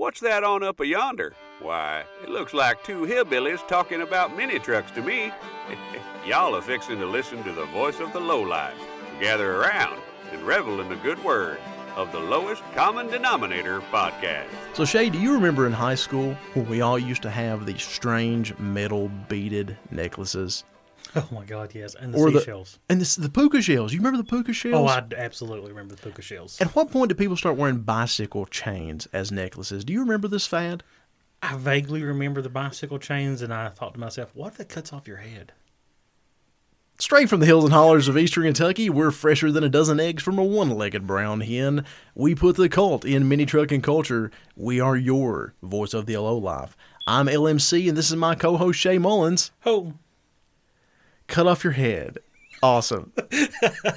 What's that on up a yonder? Why, it looks like two hillbillies talking about mini trucks to me. Y'all are fixing to listen to the voice of the lowlife. Gather around and revel in the good word of the Lowest Common Denominator podcast. So, Shay, do you remember in high school when we all used to have these strange metal beaded necklaces? Oh my God, yes, and the Or the- seashells. And this, the puka shells. You remember the puka shells? Oh, I absolutely remember the puka shells. At what point did people start wearing bicycle chains as necklaces? Do you remember this fad? I vaguely remember the bicycle chains, and I thought to myself, what if it cuts off your head? Straight from the hills and hollers of eastern Kentucky, we're fresher than a dozen eggs from a one legged brown hen. We put the cult in mini trucking culture. We are your voice of the low life. I'm LMC, and this is my co host, Shay Mullins. Oh, Cut off your head. Awesome.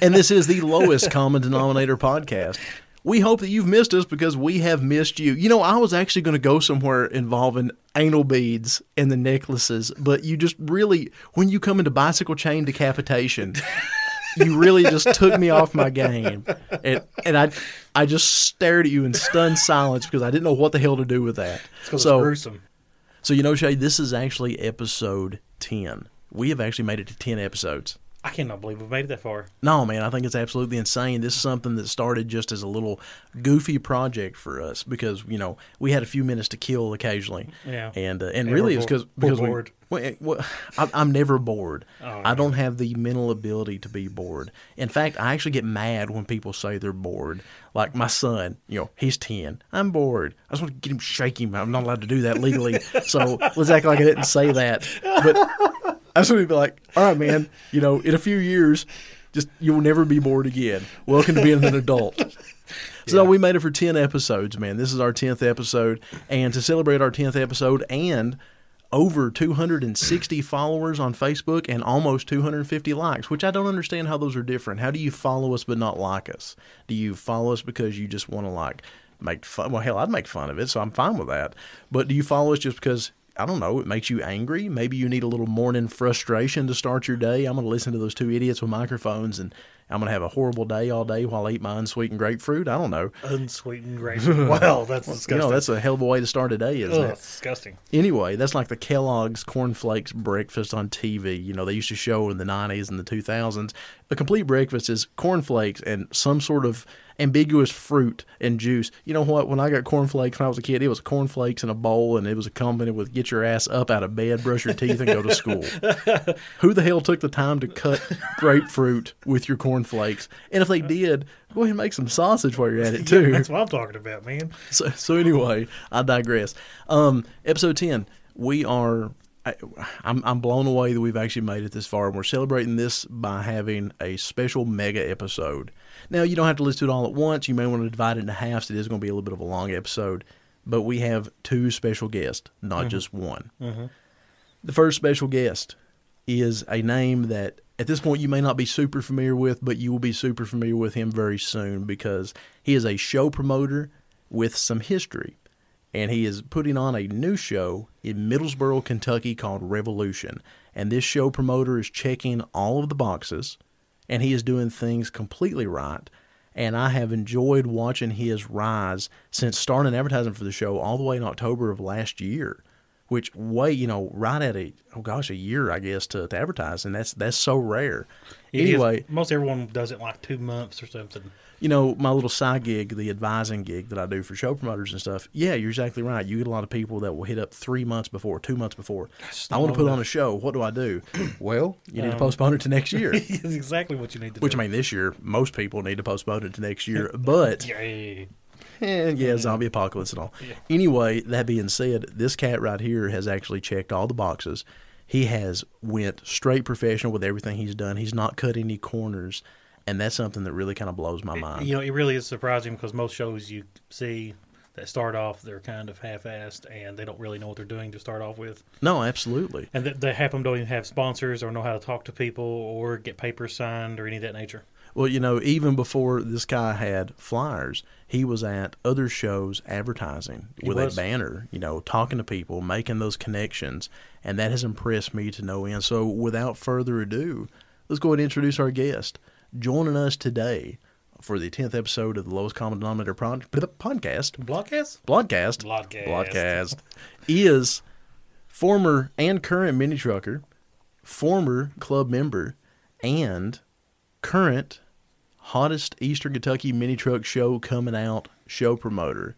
and this is the lowest common denominator podcast. We hope that you've missed us because we have missed you. You know, I was actually going to go somewhere involving anal beads and the necklaces, but you just really, when you come into bicycle chain decapitation, you really just took me off my game. And, and I, I just stared at you in stunned silence because I didn't know what the hell to do with that. So, so you know, Shay, this is actually episode 10. We have actually made it to 10 episodes. I cannot believe we've made it that far. No, man, I think it's absolutely insane. This is something that started just as a little goofy project for us because you know we had a few minutes to kill occasionally. Yeah. and uh, and And really it's because we're because we, bored. well, eh, well, I'm, I'm never bored. Oh, I don't have the mental ability to be bored. In fact, I actually get mad when people say they're bored. Like my son, you know, he's ten. I'm bored. I just want to get him, shake him. I'm not allowed to do that legally, so let's act like I didn't say that. But I just want to be like, all right, man. You know, in a few years, just you'll never be bored again. Welcome to being an adult. So we made it for ten episodes, man. This is our tenth episode, and to celebrate our tenth episode and over 260 followers on Facebook and almost 250 likes, which I don't understand how those are different. How do you follow us but not like us? Do you follow us because you just want to like make fun? Well, hell, I'd make fun of it, so I'm fine with that. But do you follow us just because I don't know, it makes you angry? Maybe you need a little morning frustration to start your day. I'm going to listen to those two idiots with microphones and I'm going to have a horrible day all day while I eat my unsweetened grapefruit. I don't know. Unsweetened grapefruit. wow, that's disgusting. You know, that's a hell of a way to start a day, isn't Ugh, it? that's disgusting. Anyway, that's like the Kellogg's cornflakes breakfast on TV. You know, they used to show in the 90s and the 2000s. A complete breakfast is cornflakes and some sort of ambiguous fruit and juice. You know what? When I got cornflakes when I was a kid, it was cornflakes in a bowl and it was accompanied with get your ass up out of bed, brush your teeth, and go to school. Who the hell took the time to cut grapefruit with your cornflakes? And if they did, go ahead and make some sausage while you're at it, too. That's what I'm talking about, man. So, so anyway, I digress. Um, episode ten, we are. I, I'm I'm blown away that we've actually made it this far, and we're celebrating this by having a special mega episode. Now you don't have to listen to it all at once. You may want to divide it into halves. It is going to be a little bit of a long episode, but we have two special guests, not mm-hmm. just one. Mm-hmm. The first special guest is a name that at this point you may not be super familiar with, but you will be super familiar with him very soon because he is a show promoter with some history. And he is putting on a new show in Middlesboro, Kentucky called Revolution. And this show promoter is checking all of the boxes and he is doing things completely right. And I have enjoyed watching his rise since starting advertising for the show all the way in October of last year which way you know right at a oh gosh a year I guess to, to advertise and that's that's so rare. It is- anyway, most everyone does it like two months or something. you know my little side gig, the advising gig that I do for show promoters and stuff. Yeah, you're exactly right. You get a lot of people that will hit up three months before, two months before. I want to put on a show. What do I do? well, you need to um, postpone it to next year. It's exactly what you need to Which do. I mean, this year most people need to postpone it to next year, but Yay. and yeah, zombie apocalypse and all. Anyway, that being said, this cat right here has actually checked all the boxes. He has went straight professional with everything he's done. He's not cut any corners, and that's something that really kind of blows my mind. You know, it really is surprising because most shows you see that start off, they're kind of half-assed and they don't really know what they're doing to start off with. No, absolutely. And th- they half them don't even have sponsors or know how to talk to people or get papers signed or any of that nature. Well, you know, even before this guy had flyers, he was at other shows advertising He with was. a banner, you know, talking to people, making those connections, and that has impressed me to no end. So, without further ado, let's go ahead and introduce our guest. Joining us today for the 10th episode of the Lowest Common Denominator pod- podcast. Blogcast? Blogcast. Blogcast. Blogcast is former and current mini trucker, former club member, and current hottest Eastern Kentucky mini truck show coming out show promoter,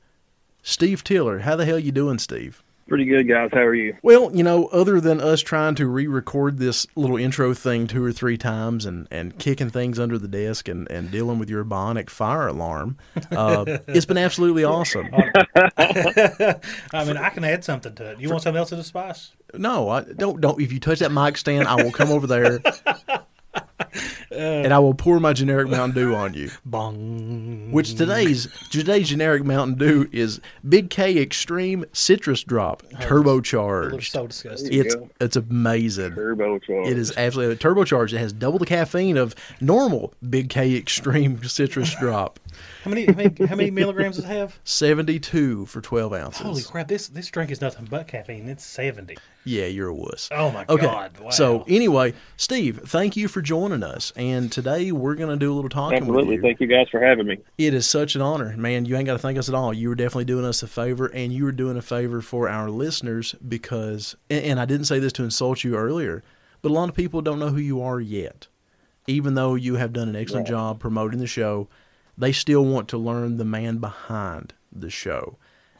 Steve Tiller. How the hell you doing, Steve? Pretty good, guys. How are you? Well, you know, other than us trying to re-record this little intro thing two or three times and, and kicking things under the desk and, and dealing with your bionic fire alarm, uh, it's been absolutely awesome. I mean, I can add something to it. You want something else to the spice? No, I don't. Don't. If you touch that mic stand, I will come over there Uh, and I will pour my generic Mountain Dew on you. Bong. Which today's today's generic Mountain Dew is Big K Extreme Citrus Drop oh, It looks Turbocharged. so disgusting. you It's go. it's amazing. Turbocharged. It is absolutely turbocharged. It has double the caffeine of normal Big K Extreme Citrus Drop. How many, how many how many milligrams does it have? Seventy two for twelve ounces. Holy crap! This this drink is nothing but caffeine. It's seventy. Yeah, you're a wuss. Oh my Okay. god! Wow. So anyway, Steve, thank you for joining us. And today we're going to do a little talking Absolutely. with you. Thank you guys for having me. It is such an honor, man. You ain't got to thank us at all. You were definitely doing us a favor, and you were doing a favor for our listeners because, and, and I didn't say this to insult you earlier, but a lot of people don't know who you are yet. Even though you have done an excellent Right. job promoting the show, they still want to learn the man behind the show.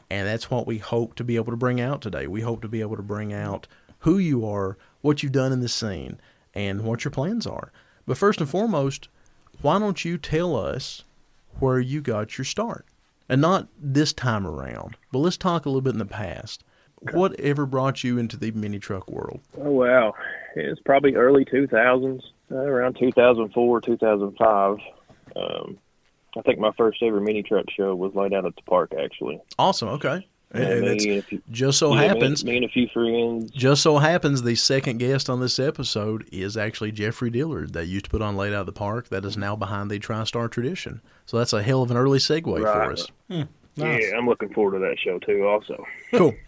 And that's what we hope to be able to bring out today. We hope to be able to bring out who you are, what you've done in the scene, and what your plans are. But first and foremost, why don't you tell us where you got your start? And not this time around, but let's talk a little bit in the past. What ever brought you into the mini truck world? Oh, wow. It's probably early 2000s, uh, around 2004, 2005. Um, I think my first ever mini truck show was laid out at the park, actually. Awesome. Okay. And it's me and few, just so yeah, me- happens, Me, and a few friends. just so happens, the second guest on this episode is actually Jeffrey Dillard that used to put on Laid Out at the Park. That is now behind the TriStar tradition. So that's a hell of an early segue for Right. us. Hmm, nice. Yeah, I'm looking forward to that show, too, also. Cool.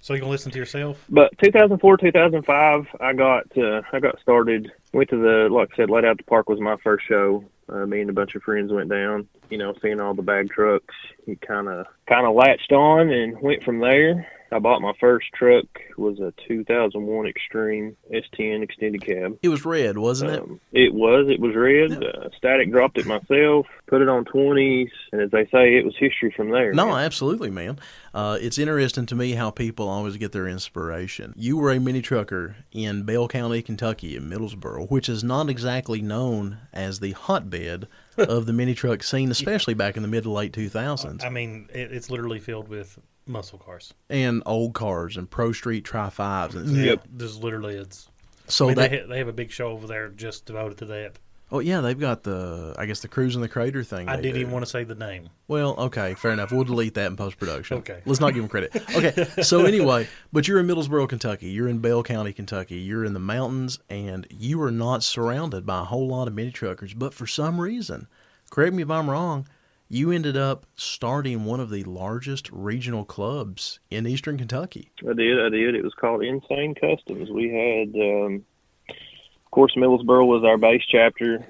So you gonna listen to yourself? But 2004, 2005, I got uh, I got started. Went to the like I said, Laid Out the Park was my first show. Uh, me and a bunch of friends went down. You know, seeing all the bag trucks, you kind of kind of latched on and went from there. I bought my first truck was a 2001 Extreme S10 extended cab. It was red, wasn't it? Um, it was. It was red. Uh, static dropped it myself. Put it on 20s, and as they say, it was history from there. No, man. absolutely, man. Uh, it's interesting to me how people always get their inspiration. You were a mini trucker in Bell County, Kentucky, in Middlesboro, which is not exactly known as the hotbed of the mini truck scene, especially back in the mid to late 2000s. I mean, it, it's literally filled with muscle cars. And old cars and Pro Street Tri 5s. And, Yep. There's literally it's. So I mean, that, they, ha- they have a big show over there just devoted to that. oh, yeah, they've got the, I guess, the Cruise in the Crater thing. I didn't do. even want to say the name. Well, okay, fair enough. We'll delete that in post production. Okay. Let's not give them credit. Okay. So anyway, but you're in Middlesboro, Kentucky. You're in Bell County, Kentucky. You're in the mountains, and you are not surrounded by a whole lot of mini truckers. But for some reason, correct me if I'm wrong, you ended up starting one of the largest regional clubs in Eastern Kentucky. I did. I did. It was called Insane Customs. We had, um, of course, Middlesboro was our base chapter.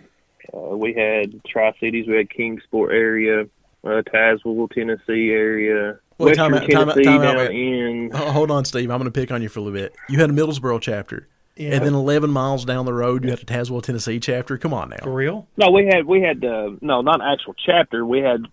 Uh, we had Tri Cities. We had Kingsport area, uh, Tazewell, Tennessee area, Well, Western time out- time out- Tennessee time out, down in. Oh, hold on, Steve. I'm going to pick on you for a little bit. You had a Middlesboro chapter. Yeah. And then 11 miles down the road, you had the Tazewell, Tennessee chapter. Come on now, For now. real? No, we had we had uh, no, not an actual chapter. We had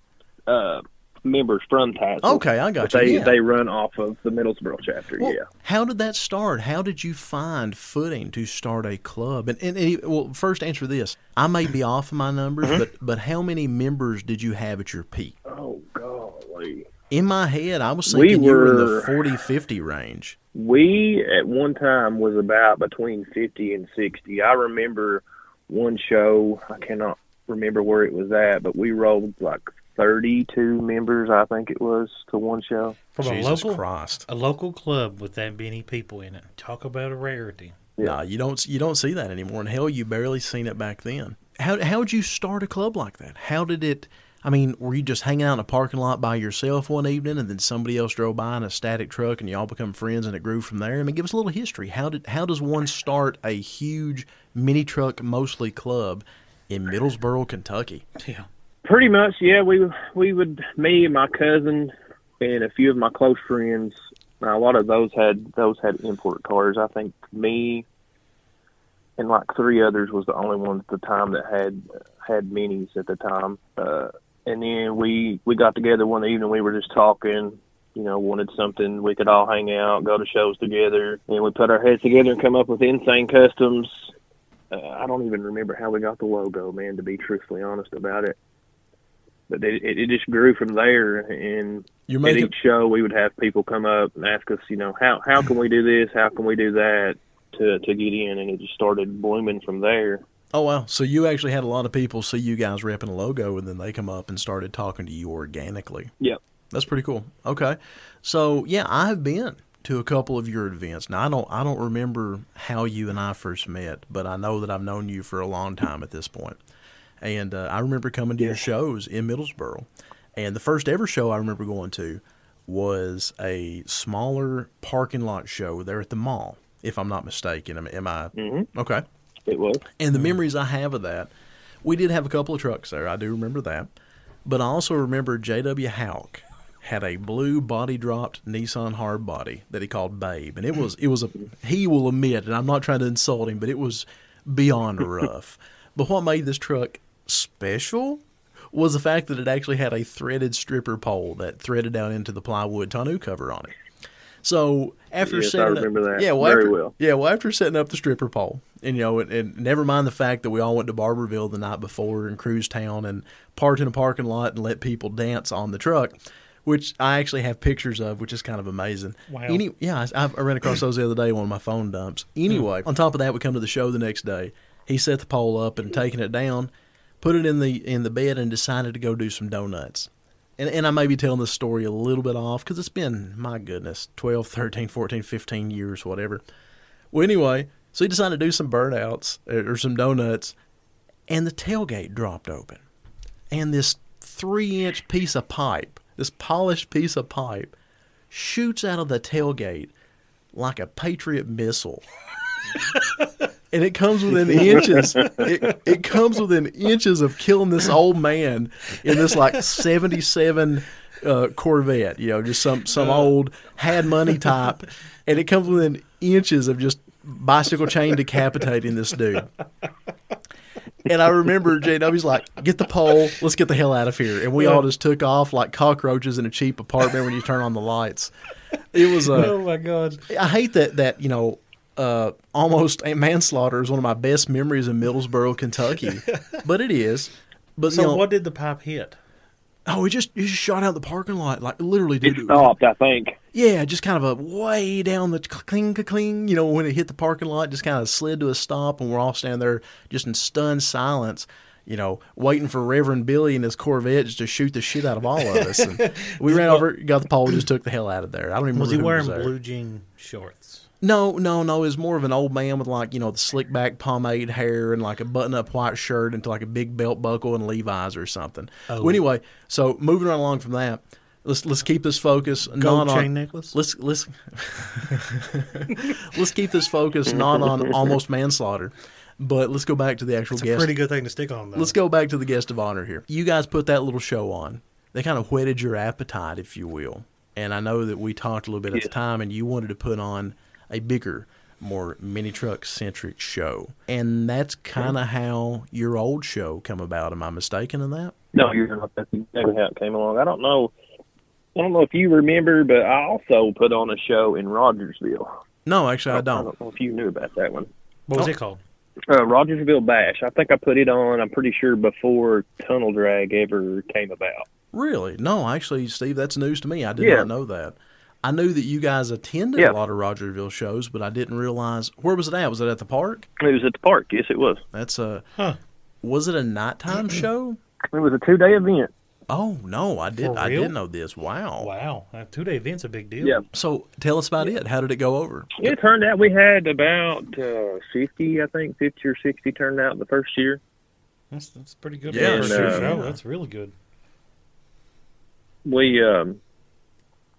uh, members from Tazewell. Okay, I got But you. they Yeah. they run off of the Middlesboro chapter. Well, yeah. How did that start? How did you find footing to start a club? And, and, and well, first answer this. I may be off of my numbers, Mm-hmm. but but how many members did you have at your peak? Oh golly. In my head, I was We thinking you were in the were- 40, 50 range. We at one time was about between fifty and sixty. I remember one show. I cannot remember where it was at, but we rolled like thirty-two members. I think it was to one show. From Jesus a local Christ! a local club with that many people in it. Talk about a rarity. Yeah. Nah, you don't you don't see that anymore. And hell, you barely seen it back then. How how would you start a club like that? How did it? I mean, were you just hanging out in a parking lot by yourself one evening, and then somebody else drove by in a static truck, and y'all become friends, and it grew from there? I mean, give us a little history. How did how does one start a huge mini truck mostly club in Middlesboro, Kentucky? Yeah. Pretty much, yeah. We we would me and my cousin and a few of my close friends. Now, a lot of those had those had import cars. I think me and like three others was the only ones at the time that had had minis at the time. Uh, and then we we got together one evening. We were just talking. You know, wanted something we could all hang out, go to shows together, and we put our heads together and come up with Insane Customs. Uh, I don't even remember how we got the logo, man. To be truthfully honest about it, but it, it, it just grew from there. And at each show, we would have people come up and ask us, you know, how how can we do this? How can we do that to to get in? And it just started blooming from there. Oh wow! So you actually had a lot of people see you guys repping a logo, and then they come up and started talking to you organically. Yep. That's pretty cool. Okay, so yeah, I've been to a couple of your events. Now I don't I don't remember how you and I first met, but I know that I've known you for a long time at this point. And uh, I remember coming to your shows in Middlesboro, and the first ever show I remember going to was a smaller parking lot show there at the mall, if I'm not mistaken. Am, am I Mhm. okay? It was. And the hmm. memories I have of that, we did have a couple of trucks there. I do remember that. But I also remember J.W. Houck had a blue body dropped Nissan hard body that he called Babe. And it was it was a he will admit, and I'm not trying to insult him, but it was beyond rough. but what made this truck special was the fact that it actually had a threaded stripper pole that threaded down into the plywood tonneau cover on it. So after Yes, I setting remember up, that yeah, well, very after, well. Yeah, well, after setting up the stripper pole, and you know, and, and never mind the fact that we all went to Barbourville the night before and cruised town and parked in a parking lot and let people dance on the truck, which I actually have pictures of, which is kind of amazing. Wow. Any, yeah, I, I ran across those the other day on one of my phone dumps. Anyway, Hmm. on top of that, we come to the show the next day. He set the pole up and taking it down, put it in the in the bed, and decided to go do some donuts and, and I may be telling this story a little bit off because it's been, my goodness, 12, 13, 14, 15 years, whatever. Well, anyway, so he decided to do some burnouts or, or some donuts, and the tailgate dropped open. And this three inch piece of pipe, this polished piece of pipe, shoots out of the tailgate like a Patriot missile. and it comes within inches. It, it comes within inches of killing this old man in this like '77 uh, Corvette. You know, just some some old had money type, and it comes within inches of just bicycle chain decapitating this dude. And I remember JW's like, "Get the pole, let's get the hell out of here." And we all just took off like cockroaches in a cheap apartment when you turn on the lights. It was uh, oh my god! I hate that that you know uh, almost a manslaughter is one of my best memories in Middlesboro, Kentucky, but it is. But So you know, what did the pipe hit? oh, he just he just shot out the parking lot like literally, It dude. stopped, I think. Yeah, just kind of a way down the cling cling. You know, when it hit the parking lot, just kind of slid to a stop, and we're all standing there just in stunned silence. You know, waiting for Reverend Billy and his Corvette just to shoot the shit out of all of us. And we ran over, got the pole, just took the hell out of there. I don't even Was he remember who wearing there. blue jean shorts? No, no, no. It was more of an old man with like you know the slick back pomade hair and like a button up white shirt into like a big belt buckle and Levi's or something. Oh. Well, anyway, so moving right along from that, let's let's keep this focus Gold not chain on necklace. let's let's let's keep this focus not on almost manslaughter, but let's go back to the actual It's a guest. pretty good thing to stick on though. Let's go back to the guest of honor here. You guys put that little show on. They kind of whetted your appetite, if you will. And I know that we talked a little bit at the time, and you wanted to put on a bigger, more mini truck centric show. And that's kind of how your old show come about. Am I mistaken in that? No, you're not. That's exactly how it came along. I don't know. I don't know if you remember, but I also put on a show in Rogersville. No, actually, I I don't. don't know if you knew about that one. what was Oh. it called? Uh, Rogersville Bash. I think I put it on. I'm pretty sure before Tunnel Drag ever came about. Really? No, actually, Steve, that's news to me. I did Yeah. not know that. I knew that you guys attended Yeah. a lot of Rogersville shows, but I didn't realize where was it at? Was it at the park? It was at the park. Yes, it was. That's a. Huh. Was it a nighttime show? It was a two day event. Oh no, I did. I didn't know this. Wow. Wow, a two day event's a big deal. Yeah. So tell us about it. How did it go over? It turned out we had about uh, 50, I think, 50 or 60 turned out the first year. that's that's pretty good. Yeah, for a first sure, show. yeah. That's really good. We um,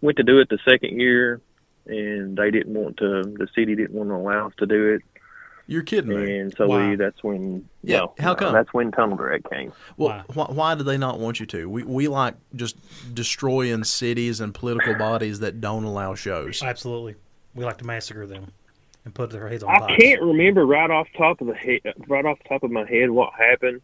went to do it the second year, and they didn't want to, the city didn't want to allow us to do it. You're kidding me. and so Wow. we that's when Yeah, no, how no, come? that's when tunnel drag came. Well, why, why do they not want you to? We we like just destroying cities and political bodies that don't allow shows. Absolutely. We like to massacre them and put their heads on I pikes. can't remember right off top of the head, right off the top of my head what happened,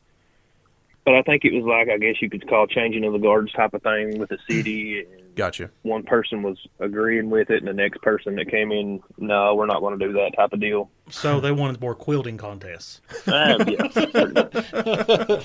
but I think it was like I guess you could call changing of the guards type of thing with the city. And Gotcha. one person was agreeing with it, and the next person that came in, no, we're not going to do that type of deal. So they wanted more quilting contests. Uh, yeah, pretty.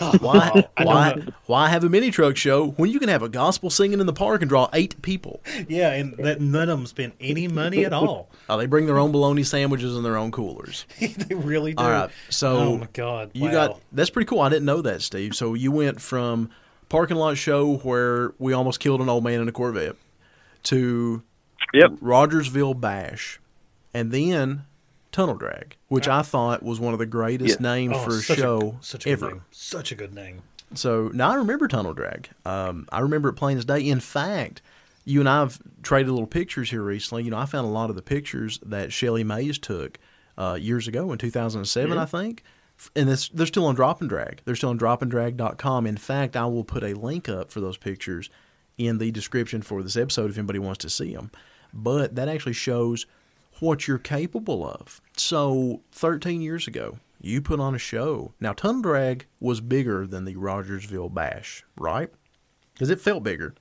Why why why have a mini truck show when you can have a gospel singing in the park and draw eight people? Yeah, and that none of them spend any money at all. Uh, they bring their own bologna sandwiches and their own coolers. they really do. All right, so oh my god, You wow. got that's pretty cool. I didn't know that, Steve. So you went from parking lot show where we almost killed an old man in a Corvette to Yep. Rogersville Bash, and then Tunnel Drag, which I thought was one of the greatest Yeah. names Oh, for a such show such a good ever. name. Such a good name. So now I remember Tunnel Drag. Um, I remember it plain as day. In fact, you and I have traded little pictures here recently. You know, I found a lot of the pictures that Shelly Mays took uh, years ago in 2007, I think. And it's, they're still on Drop and Drag. They're still on dropanddrag.com. In fact, I will put a link up for those pictures in the description for this episode if anybody wants to see them. But that actually shows what you're capable of. So, 13 years ago, you put on a show. Now, Tunnel Drag was bigger than the Rogersville Bash, right? Because it felt bigger.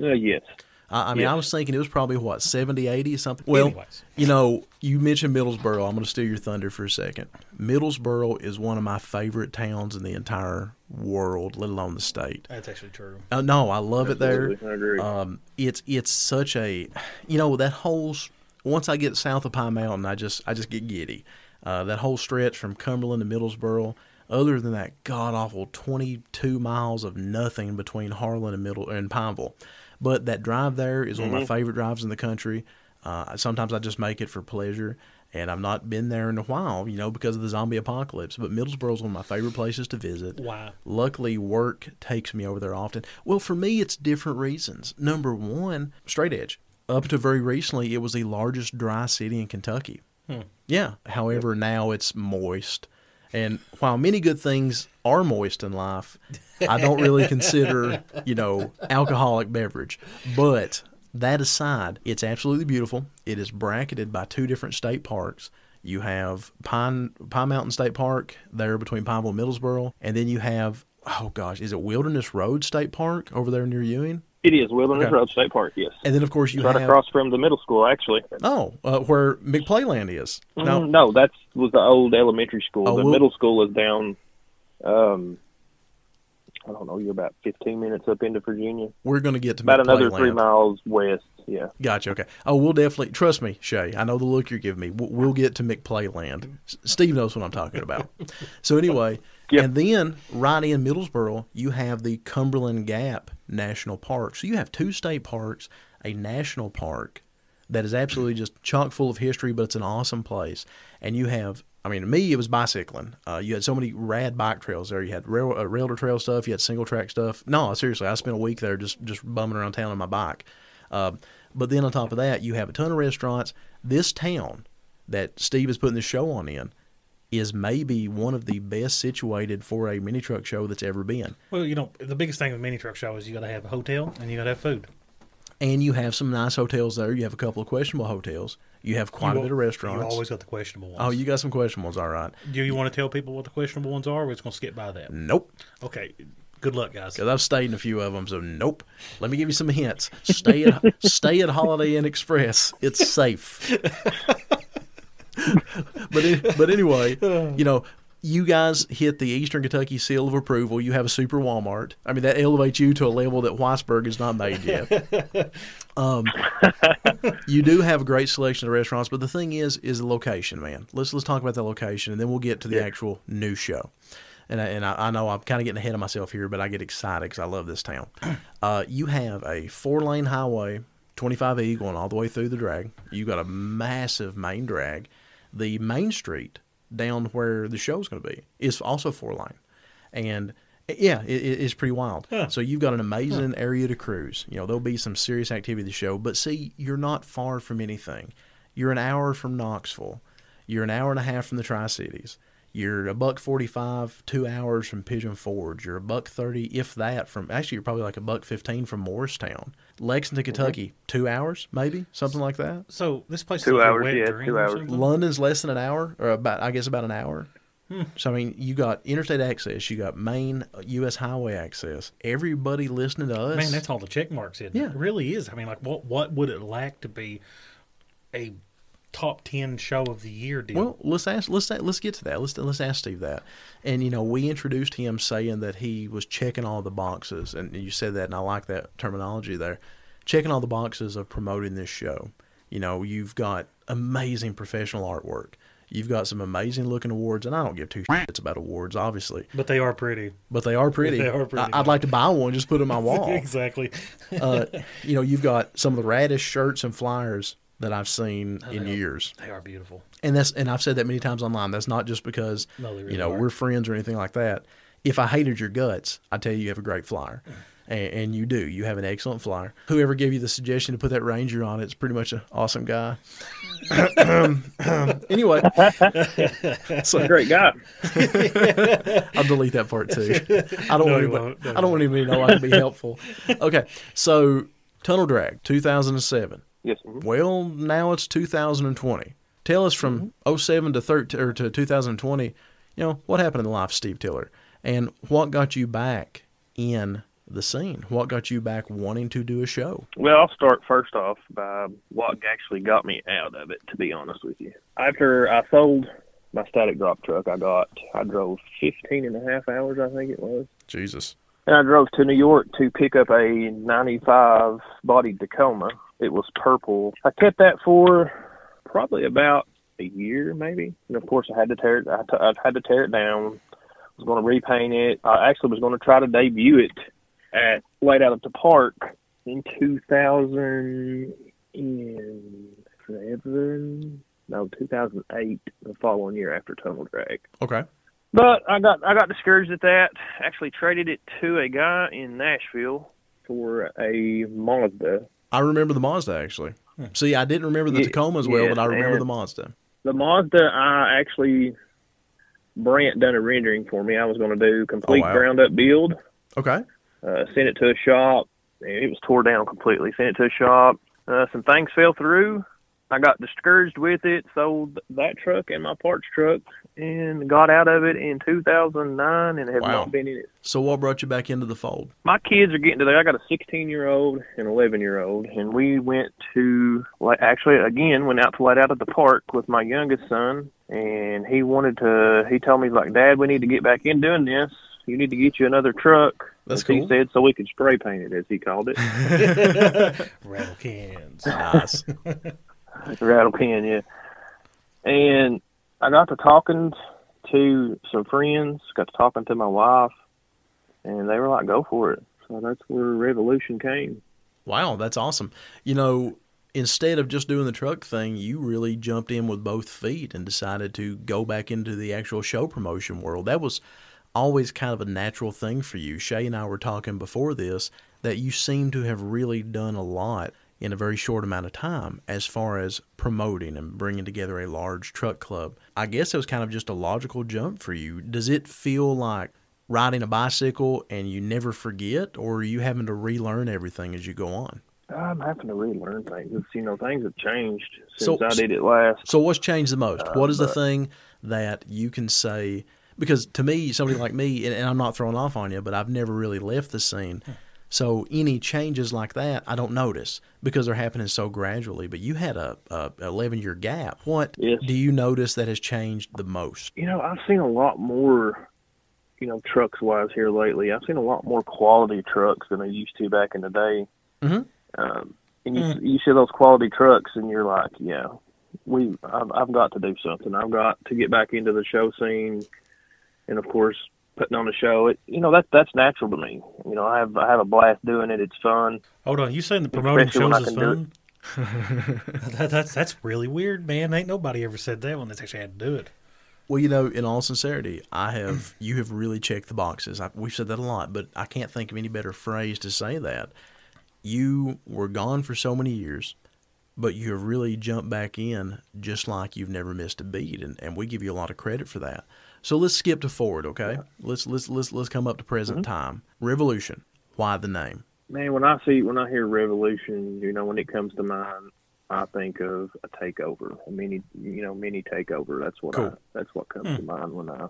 Uh, yes. I, I mean, I was thinking it was probably, what, 70, 80, something? Well, Anyways. you know, you mentioned Middlesboro. I'm going to steal your thunder for a second. Middlesboro is one of my favorite towns in the entire world, let alone the state. That's actually true. Uh, no, I love it there. I agree. Um, it's it's such a, you know, that whole once I get south of Pine Mountain, I just I just get giddy. Uh, that whole stretch from Cumberland to Middlesboro. Other than that god awful 22 miles of nothing between Harlan and Middle and Pineville, but that drive there is one of my favorite drives in the country. Uh, sometimes I just make it for pleasure, and I've not been there in a while, you know, because of the zombie apocalypse. But Middlesboro is one of my favorite places to visit. Wow. Luckily, work takes me over there often. Well, for me, it's different reasons. Number one, straight edge. Up to very recently, it was the largest dry city in Kentucky. Yeah. However, now it's moist. And while many good things are moist in life, I don't really consider, you know, alcoholic beverage. But that aside, it's absolutely beautiful. It is bracketed by two different state parks. You have Pine Pine Mountain State Park there between Pineville and Middlesboro, and then you have oh gosh, is it Wilderness Road State Park over there near Ewing? It is Wilderness okay. Road State Park. Yes. And then of course you right have across from the middle school, actually. oh uh, where McPlayland is. Now, Mm, no, that was the old elementary school. Oh, the well- middle school is down. Um, I don't know. You're about 15 minutes up into Virginia. we're going to get to McPlayland. About another three miles west. Yeah. Gotcha. Okay. Oh, we'll definitely trust me, Shay. I know the look you're giving me. We'll, we'll get to McPlayland. Steve knows what I'm talking about. so anyway, Yeah. and then right in Middlesboro, you have the Cumberland Gap National Park. So you have two state parks, a national park that is absolutely just chock full of history, but it's an awesome place. And you have, I mean, to me, it was bicycling. Uh, you had so many rad bike trails there. You had rail, uh, trail stuff. You had single track stuff. No, seriously, I spent a week there just just bumming around town on my bike. Uh, but then on top of that, you have a ton of restaurants. This town that Steve is putting the show on in is maybe one of the best situated for a mini truck show that's ever been. Well, you know, the biggest thing with mini truck show is you got to have a hotel and you got to have food. And you have some nice hotels there. You have a couple of questionable hotels. You have quite You a bit of restaurants. You always got the questionable ones. oh, you got some questionable ones, all right. Do you want to tell people what the questionable ones are? We're just going to skip by that. Nope. Okay. Good luck, guys. Because I've stayed in a few of them, so nope. Let me give you some hints. Stay at stay at Holiday Inn Express. It's safe. but but anyway, you know, you guys hit the Eastern Kentucky seal of approval. You have a super Walmart. I mean, that elevates you to a level that Whitesburg is not made yet. um, you do have a great selection of restaurants, but the thing is, is the location, man. Let's let's talk about the location, and then we'll get to the actual new show. And I, and I, I know I'm kind of getting ahead of myself here, but I get excited because I love this town. Uh, you have a four lane highway, 25E going all the way through the drag. You've got a massive main drag. The main street down where the show's going to be is also four lane, and yeah, it, it- it's pretty wild. So you've got an amazing area to cruise. You know, there'll be some serious activity the show, but see, you're not far from anything. You're an hour from Knoxville. You're an hour and a half from the Tri Cities. You're a buck forty-five, two hours from Pigeon Forge. You're a buck thirty, if that, from actually you're probably like a buck fifteen from Morristown. Lexington, mm-hmm. Kentucky, two hours, maybe something like that. So this place Two is a hours, wet yeah, dream two hours. London's less than an hour, or about I guess about an hour. Hmm. So I mean, you got interstate access, you got main uh, U.S. highway access. Everybody listening to us, Man, that's all the check marks in. Yeah. It really is. I mean, like, what what would it lack to be a top ten show of the year deal? Well, let's ask. Let's let's get to that. Let's let's ask Steve that. And you know, we introduced him saying that he was checking all the boxes, and you said that, and I like that terminology there. Checking all the boxes of promoting this show. You know, you've got amazing professional artwork. You've got some amazing looking awards, and I don't give two shits about awards, obviously, but they are pretty. but they are pretty. They are pretty. I, would like to buy one, just put it on my wall. exactly. uh, you know, you've got some of the raddest shirts and flyers that I've seen oh, in they are. years. They are beautiful. and that's and I've said that many times online. That's not just because No, really you know are. we're friends or anything like that. If I hated your guts, I tell you you have a great flyer, and, and you do. You have an excellent flyer. Whoever gave you the suggestion to put that Ranger on it's pretty much an awesome guy. anyway, so Great guy. I'll delete that part too. I don't No, want anybody. No, I don't want anybody to know I can be helpful. Okay, so Tunnel Drag 2007. Yes. mhm. Well, now it's 2020. Tell us from Mm-hmm. 07 to 13 or to 2020, you know, what happened in the life of Steve Tiller and what got you back in the scene? What got you back wanting to do a show? Well, I'll start first off by what actually got me out of it, to be honest with you. After I sold my static drop truck, I got, I drove 15 and a half hours, I think it was. Jesus. And I drove to New York to pick up a 95 body Tacoma. It was purple. I kept that for probably about a year, maybe. And of course, I had to tear it. I, t- I had to tear it down. I was going to repaint it. I actually was going to try to debut it at laid out at the park in 2007. No, 2008, the following year after Tunnel Drag. Okay. But I got I got discouraged at that. Actually traded it to a guy in Nashville for a Mazda. I remember the Mazda actually. See, I didn't remember the Yeah, Tacoma as well, yeah, but I remember the Mazda. The Mazda I actually Brant done a rendering for me. I was going to do complete Oh, wow. ground up build. Okay. Uh, sent it to a shop. and It was tore down completely. Sent it to a shop. Uh, some things fell through. I got discouraged with it. Sold that truck and my parts truck, and got out of it in 2009, and have Wow. not been in it So what brought you back into the fold? my kids are getting to there. I got a 16 year old and 11 year old, and we went to actually again went out to laid out at the park with my youngest son, and he wanted to. He told me like, Dad, we need to get back in doing this. You need to get you another truck. That's as cool. He said so we could spray paint it, as he called it. Rattle cans. Nice. rattle can, yeah. And I got to talking to some friends, got to talking to my wife, and they were like, "Go for it." So that's where Revolution came. Wow, that's awesome. You know, instead of just doing the truck thing, you really jumped in with both feet and decided to go back into the actual show promotion world. That was always kind of a natural thing for you. Shay and I were talking before this that you seem to have really done a lot in a very short amount of time as far as promoting and bringing together a large truck club. I guess it was kind of just a logical jump for you. Does it feel like riding a bicycle and you never forget, or are you having to relearn everything as you go on? I'm having to relearn things. It's, you know, things have changed So- since I did it last. So, what's changed the most? Uh, what is the thing that you can say? Because to me, somebody like me, and, and I'm not throwing off on you, but I've never really left the scene. So any changes like that, I don't notice because they're happening so gradually. But you had a, a 11 year gap. What Yes. do you notice that has changed the most? You know, I've seen a lot more, you know, trucks wise here lately. I've seen a lot more quality trucks than I used to back in the day. Mhm. Um, and you you see those quality trucks, and you're like, yeah, we I've, I've got to do something. I've got to get back into the show scene, and of course, putting on a show. It you know that that's natural to me. You know, I have I have a blast doing it. It's fun. Hold on, you saying the promoting Especially shows is fun? that, that's that's really weird, man. Ain't nobody ever said that one that's actually had to do it. Well, you know, in all sincerity, I have you have really checked the boxes. I, we've said that a lot, but I can't think of any better phrase to say that. You were gone for so many years, but you have really jumped back in just like you've never missed a beat, and, and we give you a lot of credit for that. So let's skip to forward, okay? Let's let's let's let's come up to present mm-hmm. time. Revolution. Why the name? Man, when I see when I hear revolution, you know, when it comes to mind, I think of a takeover, a mini, you know, mini takeover. That's what I, that's what comes hmm. to mind when I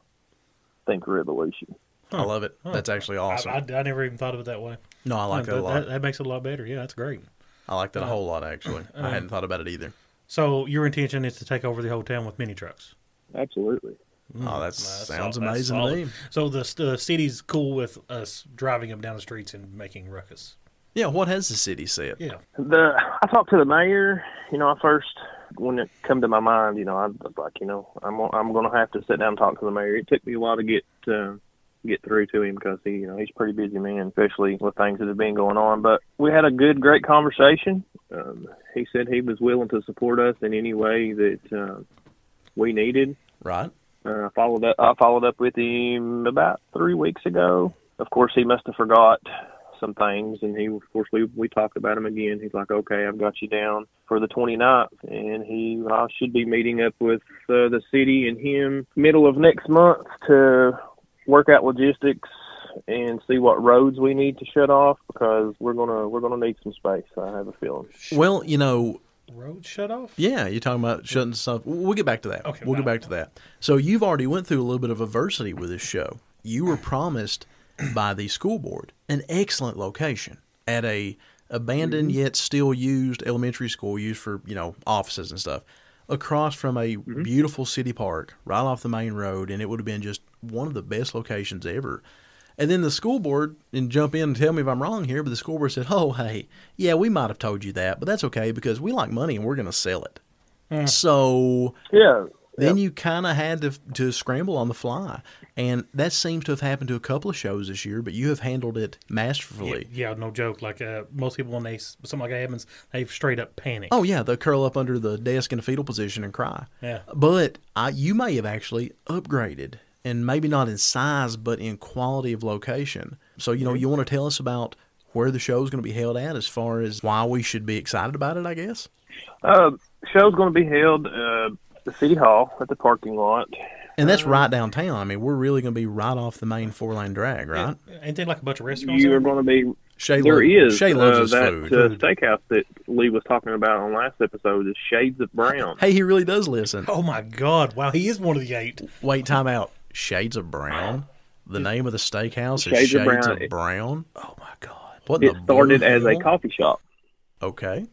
think revolution. I love it. Huh. That's actually awesome. I, I, I never even thought of it that way. no, I like Yeah, that a lot. That, that makes it a lot better. Yeah, that's great. I like that a whole lot actually. I uh-huh. hadn't thought about it either. So your intention is to take over the whole town with mini trucks. Absolutely. Oh, that sounds sol- that's amazing to me. So the the city's cool with us driving them down the streets and making ruckus. Yeah, what has the city said? Yeah. The I talked to the mayor. You know, I first when it come to my mind, you know, I was like, you know, I'm I'm going to have to sit down and talk to the mayor. It took me a while to get uh, get through to him because he, you know, he's a pretty busy man, especially with things that have been going on. But we had a good, great conversation. Um, he said he was willing to support us in any way that uh, we needed. Right? Uh, I followed up. I followed up with him about three weeks ago. Of course, he must have forgot some things, and he, of course, we we talked about him again. He's like, "Okay, I've got you down for the 29th," and he I should be meeting up with uh, the city and him middle of next month to work out logistics and see what roads we need to shut off because we're gonna we're gonna need some space. I have a feeling. Well, you know, Road shut off. yeah, you're talking about shutting stuff. We'll get back to that. Okay, we'll get no. back to that. So you've already went through a little bit of adversity with this show. You were promised by the school board an excellent location at a abandoned mm-hmm. yet still used elementary school used for you know offices and stuff across from a mm-hmm. beautiful city park right off the main road and it would have been just one of the best locations ever and then the school board and jump in and tell me if i'm wrong here but the school board said oh hey yeah we might have told you that but that's okay because we like money and we're going to sell it so Yeah. then you kind of had to to scramble on the fly, and that seems to have happened to a couple of shows this year. But you have handled it masterfully. yeah, no joke. Like uh, most people, when they something like that happens, they straight up panic. Oh yeah, they'll curl up under the desk in a fetal position and cry. Yeah. But I, you may have actually upgraded, and maybe not in size, but in quality of location. So you know, you want to tell us about where the show is going to be held at, as far as why we should be excited about it. I guess. Uh, show's going to be held uh, at the city hall at the parking lot. And that's right downtown. I mean, we're really going to be right off the main four lane drag, right? Ain't there like a bunch of restaurants? You there? are going to be Shay There lo- is Shay loves uh, his that food. Uh, steakhouse that Lee was talking about on last episode is Shades of Brown. Hey, he really does listen. Oh my God! Wow, he is one of the eight. Wait, time out. Shades of Brown. The name of the steakhouse is Shades Shades of of Brown. Brown. Oh my God! What It the started as a coffee shop, Okay.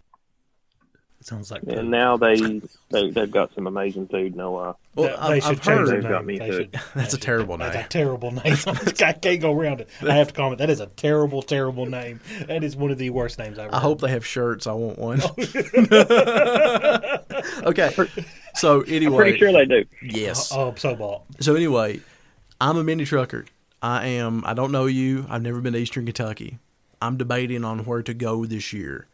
It sounds like and now they, they they've got some amazing food. No lie. Well, they, I've, they should I've change heard They've got name. me They should- That's a they should- terrible That's name. a terrible name. I can't go around it. I have to comment. That is a terrible, terrible name. That is one of the worst names I've ever I heard. hope they have shirts. I want one. Oh. okay. So anyway, I'm Pretty sure they do. yes. Oh, oh so bought. So anyway, I'm a mini trucker. I am. I don't know you. I've never been to Eastern Kentucky. I'm debating on where to go this year.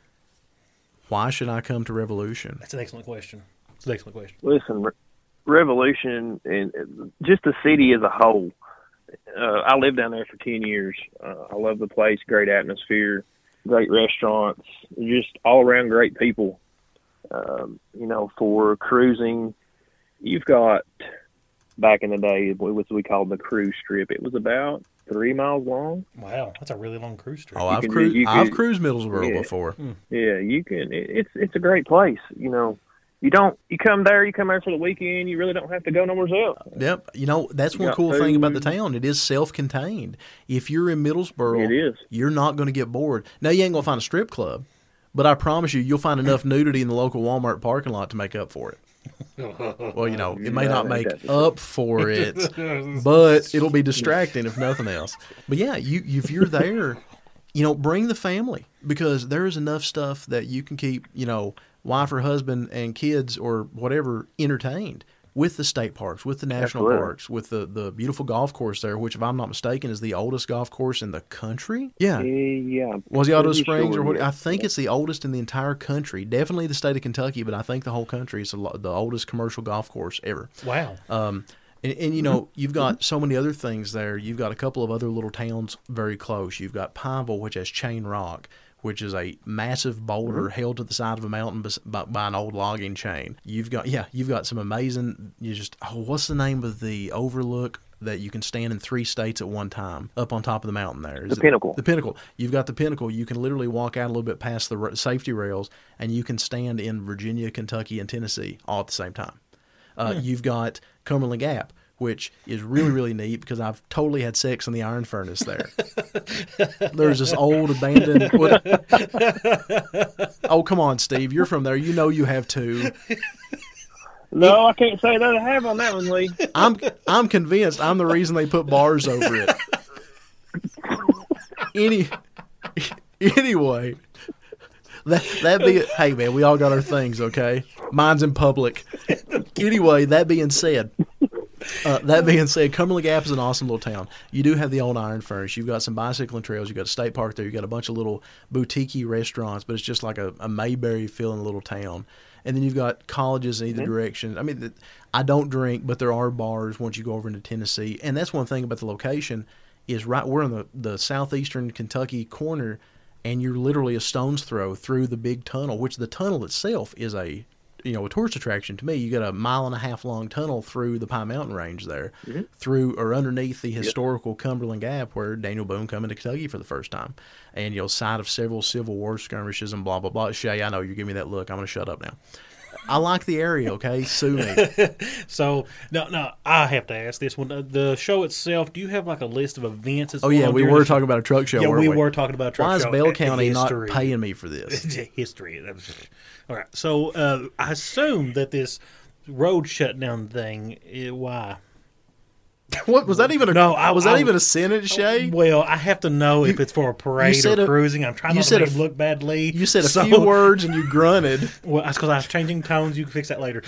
Why should I come to Revolution? That's an excellent question. It's an excellent question. Listen, Re- Revolution and uh, just the city as a whole. Uh, I lived down there for ten years. Uh, I love the place. Great atmosphere, great restaurants, just all around great people. Um, you know, for cruising, you've got back in the day it was we called the cruise strip. It was about three miles long. Wow, that's a really long cruise strip. Oh, I've cruised. you I've can- cruised Middlesboro yeah. before. Hmm. Yeah, you can. it- It's it's a great place. You know, you don't you come there, you come there for the weekend. You really don't have to go nowhere else. Yep. You know, that's You one got cool thing about the town. It is self-contained. If you're in Middlesboro, It is. you're not going to get bored. Now, you ain't going to find a strip club, but I promise you, you'll find enough nudity in the local Walmart parking lot to make up for it. Well, you know, it may not make up for it, but it'll be distracting if nothing else. But yeah, you if you're there, you know, bring the family because there is enough stuff that you can keep, you know, wife or husband and kids or whatever entertained with the state parks, with the national Absolutely. parks, with the the beautiful golf course there, which if I'm not mistaken is the oldest golf course in the country. Yeah. Yeah. Was the Auto pretty Springs or what? yeah. I think it's the oldest in the entire country. Definitely the state of Kentucky, but I think the whole country is the the oldest commercial golf course ever. Wow. Um, and, and you know, you've got so many other things there. You've got a couple of other little towns very close. You've got Pineville, which has Chain Rock, which is a massive boulder held to the side of a mountain by, by an old logging chain. You've got yeah, you've got some amazing. You just oh, what's the name of the overlook that you can stand in three states at one time up on top of the mountain? There Is The Pinnacle. The pinnacle. You've got the pinnacle. You can literally walk out a little bit past the safety rails, and you can stand in Virginia, Kentucky, and Tennessee all at the same time. Uh, You've got Cumberland Gap, which is really really neat because I've totally had sex in the iron furnace there. There's this old abandoned. What, oh come on, Steve, you're from there. You know you have too. No, I can't say that I have on that one, Lee. I'm I'm convinced I'm the reason they put bars over it. Any anyway, that that be hey man, we all got our things, okay? Mine's in public. Anyway, that being said, uh, that being said, Cumberland Gap is an awesome little town. You do have the old iron furnace. You've got some bicycling trails. You've got a state park there. You've got a bunch of little boutique restaurants, but it's just like a, a Mayberry feeling little town. And then you've got colleges in either direction. I mean, the, I don't drink, but there are bars once you go over into Tennessee. And that's one thing about the location is right. We're in the, the southeastern Kentucky corner, and you're literally a stone's throw through the big tunnel, which the tunnel itself is a you know a tourist attraction to me. You got a mile and a half long tunnel through the Pine Mountain Range there, mm-hmm. through or underneath the historical Cumberland Gap where Daniel Boone come into Kentucky for the first time, and you know site of several Civil War skirmishes and blah blah blah. Shay, I know you give me that look. I'm gonna shut up now. I like the area. Okay, sue me. So no, no, I have to ask this one. Uh, The show itself, do you have like a list of events? that's Oh yeah, we were talking about a truck show. Yeah, we we were talking about a truck Why is. Bell County not paying me for this? history. All right. So uh, I assume that this road shutdown thing. eh, why? What was that even? A, No, I- was that I- even a sentence, Shay? Well, I have to know if it's for a parade or a- cruising. I'm trying not to make a look bad, Lee. You said a So- few words and you grunted. Well, that's because I was changing tones. You can fix that later.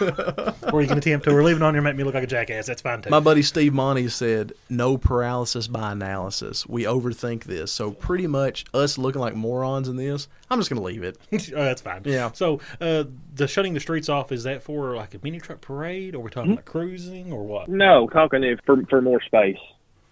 or you can attempt to. Or leave it on here, make me look like a jackass. That's fine too. My buddy Steve Monty said, "No paralysis by analysis. We overthink this. So pretty much us looking like morons in this. I'm just gonna leave it. oh, that's fine. Yeah. So uh, the shutting the streets off is that for like a mini truck parade, or we're Hmm? talking about cruising, or what? No, talking if for for more space.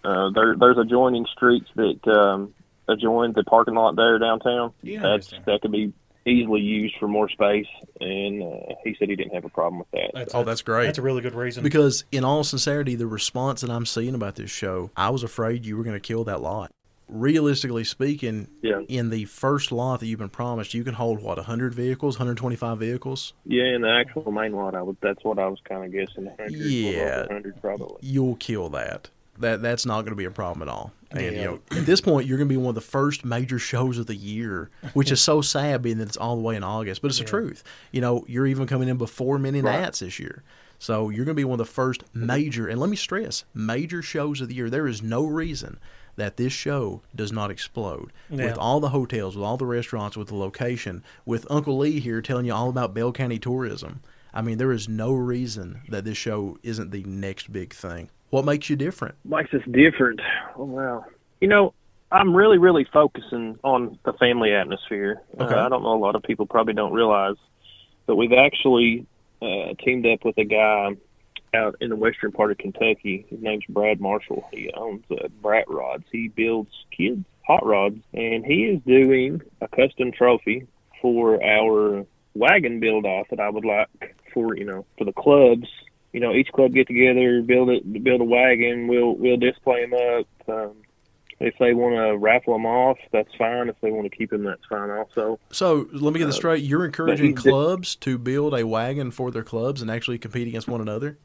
Uh, there there's adjoining streets that um, adjoin the parking lot there downtown. Yeah, That's that could be easily used for more space, and uh, he said he didn't have a problem with that. That's, Oh, that's great. That's a really good reason. Because in all sincerity, the response that I'm seeing about this show, I was afraid you were gonna kill that lot. Realistically speaking, Yeah. in the first lot that you've been promised, you can hold what 100 vehicles, 125 vehicles. Yeah, in the actual main lot, I would. That's what I was kind of guessing. 100, Yeah. 100 probably. you'll kill that. That that's not going to be a problem at all. And you know, at this point, you're going to be one of the first major shows of the year, which is so sad, being that it's all the way in August. But it's the truth. You know, you're even coming in before Mini Right. Nats this year, so you're going to be one of the first major. And let me stress, major shows of the year. There is no reason that this show does not explode Yeah. with all the hotels, with all the restaurants, with the location, with Uncle Lee here telling you all about Bell County tourism. I mean, there is no reason that this show isn't the next big thing. What makes you different? Makes us different. Oh wow. You know, I'm really, really focusing on the family atmosphere. Okay. Uh, I don't know. A lot of people probably don't realize, but we've actually uh, teamed up with a guy out in the western part of Kentucky. His name's Brad Marshall. He owns uh, Brat Rods. He builds kids hot rods, and he is doing a custom trophy for our wagon build off that I would like for you know for the clubs. You know, each club get together, build it, build a wagon. We'll we'll display them up. Um, if they want to raffle them off, that's fine. If they want to keep them, that's fine also. So let me get this Uh, straight. You're encouraging clubs to build a wagon for their clubs and actually compete against one another.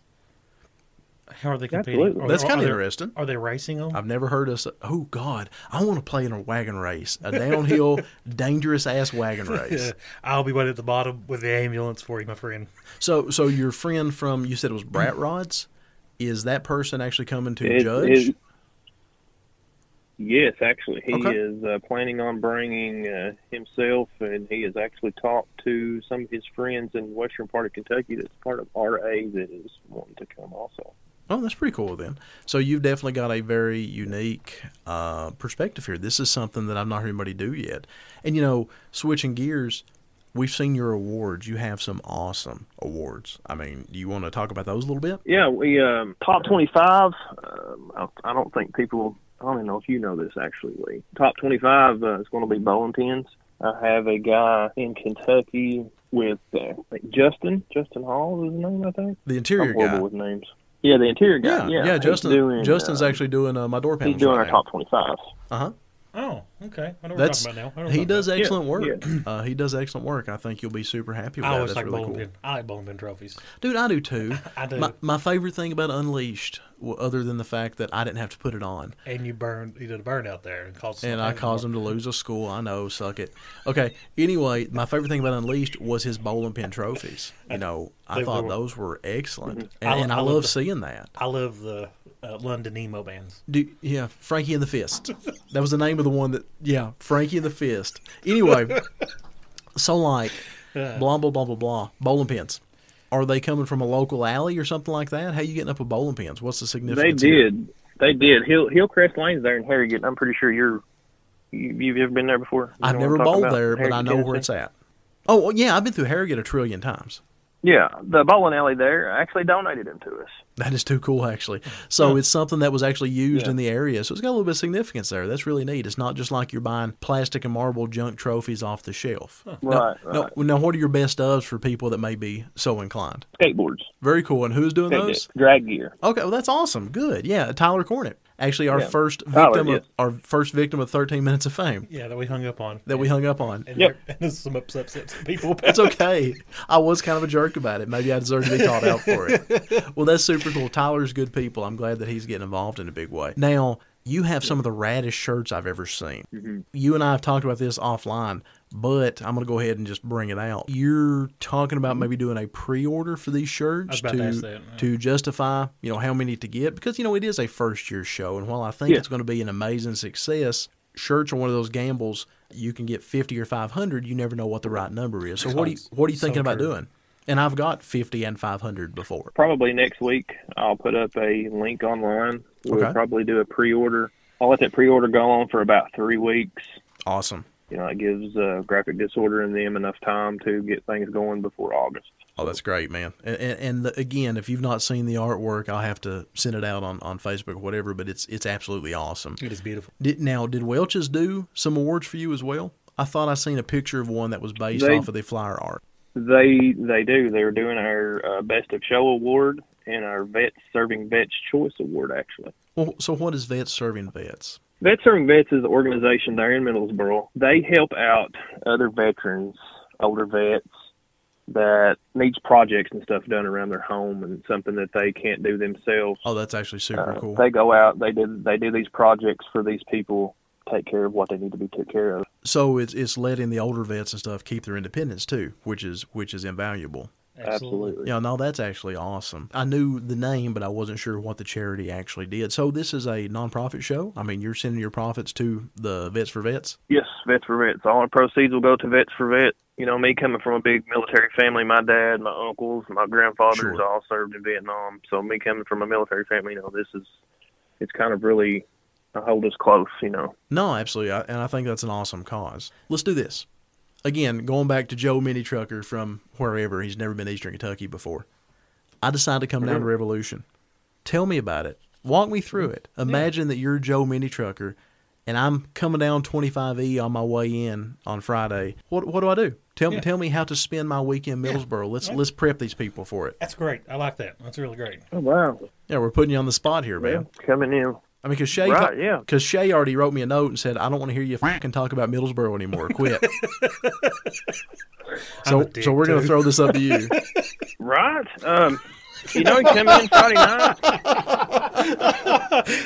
How are they competing? Absolutely. Are- That's are kind of they- interesting. Are they racing them? I've never heard us. Oh God, I want to play in a wagon race, a downhill, dangerous ass wagon race. I'll be waiting at the bottom with the ambulance for you, my friend. So, so your friend from you said it was Brat Rods. Is that person actually coming to It- judge? it- yes, actually, he Okay. is uh, planning on bringing uh, himself, and he has actually talked to some of his friends in the western part of Kentucky. That's part of RA that is wanting to come also. Oh, that's pretty cool then. So you've definitely got a very unique uh, perspective here. This is something that I've not heard anybody do yet. And you know, switching gears, we've seen your awards. You have some awesome awards. I mean, do you want to talk about those a little bit? Yeah, we um, top twenty-five. Um, I, I don't think people I don't even know if you know this actually, Lee. Top 25 uh, is going to be bowling pins. I have a guy in Kentucky with uh, Justin. Justin Hall is his name, I think. The I'm interior horrible guy. with names. Yeah, the interior Yeah, guy. yeah. Yeah, he's Justin. doing, Justin's uh, actually doing uh, my door panels. He's doing right our now. top 25. Uh huh. Oh, okay. I know what That's we're talking about now. I know what he does talking excellent Yeah, work. Uh, he does excellent work. I think you'll be super happy with about. I that. always That's like really bowling cool. pin. I like bowling pin trophies. Dude, I do too. I do. My, my favorite thing about Unleashed, w- other than the fact that I didn't have to put it on, And you burned, you did a burn out there and caused. and I caused him to lose a school. I know, suck it. Okay. Anyway, my favorite thing about Unleashed was his bowling pin trophies. You know, I They thought were- those were excellent, I- and, and I, I love love the- seeing that. I love the uh, London emo bands. Do, yeah, Frankie and the Fist. That was the name of the one that. Yeah, Frankie and the Fist. Anyway, so like, Yeah. blah blah blah blah blah. Bowling pins. Are they coming from a local alley or something like that? How you getting up with bowling pins? What's the They significance? here? did. They did. Hill Hillcrest Lane's there in Harrogate. I'm pretty sure you're. You, you've ever been there before? You I've never bowled about? there, but I Harrogate, know where it's at. Oh yeah, I've been through Harrogate a trillion times. Yeah, the bowling alley there actually donated them to us. That is too cool, actually. So it's something that was actually used Yeah. in the area. So it's got a little bit of significance there. That's really neat. It's not just like you're buying plastic and marble junk trophies off the shelf. Now, Right, now- right. now, what are your best ofs for people that may be so inclined? Skateboards, Very cool. And who's doing Skate those? drag gear. Okay, well that's awesome. Good. Yeah, Tyler Cornett. Actually, our Yeah. first victim, yes. of, our first victim of 13 minutes of fame Yeah, that we hung up on. that we hung up on. And, Yep. and there's some upset upset people. About It's okay. I was kind of a jerk about it. Maybe I deserve to be called out for it. Well, that's super cool. Tyler's good people. I'm glad that he's getting involved in a big way. Now, you have some of the raddest shirts I've ever seen. Mm-hmm. You and I have talked about this offline, but I'm going to go ahead and just bring it out. You're talking about mm-hmm. maybe doing a pre-order for these shirts was about to to ask that, yeah. to justify, you know, how many to get because you know it is a first year show, and while I think Yeah. it's going to be an amazing success, shirts are one of those gambles. You can get 50 or 500. You never know what the right number is. So what are you what are you So thinking about true. doing? And I've got 50 and 500 before. Probably next week, I'll put up a link online. We'll Okay. probably do a pre-order. I'll let that pre-order go on for about three weeks. Awesome. You know, it gives uh, graphic disorder and them enough time to get things going before August. Oh, that's great, man. And, and, and the, again, if you've not seen the artwork, I'll have to send it out on, on Facebook or whatever. But it's it's absolutely awesome. It is beautiful. Did, now, did Welch's do some awards for you as well? I thought I seen a picture of one that was based They- off of the flyer art. They they do. They're doing our uh, best of show award and our vets serving vets choice award actually. Well, so what is Vets Serving Vets? Vets Serving Vets is an organization there in Middlesboro. They help out other veterans, older vets that needs projects and stuff done around their home and something that they can't do themselves. Oh, that's actually super Uh, cool. They go out, they do they do these projects for these people, take care of what they need to be took care of. So it's it's letting the older vets and stuff keep their independence too, which is which is invaluable. Absolutely. Yeah, no, that's actually awesome. I knew the name, but I wasn't sure what the charity actually did. So this is a nonprofit show. I mean, you're sending your profits to the Vets for Vets. Yes, Vets for Vets. All our proceeds will go to Vets for Vets. You know, me coming from a big military family, my dad, my uncles, my grandfathers Sure. all served in Vietnam. So me coming from a military family, you know, this is it's kind of really hold us close, you know. No, absolutely, I, and I think that's an awesome cause. Let's do this. Again, going back to Joe Mini Trucker from wherever, he's never been to Eastern Kentucky before. I decided to come down to Revolution. Tell me about it. Walk me through it. Imagine that you're Joe Mini Trucker, and I'm coming down 25E on my way in on Friday. What what do I do? Tell me tell me how to spend my weekend in Middlesboro. Let's let's prep these people for it. That's great. I like that. That's really great. Oh wow. Yeah, we're putting you on the spot here, man. Yeah, coming in. I mean, because Shay, Right, yeah. because Shay already wrote me a note and said, "I don't want to hear you fucking talk about Middlesboro anymore. Quit." So, dick, so we're gonna throw this up to you. Right. Um you know he coming in Friday night.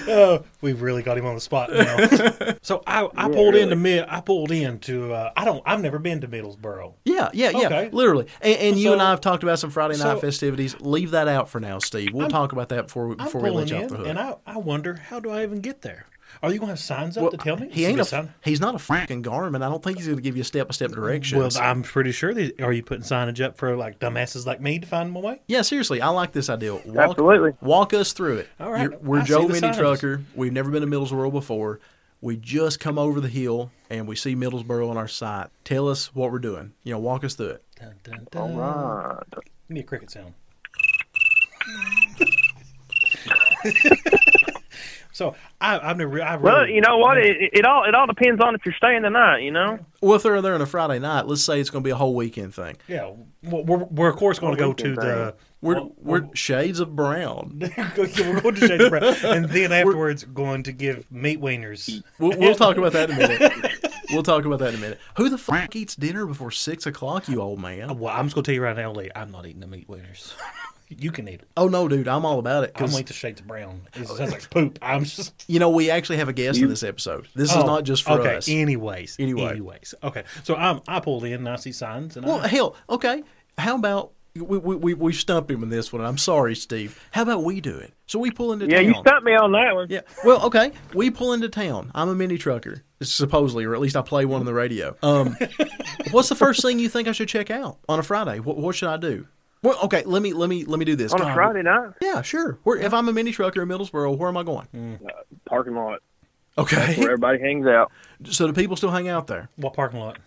Oh, we've really got him on the spot now. so I, I Yeah, pulled really. into mid. I pulled into. Uh, I don't. I've never been to Middlesboro. Yeah, yeah, yeah. Okay. Literally. And, and you So- and I have talked about some Friday night so- festivities. Leave that out for now, Steve. We'll talk about that before we, I'm before we let you off the hook. and I, I wonder how do I even get there? Are you going to have signs up Well, to tell me? he ain't a, sign- he's not a fucking Garmin. I don't think he's going to give you step by step Well, directions. I'm pretty sure. That, are you putting signage up for like dumbasses like me to find my way? yeah, seriously, I like this idea. Walk, Absolutely. Walk us through it. All right, You're- we're I Joe Mini. Trucker. We've never been to Middlesboro before. We just come over the hill and we see Middlesboro on our site. Tell us what we're doing. You know, walk us through it. Dun, dun, dun. right. Give me a cricket sound. So I, I've never. I really, Well, you know what? It, it all it all depends on if you're staying the night. You know. Well, if they're there on a Friday night, let's say it's going to be a whole weekend thing. Yeah, well, we're, we're of course going to go to weekend the. We're well, we're shades of brown. we're going to Shades of Brown, and then afterwards going to give meat wieners. We'll, we'll talk about that in a minute. We'll talk about that in a minute. Who the fuck eats dinner before six o'clock? You old man. Well, I'm just going to tell you right now, Lee. I'm not eating the meat wieners. You can eat it. Oh no, dude, I'm all about it. I'm 'cause, going to Shades of Brown. It sounds like poop. I'm just. you know we actually have a guest in this episode. This is Oh, not just for okay. us. Anyways, Anyway. anyways, okay. So I'm I pulled in and I see signs and Well, I, hell, okay. How about we we we we stumped him in this one? I'm sorry, Steve. How about we do it? So we pull into town. Yeah, town. you stumped me on that one. Yeah. Well, okay. We pull into town. I'm a mini trucker, supposedly, or at least I play one on the radio. Um, what's the first thing you think I should check out on a Friday? What, what should I do? Well, okay. Let me let me let me do this. On a Friday night, Yeah, sure. Where, if I'm a mini trucker in Middlesboro, where am I going? Mm. Uh, parking lot Okay. where everybody hangs out. So do people still hang out there? what parking lot?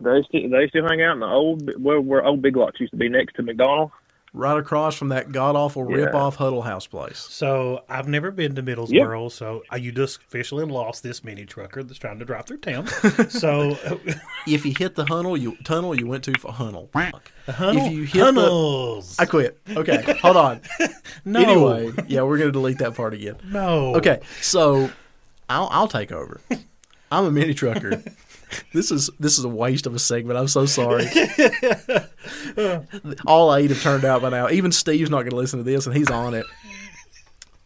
They still they still hang out in the old where where old Big Lots used to be next to McDonald's. Right across from that god awful Yeah. rip off Huddle House place. So I've never been to Middlesboro, so uh, you just officially lost this mini trucker that's trying to drive through town. so If you hit the tunnel, you tunnel you went to for Hunnel. The Hunnel, If you hit the- Hunnels. I quit. Okay, hold on. no, Anyway, yeah, we're gonna delete that part again. no. Okay, so I'll I'll take over. I'm a mini trucker. This is this is a waste of a segment. I'm so sorry. All eight have turned out by now. Even Steve's not going to listen to this, and he's on it.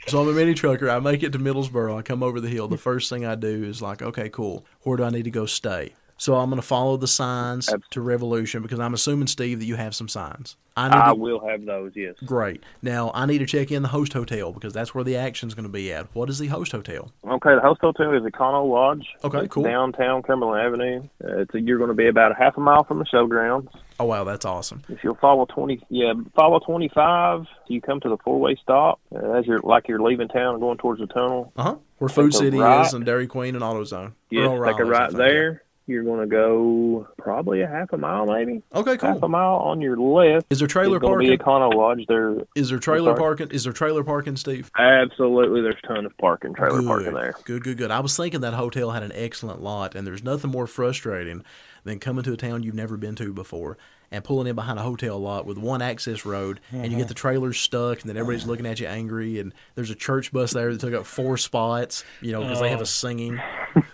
So I'm a mini trucker. I make it to Middlesboro. I come over the hill. The first thing I do is like, okay, cool. Where do I need to go stay? So I'm going to follow the signs to Revolution because I'm assuming Steve that you have some signs. I need I to, will have those. Yes. great. Now I need to check in the host hotel because that's where the action's going to be at. What is the host hotel? Okay, the host hotel is Econo Lodge. Okay, cool. Downtown Cumberland Avenue. Uh, it's a, you're going to be about a half a mile from the showgrounds. Oh wow, that's awesome. If you'll follow twenty, yeah, follow twenty five. You come to the four way stop uh, as you're like you're leaving town and going towards the tunnel. Uh huh. Where Food City right. is and Dairy Queen and AutoZone. Yes, Or take a right there. You're going to go probably a half a mile, maybe. Okay, half a mile on your left. Is there trailer It's to be parking? Econo Lodge. There, Is there trailer parking? Is there trailer parking, Steve? absolutely, there's a ton of parking, trailer good. parking there. Good, good, good. I was thinking that hotel had an excellent lot, and there's nothing more frustrating than coming to a town you've never been to before and pulling in behind a hotel lot with one access road, and you get the mm-hmm. trailers stuck, and then everybody's looking at you angry, and there's a church bus there that took up four spots, you know, because they have a oh. singing.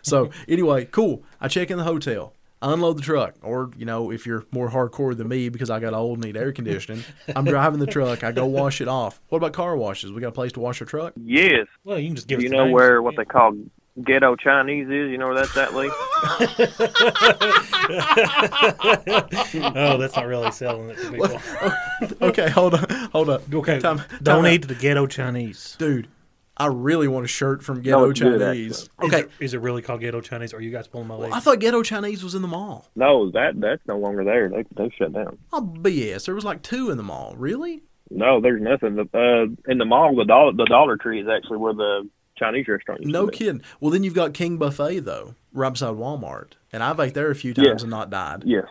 so anyway, cool. I check in the hotel. Unload the truck, or you know, if you're more hardcore than me because I got old and need air conditioning, I'm driving the truck. I go wash it off. What about car washes? We got a place to wash our truck? Yes. Well, you can just give Do us you the know names. where what they call ghetto Chinese is? You know where that's at, Lee? oh, that's not really selling it to people. Okay, hold on, hold on. Okay, Time- don't time out. eat the ghetto Chinese. dude. I really want a shirt from No, Ghetto good, Chinese. Is okay, it, is it really called ghetto Chinese? Or are you guys pulling my leg? I thought Ghetto Chinese was in the mall. No, that that's no longer there. They they shut down. Oh BS! There was like two in the mall. Really? No, there's nothing. Uh, in the mall, the dollar the Dollar Tree is actually where the Chinese restaurant. No kidding. Well, then you've got King Buffet though, right beside Walmart, and I've ate there a few times Yes. and not died. Yes.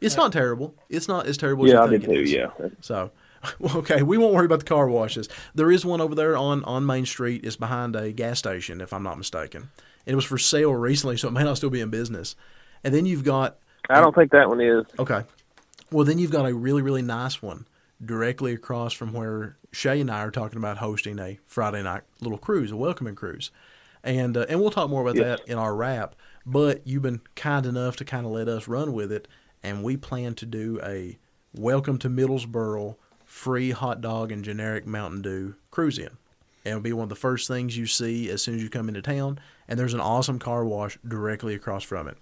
It's not terrible. It's not as terrible as Yeah, you I think did it too. is. Yeah. So, okay, we won't worry about the car washes. There is one over there on, on Main Street. It's behind a gas station, if I'm not mistaken. And it was for sale recently, so it may not still be in business. And then you've got I don't think that one is. Okay. Well, then you've got a really, really nice one directly across from where Shay and I are talking about hosting a Friday night little cruise, a welcoming cruise. And uh, and we'll talk more about that in our wrap. But you've been kind enough to kind of let us run with it, and we plan to do a welcome to Middlesboro free hot dog and generic Mountain Dew cruise in. And it'll be one of the first things you see as soon as you come into town. And there's an awesome car wash directly across from it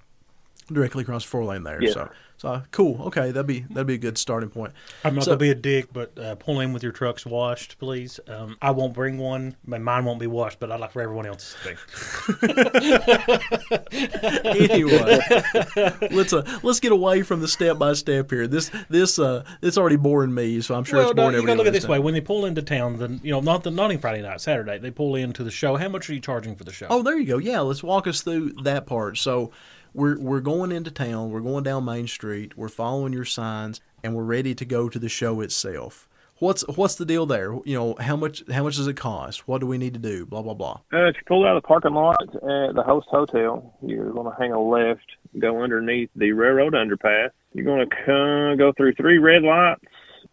directly across four lane there. Yeah. So, so cool. Okay, that'd be that'd be a good starting point. I'm not So- gonna be a dick, but uh, pull in with your trucks washed, please. Um, I won't bring one. My mine won't be washed, but I'd like for everyone else's to be. anyway, let's uh, let's get away from the step by step here. This this uh it's already boring me, so I'm sure well, it's no, boring you everyone. gotta look at this listening. way: when they pull into town, then you know, not the not even Friday night, Saturday, they pull into the show. How much are you charging for the show? Oh, there you go. Yeah, let's walk us through that part. So we're we're going into town. We're going down Main Street. We're following your signs, and we're ready to go to the show itself. what's what's the deal there? You know, how much how much does it cost? What do we need to do? Blah blah blah. Uh, if you pull out of the parking lot at the host hotel, you're going to hang a left, go underneath the railroad underpass. You're going to come, go through three red lights,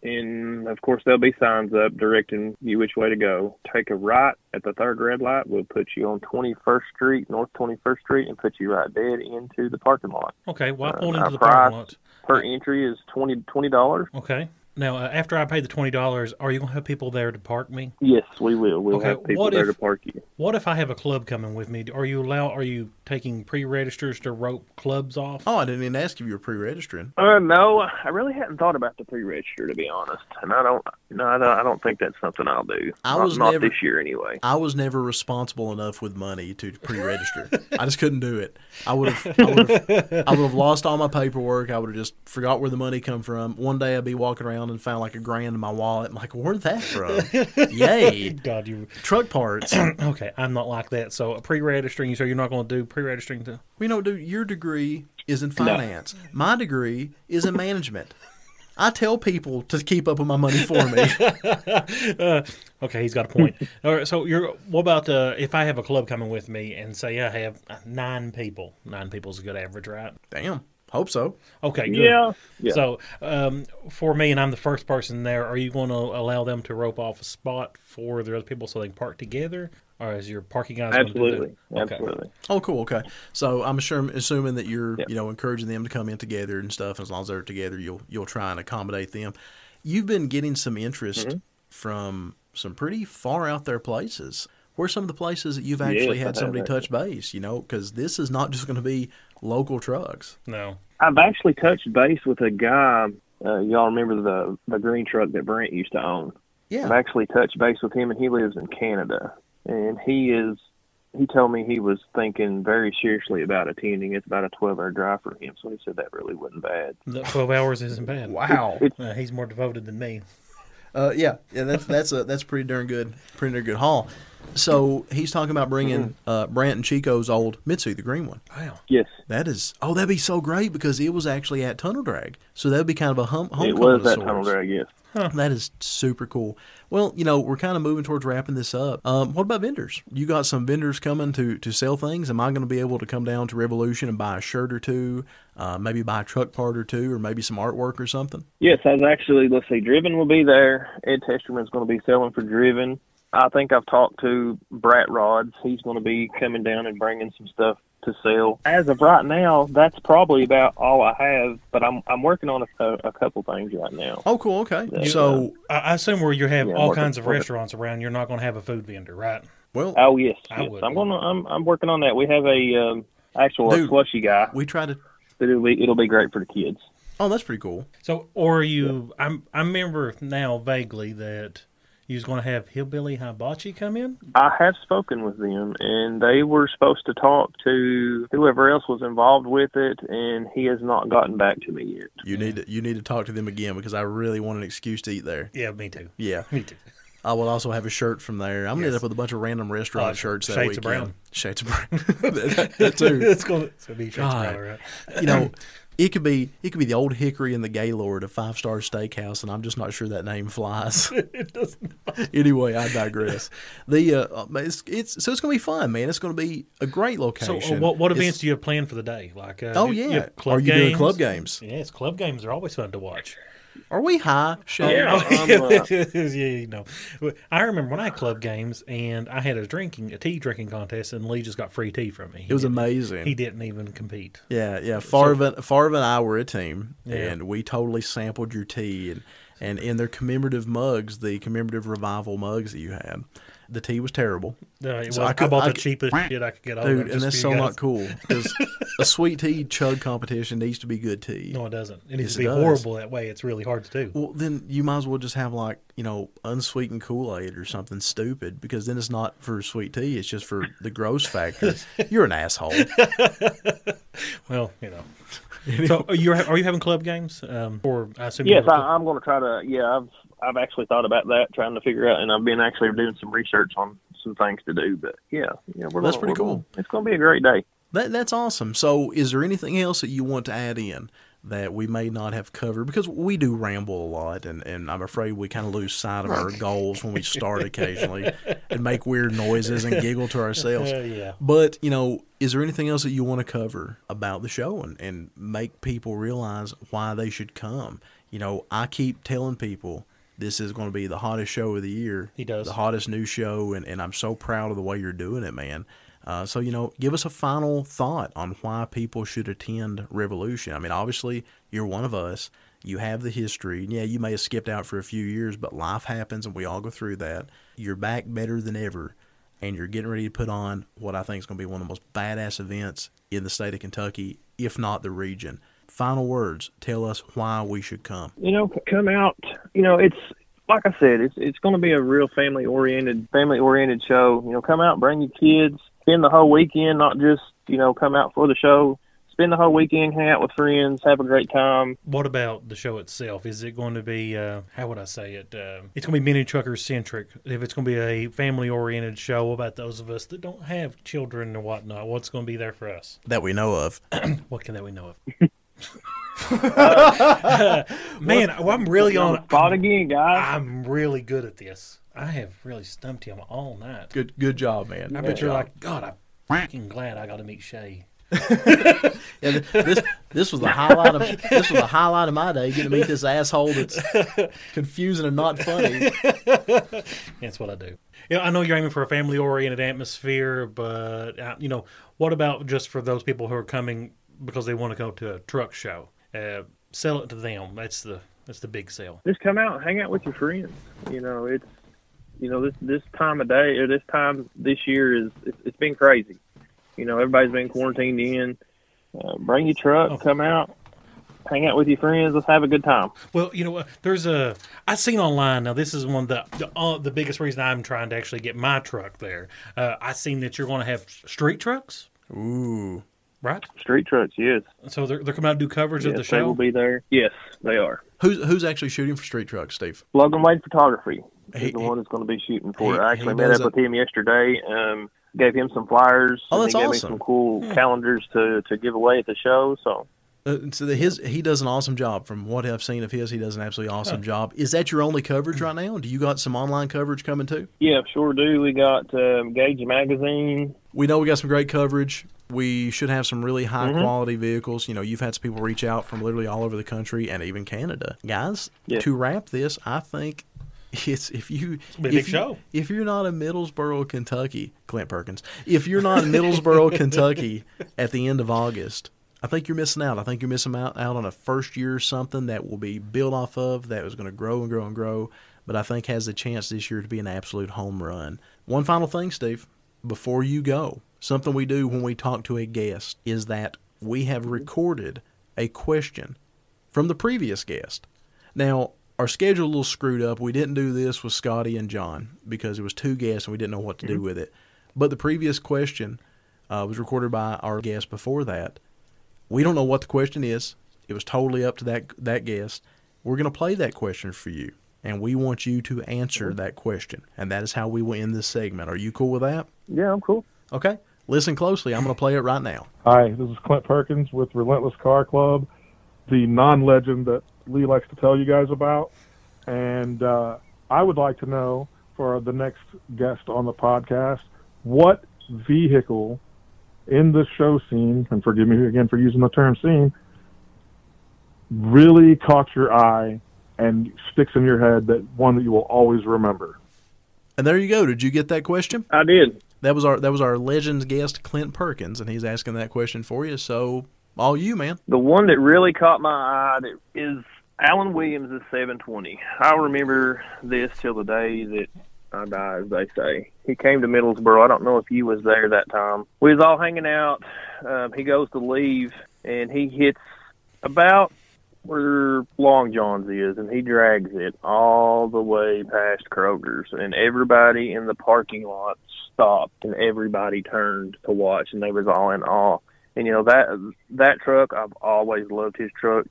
and of course there'll be signs up directing you which way to go. Take a right at the third red light. We'll put you on 21st Street, North 21st Street, and put you right dead into the parking lot. Okay, well, Uh, our into the parking lot. Per entry is twenty twenty dollars. Okay. Now, uh, after I pay the twenty dollars, are you going to have people there to park me? Yes, we will. We'll Okay, have people there to park you. What if I have a club coming with me? Are you allow? Are you taking pre-registers to rope clubs off? Oh, I didn't even ask if you were pre-registering. Uh, no, I really hadn't thought about the pre-register to be honest, and I don't. No, I don't, I don't think that's something I'll do. I was not never- this year anyway. I was never responsible enough with money to pre-register. I just couldn't do it. I would have, I would have, I would have lost all my paperwork. I would have just forgot where the money come from. One day I'd be walking around and found like a grand in my wallet. I'm like, where'd that from? Yay, God, you. truck parts. Okay, I'm not like that. So a pre-registering. So you're not going to do pre-registering to? We know, dude, your degree is in finance. My degree is in management. I tell people to keep up with my money for me. Okay, he's got a point. All right, so you're. What about uh, if I have a club coming with me and say I have nine people? Nine people is a good average, right? Damn, hope so. Okay, good. Yeah, yeah. So, um, for me, and I'm the first person there. Are you going to allow them to rope off a spot for the other people so they can park together, or is your parking guys gonna absolutely. Okay. absolutely. Oh, cool. Okay, so I'm sure assuming that you're Yeah. you know encouraging them to come in together and stuff. As long as they're together, you'll you'll try and accommodate them. You've been getting some interest Mm-hmm. from some pretty far out there places. Where's some of the places that you've actually Yes, had somebody actually. touch base? You know, because this is not just going to be local trucks. No. I've actually touched base with a guy. Uh, y'all remember the the green truck that Brent used to own? Yeah. I've actually touched base with him, and he lives in Canada, and he is. He told me he was thinking very seriously about attending. It's about a twelve-hour drive for him, so he said that really wasn't bad. The Twelve hours isn't bad. Wow. Uh, he's more devoted than me. Uh, yeah, yeah, that's that's a that's pretty darn good, pretty darn good haul. So he's talking about bringing Mm-hmm. uh, Brant and Chico's old Mitsu, the green one. Wow. Yes, That is, oh, that'd be so great because it was actually at Tunnel Drag, so that'd be kind of a hum, it was of that tunnel drag. Yes. That is super cool. Well, you know, we're kind of moving towards wrapping this up. Um, what about vendors? You got some vendors coming to to sell things. Am I going to be able to come down to Revolution and buy a shirt or two, uh, maybe buy a truck part or two, or maybe some artwork or something? Yes, I was actually. Let's see, Driven will be there. Ed Testerman's going to be selling for Driven. I think I've talked to Brat Rods. He's going to be coming down and bringing some stuff to sell. As of right now, that's probably about all I have. But I'm I'm working on a, a, a couple things right now. Oh, cool. Okay. Yeah. So, I, I assume where you have Yeah, all working- kinds of working. restaurants around, you're not going to have a food vendor, right? well, Oh yes, I yes. would. I'm gonna I'm I'm working on that. We have a um, actual Dude. slushy guy. we try to. But it'll be it'll be great for the kids. Oh, that's pretty cool. So, or are you? I'm. I remember now vaguely that you was going to have Hillbilly Hibachi come in. I have spoken with them, and they were supposed to talk to whoever else was involved with it, and he has not gotten back to me yet. You need to you need to talk to them again because I really want an excuse to eat there. Yeah, me too. Yeah, Me too. I will also have a shirt from there. I'm gonna end up with a bunch of random restaurant Uh, shirts that Shades of. Brown. Shades of brown. that, that too. it's going to be Shades of God. Brown, right? You know, it could be it could be the old Hickory and the Gaylord, a five star steakhouse, and I'm just not sure that name flies. It doesn't. anyway, I digress. The uh, it's, it's so it's gonna be fun, man. It's gonna be a great So, location. uh, what what It's- events do you have planned for the day? Like, uh, Oh you- you yeah, club are you doing club games? Yes, club games are always fun to watch. Are we high? Shane? Yeah. I'm, uh, yeah, you know. I remember when I had club games and I had a drinking, a tea drinking contest, and Lee just got free tea from me. He It was amazing. He didn't even compete. Yeah, yeah. Farva, Farva and I were a team, Yeah. and we totally sampled your tea, and and in their commemorative mugs, the commemorative revival mugs that you had, the tea was terrible, it So was, I I, could- bought I the could- cheapest shit I could get hold dude, of. and that's so you not cool because a sweet tea chug competition needs to be good tea. No, it doesn't. It needs Yes, to be does. horrible that way. It's really hard to do. Well, then you might as well just have like you know unsweetened Kool Aid or something stupid because then it's not for sweet tea; it's just for the gross factor. You're an asshole. Well, you know. so are you are you having club games? Um, or I assume Yes, I, I'm going to try to. Yeah, I've I've actually thought about that, trying to figure out, and I've been actually doing some research on some things to do. But yeah, yeah, we're That's gonna- pretty we're cool. gonna- it's going to be a great day. That that's awesome. So, is there anything else that you want to add in that we may not have covered because we do ramble a lot and, and I'm afraid we kind of lose sight of our goals when we start occasionally and make weird noises and giggle to ourselves. Uh, yeah. But, you know, is there anything else that you want to cover about the show and, and make people realize why they should come? You know, I keep telling people this is going to be the hottest show of the year. He does. The hottest new show, and, and I'm so proud of the way you're doing it, man. Uh, so, you know, give us a final thought on why people should attend Revolution. I mean, obviously, you're one of us. You have the history. Yeah, you may have skipped out for a few years, but life happens and we all go through that. You're back better than ever, and you're getting ready to put on what I think is going to be one of the most badass events in the state of Kentucky, if not the region. Final words. Tell us why we should come. you know, come out. You know, it's like I said, it's it's going to be a real family oriented, family oriented show. You know, come out, bring your kids, spend the whole weekend, not just you know come out for the show. Spend the whole weekend, hang out with friends, have a great time. What about the show itself? Is it going to be, uh, how would I say it? Uh, it's going to be mini trucker centric. If it's going to be a family oriented show, what about those of us that don't have children and whatnot? What's going to be there for us? That we know of. What can that we know of? Man, I'm really on. Spot again, guys. I'm really good at this. I have really stumped him all night. Good good job, man. I bet you're like, God, I'm fucking glad I got to meet Shay. Yeah, this this was the highlight of this was the highlight of my day. Getting to meet this asshole that's confusing and not funny. That's what I do. Yeah, I know you're aiming for a family oriented atmosphere, but uh, you know, what about just for those people who are coming because they want to go to a truck show? Uh, sell it to them. That's the that's the big sell. Just come out, hang out with your friends. You know, it's you know this this time of day or this time this year is it's, it's been crazy. You know, everybody's been quarantined in. Uh, bring your truck, Oh. come out, hang out with your friends. Let's have a good time. Well, you know what? There's a I seen online. Now, this is one of the the, uh, the biggest reason I'm trying to actually get my truck there. Uh, I seen that you're going to have street trucks, Ooh, right? Street trucks, yes. So they're they're coming out to do coverage of yes, the they show. will be there. Yes, they are. who's who's actually shooting for street trucks, Steve? Logan Wade Photography is He- the he- one that's going to be shooting for he- it. I actually met up it- with him yesterday. Um, gave him some flyers. Oh, and that's he gave awesome. me some cool calendars to, to give away at the show. So Uh, so the, his he does an awesome job. From what I've seen of his, he does an absolutely awesome job. Is that your only coverage right now? Do you got some online coverage coming too? yeah, sure do. We got um, Gauge Magazine. We know we got some great coverage. We should have some really high Mm-hmm. quality vehicles. You know, you've had some people reach out from literally all over the country and even Canada. Guys, Yeah. to wrap this, I think it's if you a if big you- show. if you're not in Middlesboro, Kentucky, Clint Perkins, if you're not in Middlesboro, Kentucky at the end of August, I think you're missing out. I think you're missing out, out on a first year something that will be built off of that is going to grow and grow and grow, but I think has the chance this year to be an absolute home run. One final thing, Steve, before you go, something we do when we talk to a guest is that we have mm-hmm. recorded a question from the previous guest. Now, our schedule a little screwed up. We didn't do this with Scotty and John because it was two guests and we didn't know what to do mm-hmm. with it. But the previous question uh, was recorded by our guest before that. We don't know what the question is. It was totally up to that that guest. We're going to play that question for you, and we want you to answer mm-hmm. that question, and that is how we will end this segment. Are you cool with that? Yeah, I'm cool. Okay. Listen closely. I'm going to play it right now. Hi, this is Clint Perkins with Relentless Car Club, the non legend that Lee likes to tell you guys about. And uh, I would like to know for the next guest on the podcast what vehicle in the show scene, and forgive me again for using the term scene, really caught your eye and sticks in your head that one that you will always remember. And there you go. Did you get that question? I did. That was our that was our legends guest Clint Perkins, and he's asking that question for you. So all you, man. The one that really caught my eye that is Alan Williams' is 720. I remember this till the day that I die, as they say. He came to Middlesboro. I don't know if you was there that time. We was all hanging out. Um, he goes to leave, and he hits about where Long John's is, and he drags it all the way past Kroger's, and everybody in the parking lot stopped, and everybody turned to watch, and they was all in awe. And you know that that truck, I've always loved his truck,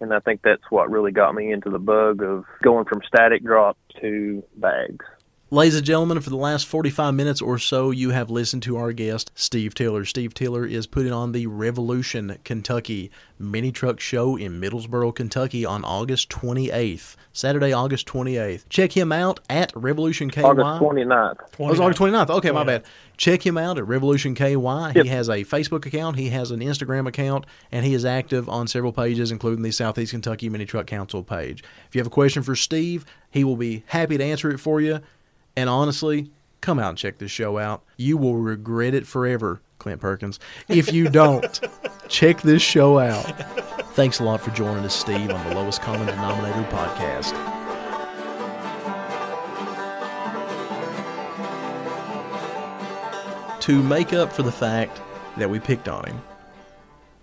and I think that's what really got me into the bug of going from static drop to bags. Ladies and gentlemen, for the last 45 minutes or so, you have listened to our guest, Steve Taylor. Steve Taylor is putting on the Revolution Kentucky mini truck show in Middlesboro, Kentucky on August 28th. Saturday, August 28th. Check him out at Revolution KY. August 29th. Oh, it was August 29th. Okay, my 29th. bad. Check him out at Revolution KY. Yep. He has a Facebook account, he has an Instagram account, and he is active on several pages, including the Southeast Kentucky Mini Truck Council page. If you have a question for Steve, he will be happy to answer it for you. And honestly, come out and check this show out. You will regret it forever, Clint Perkins. If you don't, check this show out. Thanks a lot for joining us, Steve, on the Lowest Common Denominator podcast. to make up for the fact that we picked on him,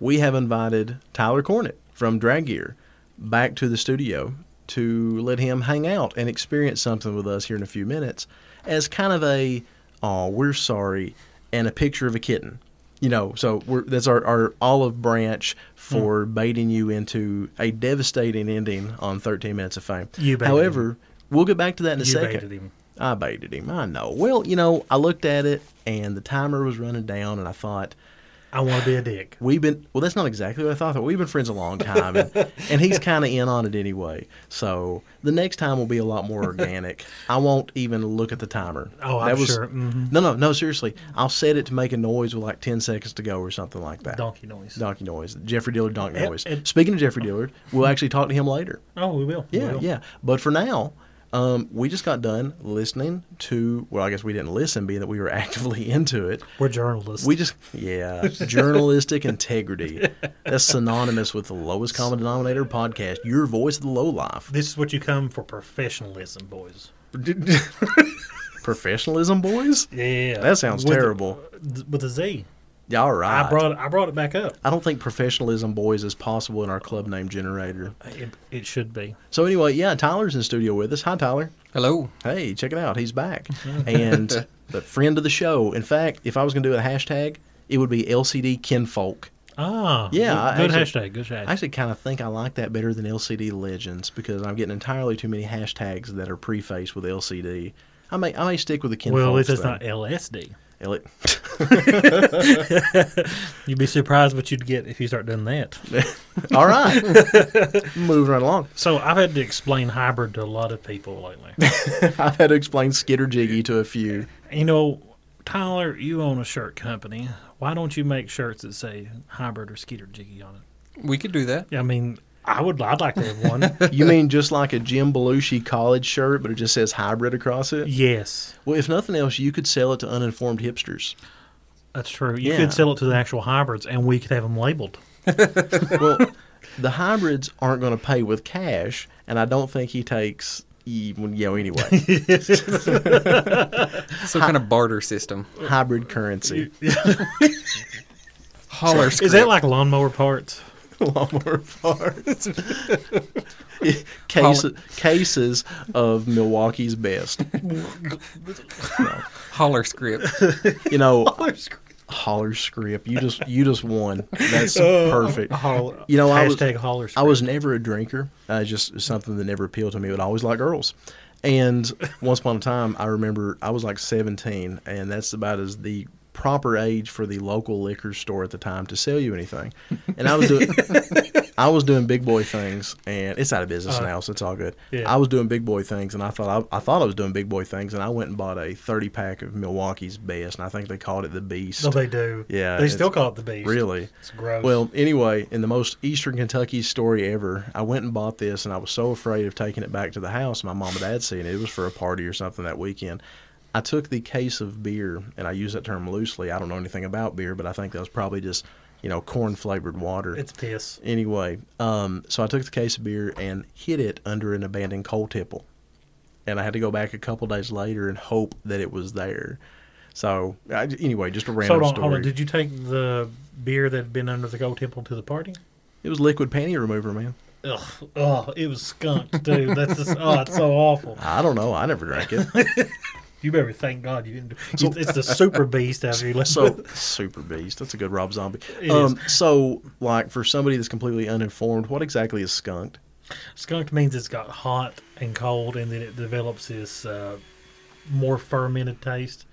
we have invited Tyler Cornett from Drag Gear back to the studio to let him hang out and experience something with us here in a few minutes as kind of a, oh, we're sorry, and a picture of a kitten. You know, so we're, that's our, our olive branch for hmm. baiting you into a devastating ending on 13 Minutes of Fame. You baited However, we'll get back to that in a You second. baited him. I baited him. I know. Well, you know, I looked at it and the timer was running down, and I thought I want to be a dick. we've been. Well, that's not exactly what I thought. Thought we've been friends a long time, and, and he's kind of in on it anyway. So the next time will be a lot more organic. I won't even look at the timer. Oh, I'm sure. Mhm. No, no, no. Seriously, I'll set it to make a noise with like ten seconds to go or something like that. Donkey noise. Donkey noise. Jeffrey Dillard donkey Yep, noise. Speaking of Jeffrey Dillard, we'll actually talk to him later. Oh, we will. We Yeah, will. yeah. But for now, um, we just got done listening to. Well, I guess we didn't listen, being that we were actively into it. We're journalists. We just, yeah, journalistic integrity. That's synonymous with the lowest common denominator podcast. Your voice of the low life. this is what you come for professionalism, boys. Professionalism, boys. Yeah. That sounds With- terrible. With a Z. Yeah, all right. I brought I brought it back up. I don't think professionalism, boys, is possible in our club name generator. It, it should be. So anyway, yeah, Tyler's in studio with us. Hi, Tyler. Hello. Hey, check it out. He's back. and the friend of the show. In fact, if I was going to do a hashtag, it would be LCD kinfolk. Ah. Yeah, Good, good actually- hashtag. Good hashtag. I actually kind of think I like that better than LCD Legends because I'm getting entirely too many hashtags that are prefaced with LCD. I may I may stick with the kinfolk. well, if least it's not LSD. L- You'd be surprised what you'd get if you start doing that. All right, moving right along. So I've had to explain hybrid to a lot of people lately. I've had to explain Skitter Jiggy to a few. you know, Tyler, you own a shirt company. Why don't you make shirts that say hybrid or skitter Jiggy on it? We could do that. I mean, I would. I'd like to have one. You mean just like a Jim Belushi college shirt, but it just says hybrid across it? yes, Well, if nothing else, you could sell it to uninformed hipsters. that's true. You Yeah. could sell it to the actual hybrids, and we could have them labeled. well, the hybrids aren't going to pay with cash, and I don't think he takes. e- well, You know, anyway, Some kind of barter system. hybrid currency. Holler Is that like lawnmower parts? Lawnmower parts. Case, cases of Milwaukee's best. Holler script. You know, holler script. You just you just won. That's perfect. Holler, You know, I was- hashtag holler. I was never a drinker. Uh, just something that never appealed to me. But I always liked girls. And once upon a time, I remember I was like 17, and that's about as the proper age for the local liquor store at the time to sell you anything. And I was doing, I was doing big boy things, and it's out of business uh-huh. now, so it's all good. yeah. I was doing big boy things, and I thought I, I thought I was doing big boy things, and I went and bought a 30 pack of Milwaukee's Best, and I think they called it the Beast. No, they do. Yeah, they still call it the beast. Really? It's gross. Well, anyway, in the most Eastern Kentucky story ever, I went and bought this, and I was so afraid of taking it back to the house. My mom and dad seeing it. It was for a party or something that weekend. I took the case of beer, and I use that term loosely. I don't know anything about beer, but I think that was probably just, you know, corn flavored water. it's piss. anyway, um, so I took the case of beer and hid it under an abandoned coal tipple, and I had to go back a couple days later and hope that it was there. So I, anyway, just a So random hold on, story. hold on. Did you take the beer that had been under the coal tipple to the party? It was liquid panty remover, man. Ugh, oh, it was skunked, dude. That's just, oh, it's so awful. I don't know. I never drank it. You better thank God you didn't. Do, it's, it's the super beast after you left. So super beast. That's a good Rob Zombie. Um, so like for somebody that's completely uninformed, what exactly is skunked? skunked means it's got hot and cold, and then it develops this uh, more fermented taste.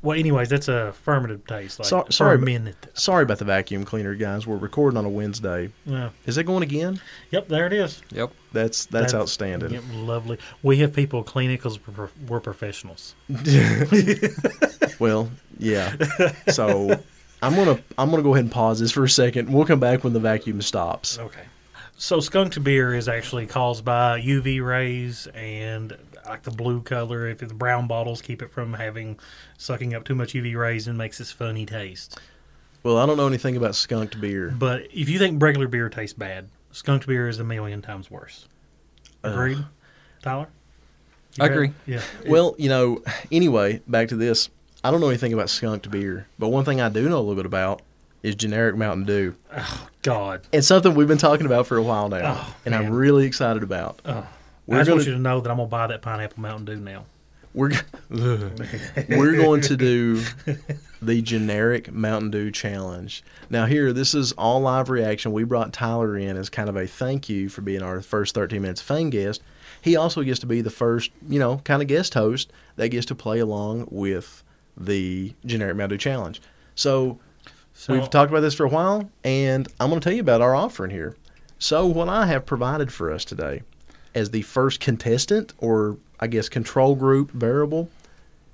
Well, anyways, that's a affirmative taste. Like So- sorry, but- fermented. Sorry about the vacuum cleaner, guys. We're recording on a Wednesday. Yeah. Is it going again? Yep, there it is. Yep. That's that's, outstanding. Yep, lovely. We have people clean it because we're, we're professionals. Well, yeah. So I'm gonna I'm gonna go ahead and pause this for a second. We'll come back when the vacuum stops. Okay. So skunk beer is actually caused by UV rays and like the blue color. If the brown bottles keep it from having sucking up too much UV rays and makes this funny taste. Well, I don't know anything about skunked beer. But if you think regular beer tastes bad, skunk beer is a million times worse. Agreed, Tyler? You I got- agree. Yeah. Well, you know, anyway, back to this. I don't know anything about skunked beer, but one thing I do know a little bit about is generic Mountain Dew. Oh God. It's something we've been talking about for a while now, Oh, and I'm really excited about. Oh. We're I just gonna- want you to know that I'm gonna buy that pineapple Mountain Dew now. We're we're going to do the generic Mountain Dew challenge. Now, here, this is all live reaction. We brought Tyler in as kind of a thank you for being our first 13 minutes of fame guest. He also gets to be the first, you know, kind of guest host that gets to play along with the generic Mountain Dew challenge. So, So We've talked about this for a while, and I'm going to tell you about our offering here. So, what I have provided for us today as the first contestant, or I guess control group variable,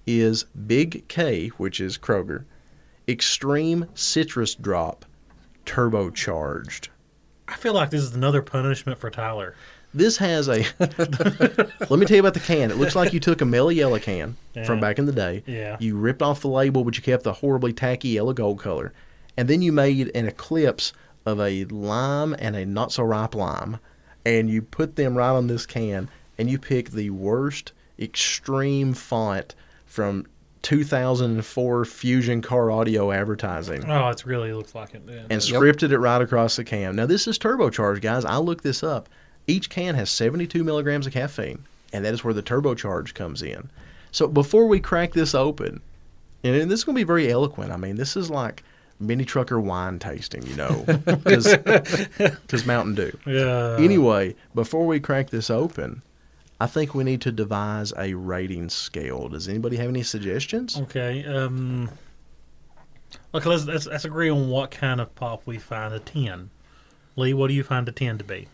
is Big K, which is Kroger, Extreme Citrus Drop, Turbocharged. I feel like this is another punishment for Tyler. This has a. let me tell you about the can. It looks like you took a Mellow Yellow can from back in the day. Yeah. You ripped off the label, but you kept the horribly tacky yellow gold color. And then you made an eclipse of a lime and a not so ripe lime. And you put them right on this can. And you pick the worst extreme font from 2004 Fusion Car Audio advertising Oh, it really looks like it. Yeah. and Yep. scripted it right across the can. Now this is turbocharged, guys. I looked this up. Each can has 72 milligrams of caffeine, and that is where the turbocharge comes in. So before we crack this open, and this is going to be very eloquent. I mean, this is like mini trucker wine tasting, you know, because Mountain Dew. yeah. Anyway, before we crack this open, I think we need to devise a rating scale. Does anybody have any suggestions? Okay. Um. Okay, let's, let's let's agree on what kind of pop we find a ten. Lee, what do you find a ten to be?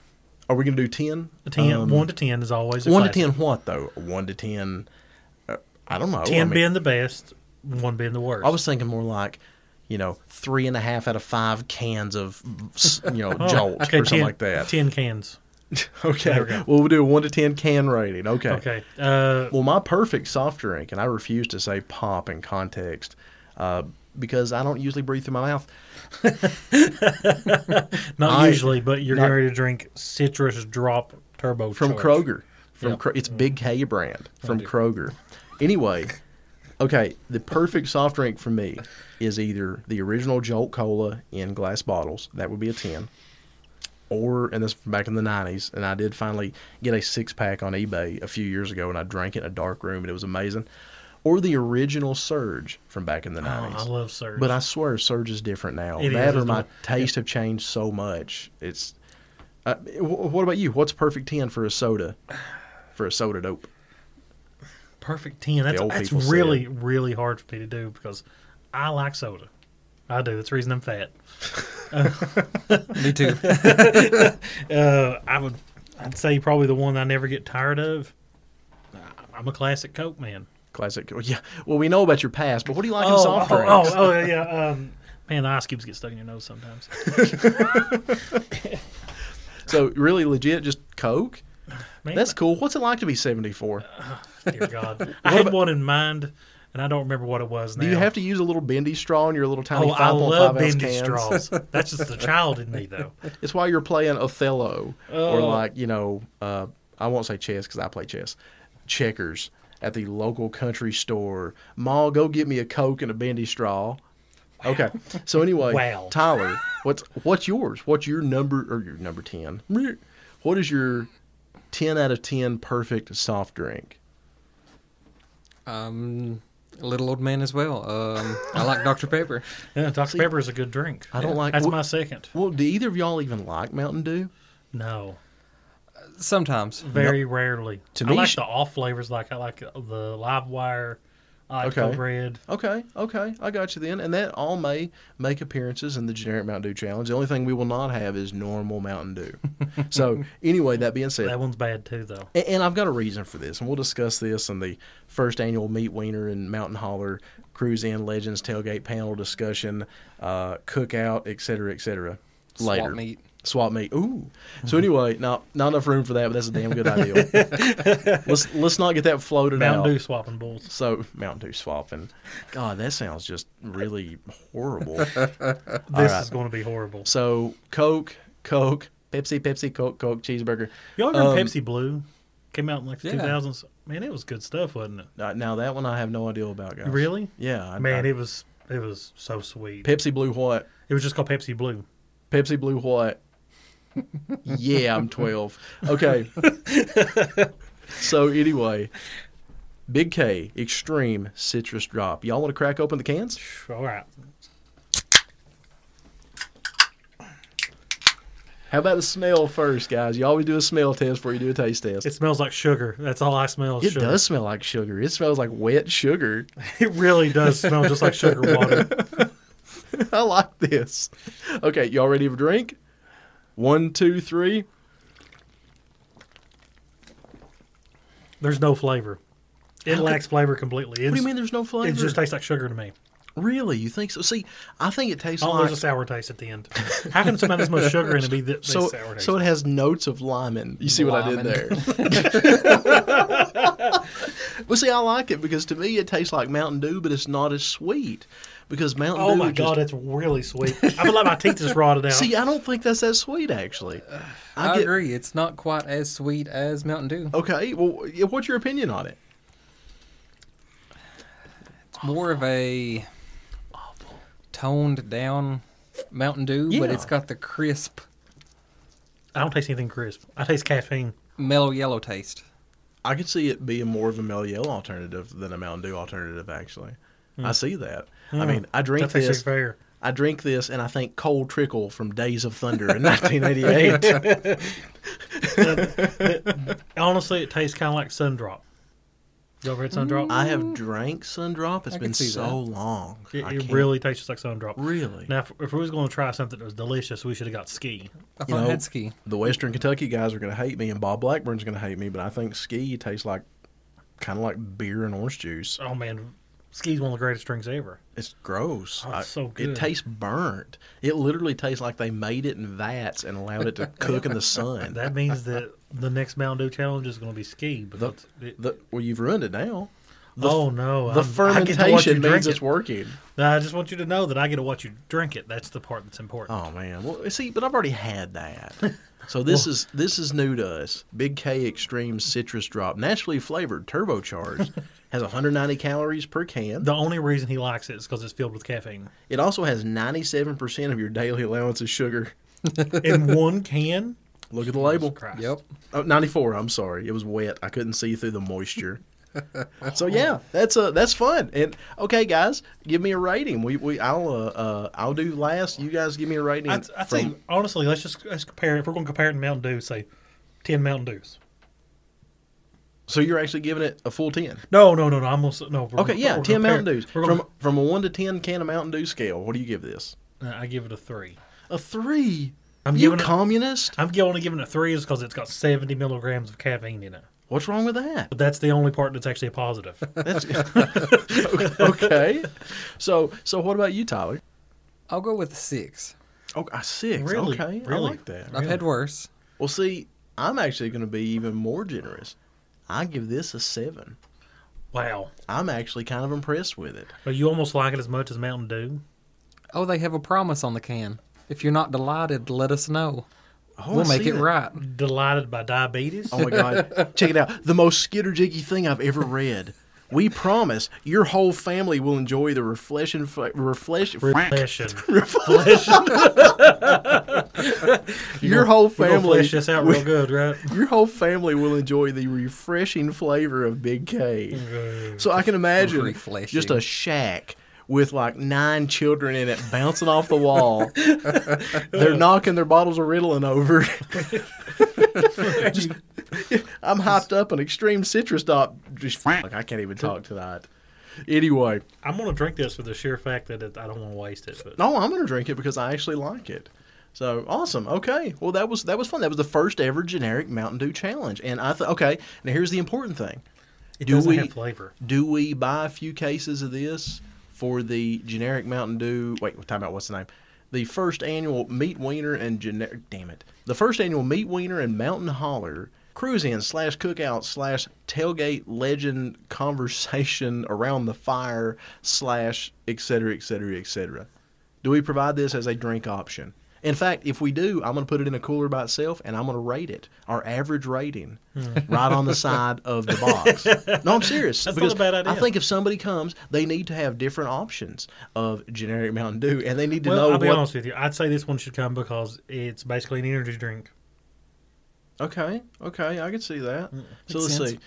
Are we going to do 10? A ten, Um, one to ten is always a One to ten, what though? One to ten. Uh, I don't know. Ten I mean, being the best, one being the worst. I was thinking more like, you know, three and a half out of five cans of, you know, Oh, Jolt okay, or something 10 like that. Ten cans. Okay, we well, we'll do a one to ten can rating. Okay. Okay. Uh, Well, my perfect soft drink, and I refuse to say pop in context, uh, because I don't usually breathe through my mouth. not I- usually, but you're not- ready to drink citrus drop turbo from. Kroger. From Yeah. Kro- it's Big K brand from. Kroger. Anyway, okay, the perfect soft drink for me is either the original Jolt Cola in glass bottles. That would be a ten. Or and this from back in the nineties, and I did finally get a six pack on eBay a few years ago, and I drank it in a dark room, and it was amazing. Or the original Surge from back in the Oh, nineties. I love Surge. But I swear, Surge is different now. It that is, or my taste have changed so much. It's. Uh, what about you? What's perfect ten for a soda? For a soda dope. Perfect ten. That's that's people say really really hard for me to do because I like soda. I do. That's the reason I'm fat. Me too. Uh, I would. I'd say probably the one I never get tired of. I'm a classic Coke man. Classic. Yeah. Well, we know about your past, but what do you like in oh, soft oh, drinks? oh, oh, yeah. Um, man, the ice cubes get stuck in your nose sometimes. So really, legit, just Coke. Man, That's cool. What's it like to be seventy four? Dear God. I had one in mind, and I don't remember what it was. Now. Do you have to use a little bendy straw in your little tiny Oh, I love bendy cans? straws. That's just the child in me, though. It's why you're playing Othello or Oh. like you know, uh, I won't say chess because I play chess. Checkers at the local country store. Ma, go get me a Coke and a bendy straw. Okay. So anyway, Wow. Tyler, what's what's yours? What's your number or your number ten? What is your ten out of ten perfect soft drink? Um, a little old man as well. Um, I like Dr Pepper. Yeah, Dr. Pepper is a good drink. I don't like. That's what- my second. Well, do either of y'all even like Mountain Dew? No. Sometimes. Very rarely. To me. I me, like sh- the off flavors. Like I like the live wire. I Okay. Code Red. Okay, okay, I got you then. And that all may make appearances in the generic Mountain Dew challenge. The only thing we will not have is normal Mountain Dew. so, anyway, that being said, That one's bad too, though. A- And I've got a reason for this, and we'll discuss this in the first annual Meat Wiener and Mountain Holler Cruise In Legends Tailgate panel discussion, uh, cookout, et cetera, et cetera. Swap Later. meet. Swap meet. Ooh. So anyway, now not enough room for that, but that's a damn good idea. let's let's not get that floated Mountain out. Dew swapping bulls. So Mountain Dew swapping. God, that sounds just really horrible. This right. is going to be horrible. So Coke, Coke, Pepsi, Pepsi, Coke, Coke, cheeseburger. Y'all remember Um, Pepsi Blue? Came out in like the Yeah. 2000s. Man, it was good stuff, wasn't it? Uh, now that one I have no idea about, guys. Really? Yeah, I, Man, I- it was it was so sweet. Pepsi Blue what? It was just called Pepsi Blue. Pepsi Blue what? Yeah, I'm 12. Okay. so anyway, Big K Extreme Citrus Drop. Y'all want to crack open the cans? All right. How about the smell first, guys? You always do a smell test before you do a taste test. It smells like sugar. That's all I smell. Is it sugar. does smell like sugar. It smells like wet sugar. It really does smell just like sugar water. I like this. Okay, y'all ready for a drink? One, two, three. There's no flavor. It How lacks flavor completely. It's, What do you mean there's no flavor? It just tastes like sugar to me. really? You think so? See, I think it tastes Oh, like there's a sour taste at the end. How can something have this much sugar in it be this, this so. sour taste? So it has notes of lemon. You see what I did there? well, see, I like it because to me it tastes like Mountain Dew, but it's not as sweet because Mountain oh Dew. Oh my just- god, it's really sweet. I feel like my teeth just rotted out. See, I don't think that's that sweet actually. I, get- agree. It's not quite as sweet as Mountain Dew. Okay, well, what's your opinion on it? It's more of a toned down Mountain Dew, but it's got the crisp, I don't taste anything crisp. I taste caffeine. mellow yellow taste. I could see it being more of a Mellow Yellow alternative than a Mountain Dew alternative. Actually, I hmm. see that. I mean, I drink That's this. fair. I drink this, and I think Cole Trickle from Days of Thunder in 1988. Honestly, it tastes kind of like Sundrop. You ever had Sundrop? I have drank Sundrop. It's I been so that. long. it it really tastes just like Sundrop. really. Now, if, if we was going to try something that was delicious, we should have got ski. I You know, it had ski. the Western Kentucky guys are going to hate me, and Bob Blackburn's going to hate me. But I think Ski tastes like kind of like beer and orange juice. Oh man, ski's one of the greatest drinks ever. It's gross. Oh, it's so It tastes burnt. It literally tastes like they made it in vats and allowed it to cook in the sun. That means that the next Mountain Dew challenge is going to be ski. But The- it, The, well, you've ruined it now. The, oh no, the I'm- I get to watch you fermentation means it. it's working. I just want you to know that I get to watch you drink it. That's the part that's important. Oh man, well see, but I've already had that. So this is this is new to us. Big K Extreme Citrus Drop, naturally flavored, turbocharged, has 190 calories per can. The only reason he likes it is because it's filled with caffeine. It also has 97% of your daily allowance of sugar. In one can. Look at the label. Jesus Christ. Yep. Oh, 94. I'm sorry, it was wet. I couldn't see through the moisture. so yeah, that's uh that's fun. And okay, guys, give me a rating. We we I'll uh, uh I'll do last. You guys give me a rating. I, I from- think honestly, let's just let's compare. it. If we're going to compare it to Mountain Dew, say ten Mountain Dews. So you're actually giving it a full 10. No, no, no, no. I'm gonna, no. We're, Okay, yeah, we're 10 compare- Mountain Dews. We're From gonna, from a 1 to 10 can of Mountain Dew scale, what do you give this? uh, I give it a three. A 3. I'm you giving it- communist? I'm only giving it three is because it's got 70 milligrams of caffeine in it. What's wrong with that? But that's the only part that's actually a positive. That's okay. So so what about you, Tyler? I'll go with a six. Oh, a six. Really? Okay, I like that. I've had worse. Well, see, I'm actually going to be even more generous. I give this a seven. wow. I'm actually kind of impressed with it. But you almost like it as much as Mountain Dew. Oh, they have a promise on the can. If you're not delighted, let us know. Oh, we'll I make it that. right. Delighted by diabetes. Oh my god! Check it out. The most skitter skitterjiggy thing I've ever read. We promise your whole family will enjoy the refreshing, fla- refresh, Reflection. your whole We're gonna family. flesh this out real good, right? Your whole family will enjoy the refreshing flavor of Big K. Mm-hmm. So I can imagine Refreshing. just a shack with like nine children in it bouncing off the wall. They're knocking their bottles of Ritalin over. just, I'm hyped up on extreme citrus dot. Just like I can't even talk tonight. Anyway, I'm gonna drink this for the sheer fact that it, I don't want to waste it. But no, I'm gonna drink it because I actually like it. So awesome. Okay. Well, that was that was fun. That was the first ever generic Mountain Dew challenge, and I thought, okay. Now here's the important thing: it Do doesn't we- have flavor. Do we buy a few cases of this for the generic Mountain Dew? Wait, we're talking about what's the name? The first annual Meat Wiener and generic. Damn it! The first annual Meat Wiener and Mountain Holler cruise in slash cookout slash tailgate legend conversation around the fire slash et cetera et cetera et cetera. Do we provide this as a drink option? In fact, if we do, I'm going to put it in a cooler by itself and I'm going to rate it, our average rating, hmm. right on the side of the box. No, I'm serious. That's not a bad idea. I think if somebody comes, they need to have different options of generic Mountain Dew and they need to Well, know I'll be what. honest with you. I'd say this one should come because it's basically an energy drink. Okay, okay, I can see that. Mm, so let's sense. see.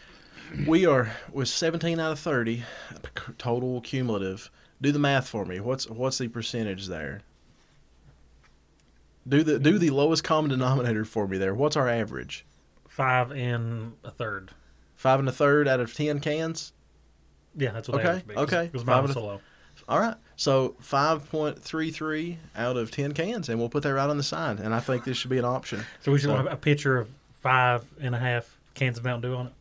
We are with 17 out of 30 total cumulative. Do the math for me. What's what's the percentage there? Do the do the lowest common denominator for me there. What's our average? Five and a third. Five and a third out of 10 cans. Yeah, that's what Okay, average be, 'cause- okay. Because Five mine and was a- so low. All right. So 5.33 out of 10 cans, and we'll put that right on the side. And I think this should be an option. So we should So- have a picture of five and a half cans of Mountain Dew on it.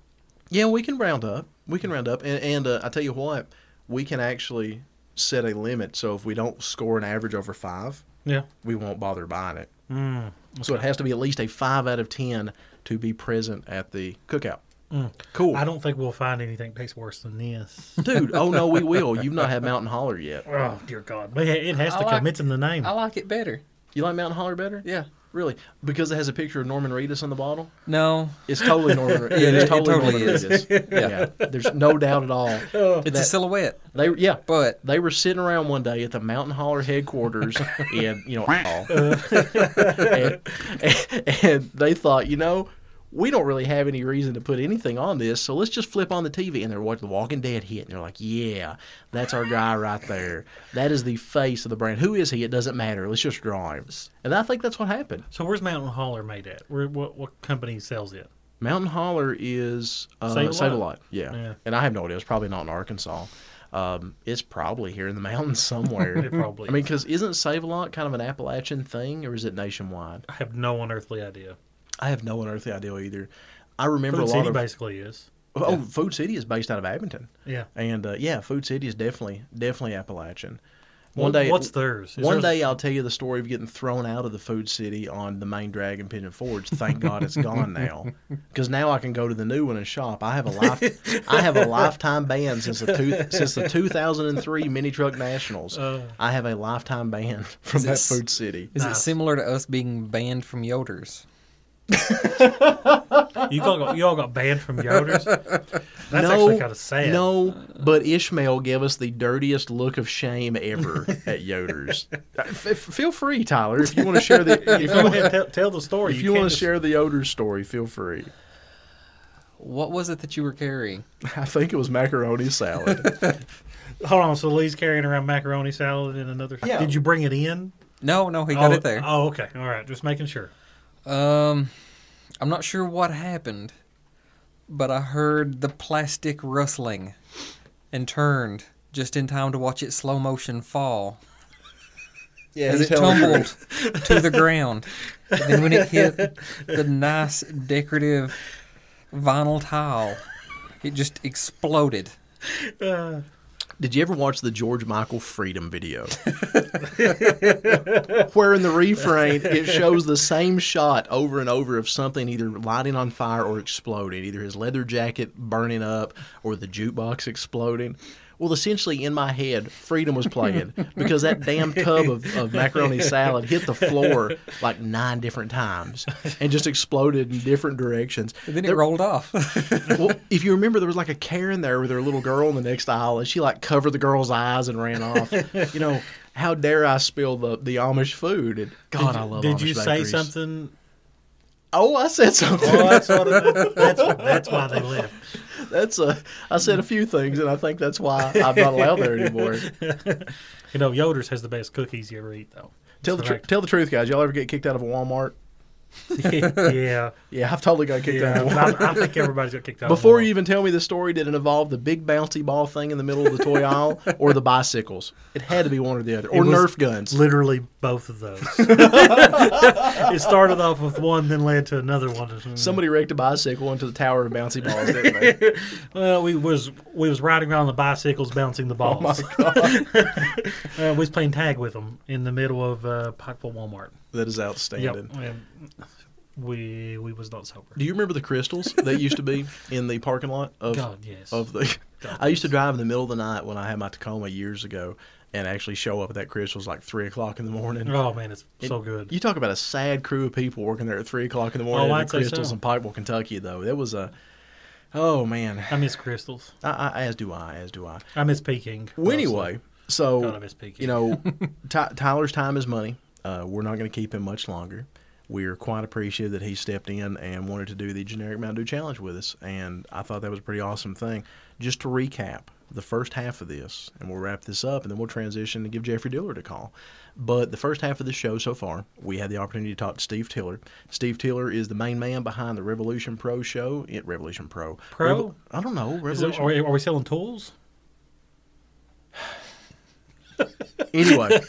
Yeah, we can round up. We can round up, and, and uh, I tell you what, we can actually set a limit. So if we don't score an average over five, Yeah. we won't bother buying it. Mm. So it has to be at least a five out of ten to be present at the cookout. Mm. Cool, I don't think we'll find anything tastes worse than this. dude. Oh no, we will. You've not had Mountain Holler yet. oh dear God! But it has I to like- come. It's in the name. I like it better. You like Mountain Holler better? Yeah. Really? Because it has a picture of Norman Reedus on the bottle. No. It's totally Norman. yeah, Yeah, it it totally, totally Norman is. Reedus. Yeah. there's no doubt at all. It's That- a silhouette, They yeah, but they were sitting around one day at the Mountain Holler headquarters in you know, and, and they thought, you know, we don't really have any reason to put anything on this, so let's just flip on the TV. And they're watching The Walking Dead hit, and they're like, yeah, that's our guy right there. That is the face of the brand. Who is he? It doesn't matter. Let's just draw him. And I think that's what happened. so where's Mountain Holler made at? Where what what company sells it? Mountain Holler is uh, Save a Save a Lot. Yeah. Yeah. And I have no idea. It's probably not in Arkansas. Um, it's probably here in the mountains somewhere. It probably. I mean, because isn't Save a Lot kind of an Appalachian thing, or is it nationwide? I have no unearthly idea. I have no unearthly idea either. I remember Food a lot City of basically is. oh, Food City is based out of Abingdon, Yeah. and uh, yeah, Food City is definitely definitely Appalachian. One day, what's theirs? Is one theirs- day, I'll tell you the story of getting thrown out of the Food City on the main drag in Pigeon Forge. Thank God it's gone now, because now I can go to the new one and shop. I have a life, I have a lifetime ban since the two, since the 2003 Mini Truck Nationals. Uh. I have a lifetime ban from that this- Food City. is it similar to us being banned from Yoders? You all got you all got banned from Yoders. That's no, actually kind of sad. No, but Ishmael gave us the dirtiest look of shame ever at Yoder's. F- f- feel free, Tyler, if you want to share the if you want, ahead, tell, tell the story. if you can't want to just- share the Yoder's story, feel free. What was it that you were carrying? I think it was macaroni salad. Hold on. So Lee's carrying around macaroni salad in another. Yeah. Did you bring it in? No, no, he got oh, it there. Oh, okay. All right. Just making sure. Um, I'm not sure what happened, but I heard the plastic rustling and turned just in time to watch it slow motion fall yeah, as it tumbled to the ground. And then when it hit the nice decorative vinyl tile, it just exploded. Uh, Did you ever watch the George Michael Freedom video? Where in the refrain it shows the same shot over and over of something either lighting on fire or exploding, either his leather jacket burning up or the jukebox exploding. Well, essentially, in my head, Freedom was playing because that damn tub of, of macaroni salad hit the floor like nine different times and just exploded in different directions. And then it There- rolled off. well, if you remember, there was like a Karen there with her little girl in the next aisle, and she like covered the girl's eyes and ran off. you know, how dare I spill the, the Amish food? And God, did, I love. Did Amish you say something? Oh, I said something. Oh, that's what that's that's why they left. That's a. I said a few things, and I think that's why I'm not allowed there anymore. You know, Yoder's has the best cookies you ever eat, though. Tell the tr- tell the truth, guys. Y'all ever get kicked out of a Walmart? yeah, Yeah, I've totally got kicked out yeah. Walmart. I, I think everybody's got kicked out. Before you even tell me the story, did it involve the big bouncy ball thing in the middle of the toy aisle or the bicycles? It had to be one or the other. Or Nerf guns. Literally both of those. it started off with one, then led to another one. Somebody wrecked a bicycle into the tower of bouncy balls, didn't they? Well, we was we was riding around the bicycles, bouncing the Oh balls. my god, uh, we was playing tag with them in the middle of uh, Pikeville Walmart. That is outstanding. and we we was not sober. Do you remember the Krystals that used to be in the parking lot of God, yes. of the? God, I used to drive in the middle of the night when I had my Tacoma years ago, and actually show up at that Krystals like three o'clock in the morning. oh man, it's It- so good. You talk about a sad crew of people working there at three o'clock in the oh, morning Oh, at I'd the say Krystals so. in Pikeville, Kentucky. Though that was a, oh man, I miss Krystals. I, I, as do I, as do I. I miss Peking. Well, anyway, so God, I miss Peking. you know, Ty Tyler's time is money. Uh, we're not going to keep him much longer. We're quite appreciative that he stepped in and wanted to do the generic Mountain Dew challenge with us, and I thought that was a pretty awesome thing. Just to recap the first half of this, and we'll wrap this up, and then we'll transition and give Jeffrey Dillard a call. But the first half of the show so far, we had the opportunity to talk to Steve Tiller. Steve Tiller is the main man behind the Revolution Pro show. It, Revolution Pro. Pro? I don't know. Revolution. it, are, we, are we selling tools? Anyway,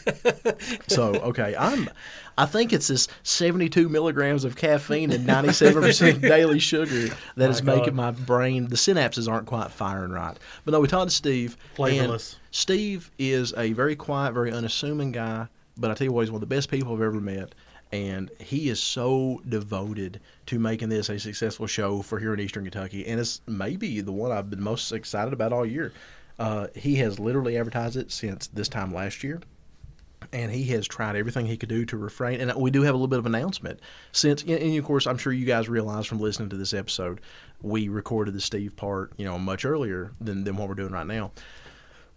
so okay, I'm. I think it's this 72 milligrams of caffeine and 97 percent daily sugar that is My making God. my brain. The synapses aren't quite firing right. But no, we talked to Steve. Flavorless. Steve is a very quiet, very unassuming guy. But I tell you what, he's one of the best people I've ever met. And he is so devoted to making this a successful show for here in Eastern Kentucky. And it's maybe the one I've been most excited about all year. Uh, he has literally advertised it since this time last year and he has tried everything he could do to refrain. And we do have a little bit of announcement since, and of course, I'm sure you guys realize from listening to this episode, we recorded the Steve part, you know, much earlier than than what we're doing right now.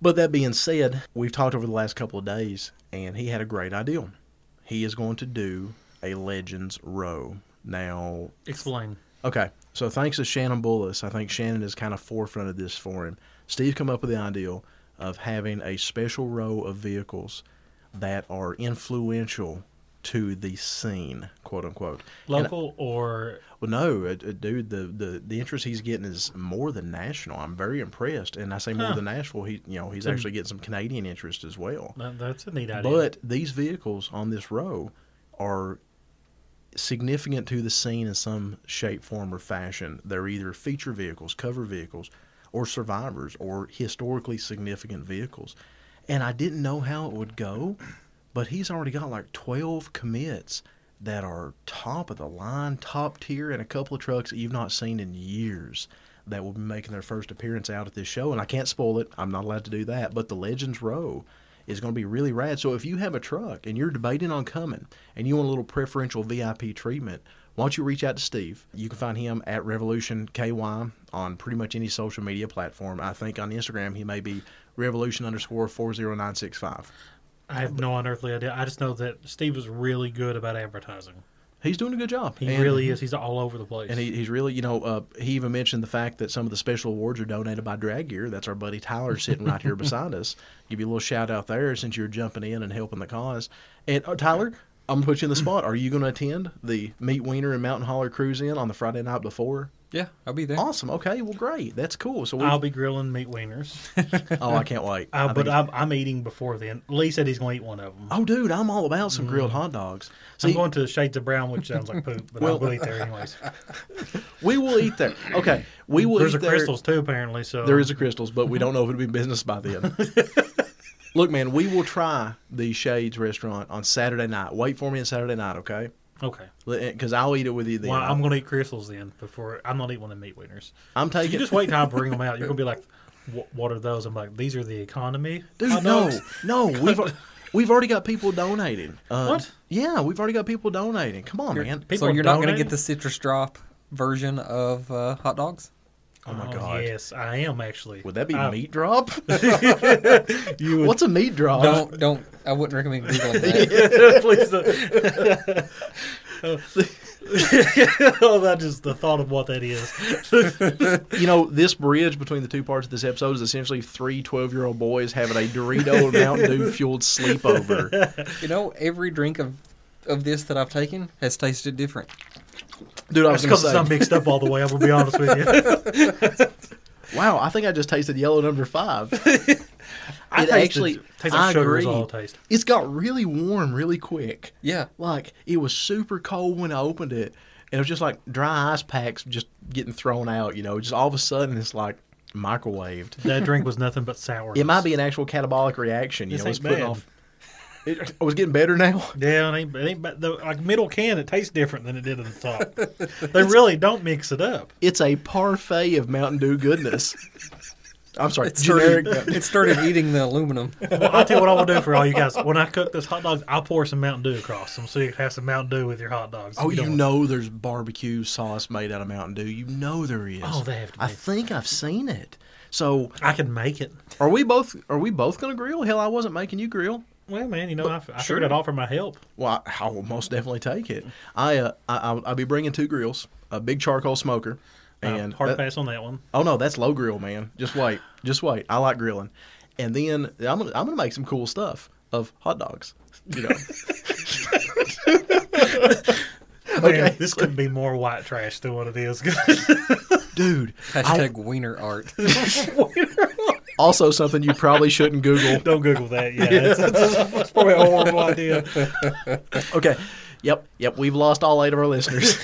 But that being said, we've talked over the last couple of days, and he had a great idea. He is going to do a Legends Row now. Explain. Okay, so thanks to Shannon Bullis, I think Shannon has kind of forefronted this for him. Steve come up with the idea of having a special row of vehicles that are influential to the scene, quote unquote. Local or well, no, uh, uh, dude, the, the the interest he's getting is more than national. I'm very impressed, and I say more Huh. than national. He, you know, he's Hmm. actually getting some Canadian interest as well. that's a neat idea. But these vehicles on this row are significant to the scene in some shape, form, or fashion. They're either feature vehicles, cover vehicles, or survivors, or historically significant vehicles. And I didn't know how it would go, but he's already got like 12 commits that are top of the line, top tier, and a couple of trucks that you've not seen in years that will be making their first appearance out at this show. And I can't spoil it, I'm not allowed to do that, but the Legends Row is going to be really rad. So if you have a truck and you're debating on coming and you want a little preferential VIP treatment, why don't you reach out to Steve? You can find him at Revolution KY on pretty much any social media platform. I think on Instagram he may be Revolution underscore four zero nine six five. I have no unearthly idea. I just know that Steve is really good about advertising. He's doing a good job. He And- really is. He's all over the place. And he, he's really, you know, uh, he even mentioned the fact that some of the special awards are donated by Drag Gear. That's our buddy Tyler sitting right here beside us. Give you a little shout out there since you're jumping in and helping the cause. And uh, Tyler, I'm gonna put you in the spot. Are you going to attend the Meat Wiener and Mountain Holler Cruise In on the Friday night before? Yeah, I'll be there. Awesome. Okay. Well, great. That's cool. So we. I'll be grilling meat wieners. oh, I can't wait. Uh, I but I'm, I'm eating before then. Lee said he's going to eat one of them. oh, dude, I'm all about some grilled hot dogs. I'm going to Shades of Brown, which sounds like poop, but Well- I'm going eat there anyways. we will eat there. Okay, we will There's eat a there. Krystals too, apparently. So There is a Krystals, but we don't know if it'll be business by then. Look, man, we will try the Shades restaurant on Saturday night. Wait for me on Saturday night, okay? okay. Because I'll eat it with you then. Well, I'm going to eat Krystals then. Before I'm not eating one of the meat wieners. I'm taking. You just wait till I bring them out. You're going to be like, "What are those?" I'm like, "These are the economy." Dude, no, no, we've we've already got people donating. Uh, What? Yeah, we've already got people donating. Come on, man. People so you're not going to get the citrus drop version of uh, hot dogs? Oh my Oh, god, Yes, I am actually. would that be I- meat drop? You would What's a meat drop? Don't don't. I wouldn't recommend googling that. Please don't. oh, that just the thought of what that is. You know, this bridge between the two parts of this episode is essentially three 12 year old boys having a Dorito and Mountain Dew fueled sleepover. You know, every drink of of this that I've taken has tasted different. Dude, I was because it's not mixed up all the way. I'm gonna be honest with you. wow, I think I just tasted yellow number five. I It actually- tastes I like sugar is agree. all it tastes. It's got really warm really quick. Yeah. Like it was super cold when I opened it. And it was just like dry ice packs just getting thrown out, you know, just all of a sudden it's like microwaved. That drink was nothing but sour. It might be an actual catabolic reaction, you This know, it's putting bad. off. It, oh, I was getting better now. Yeah, it ain't, it ain't the like middle can. It tastes different than it did at the top. they really don't mix it up. It's a parfait of Mountain Dew goodness. I'm sorry, It generic. started, it started eating the aluminum. Well, I'll tell you what I will do for all you guys. When I cook those hot dogs, I'll pour some Mountain Dew across them so you can have some Mountain Dew with your hot dogs. Oh, If you don't- know there's barbecue sauce made out of Mountain Dew. You know there is. Oh, they have to I be. think I've seen it. So, I can make it. are we both? Are we both going to grill? Hell, I wasn't making you grill. Well, man, you know, I, I sure. figured I'd offer my help. Well, I, I will most definitely take it. I, uh, I I'll, I'll be bringing two grills, a big charcoal smoker, And and hard that- pass on that one. oh no, that's low grill, man. Just wait, just wait. I like grilling, and then I'm gonna I'm gonna make some cool stuff of hot dogs. You know, Man, this could be more white trash than what it is. dude. Hashtag wiener art. Also, something you probably shouldn't Google. don't Google that. Yeah, that's, that's, that's probably a horrible idea. Okay. Yep, yep. We've lost all eight of our listeners.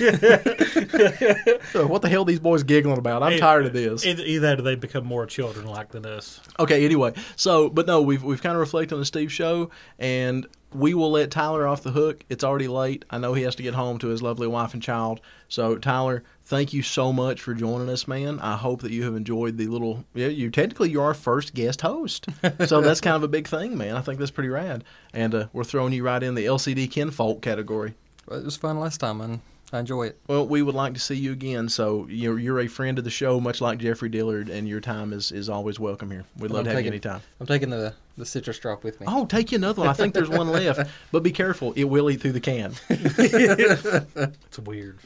So what the hell are these boys giggling about? I'm tired of this. Either, or they become more children like than us. Okay, anyway. So, but no, we've we've kind of reflected on the Steve show, and we will let Tyler off the hook. It's already late. I know he has to get home to his lovely wife and child. So, Tyler, thank you so much for joining us, man. I hope that you have enjoyed the little. Yeah, you technically you're our first guest host, so that's kind of a big thing, man. I think that's pretty rad, and uh, we're throwing you right in the LCD kinfolk category. But it was fun last time, and I enjoy it. Well, we would like to see you again. So you're you're a friend of the show, much like Jeffrey Dillard, and your time is, is always welcome here. We'd love I'm to have you taking- anytime. I'm taking the, the citrus drop with me. Oh, take you another one. I think there's one left, but be careful; it will eat through the can. It's weird.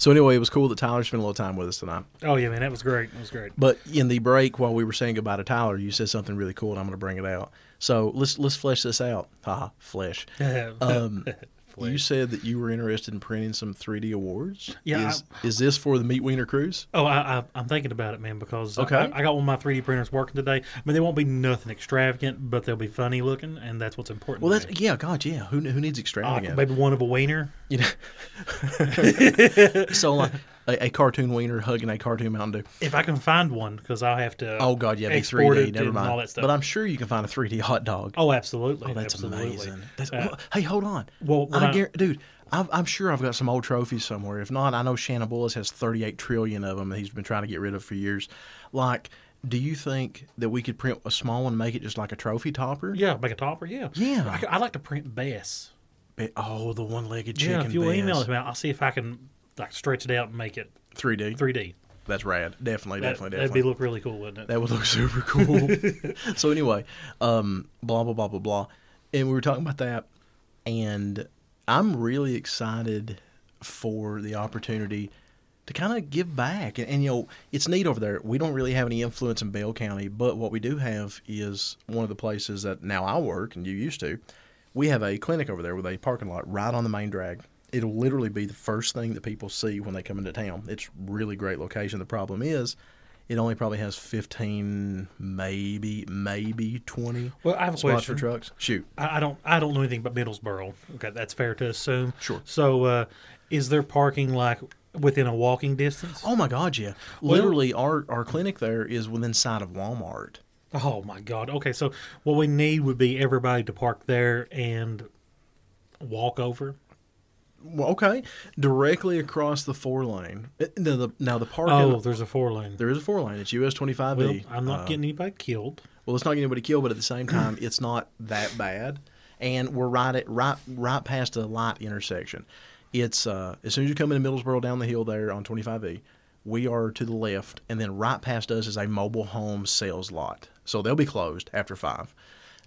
So anyway, it was cool that Tyler spent a little time with us tonight. Oh yeah, man, that was great. It was great. But in the break, while we were saying goodbye to Tyler, you said something really cool, and I'm going to bring it out. So let's let's flesh this out. Haha, flesh. Um, you said that you were interested in printing some 3D awards. Yeah, Is, is this for the Meat Wiener Cruise? Oh, I, I, I'm thinking about it, man, because Okay. I, I got one of my 3D printers working today. I mean, they won't be nothing extravagant, but they'll be funny looking, and that's what's important. Well, that's me. yeah, God, yeah. Who who needs Uh, extravagant? maybe one of a wiener. You know, so like a, a cartoon wiener hugging a cartoon Mountain Dew. If I can find one, because I'll have to. Oh God, yeah, be 3D. Never mind. all that stuff. But I'm sure you can find a 3D hot dog. Oh, absolutely. Oh, that's absolutely. amazing. That's, Uh, well, hey, hold on. well, I I- dude, I'm, I'm sure I've got some old trophies somewhere. If not, I know Shannon Bullis has 38 trillion of them that he's been trying to get rid of for years. Like, do you think that we could print a small one and make it just like a trophy topper? yeah, make a topper. Yeah, Yeah. I, I like to print bass. Be- Oh, the one-legged chicken. yeah, if you'll email it, I'll see if I can like stretch it out and make it 3D. 3D. That's rad. Definitely, That, definitely, that'd be look really cool, wouldn't it? That would look super cool. so anyway, um, blah blah blah blah blah, and we were talking about that, and I'm really excited for the opportunity to kind of give back, and, and you know it's neat over there. We don't really have any influence in Bell County, but what we do have is one of the places that now I work and you used to. We have a clinic over there with a parking lot right on the main drag. It'll literally be the first thing that people see when they come into town. It's really great location. The problem is it only probably has 15 maybe maybe 20 Well, I have a spots for trucks shoot I, I don't I don't know anything about Middlesboro. Okay, that's fair to assume. Sure. So, uh, is there parking like within a walking distance? oh my god yeah Well- literally our our clinic there is within sight of walmart Oh my God. Okay, so what we need would be everybody to park there and walk over. Well, okay directly across the four lane Uh, now the, now the parking Oh, there's a four lane. there is a four lane it's us 25E Well, I'm not Uh, getting anybody killed. Well, let's not getting anybody killed, but at the same time, it's not that bad. And we're right at right right past a light intersection. It's uh, as soon as you come into Middlesboro down the hill there on 25E, we are to the left, and then right past us is a mobile home sales lot. So they'll be closed after five,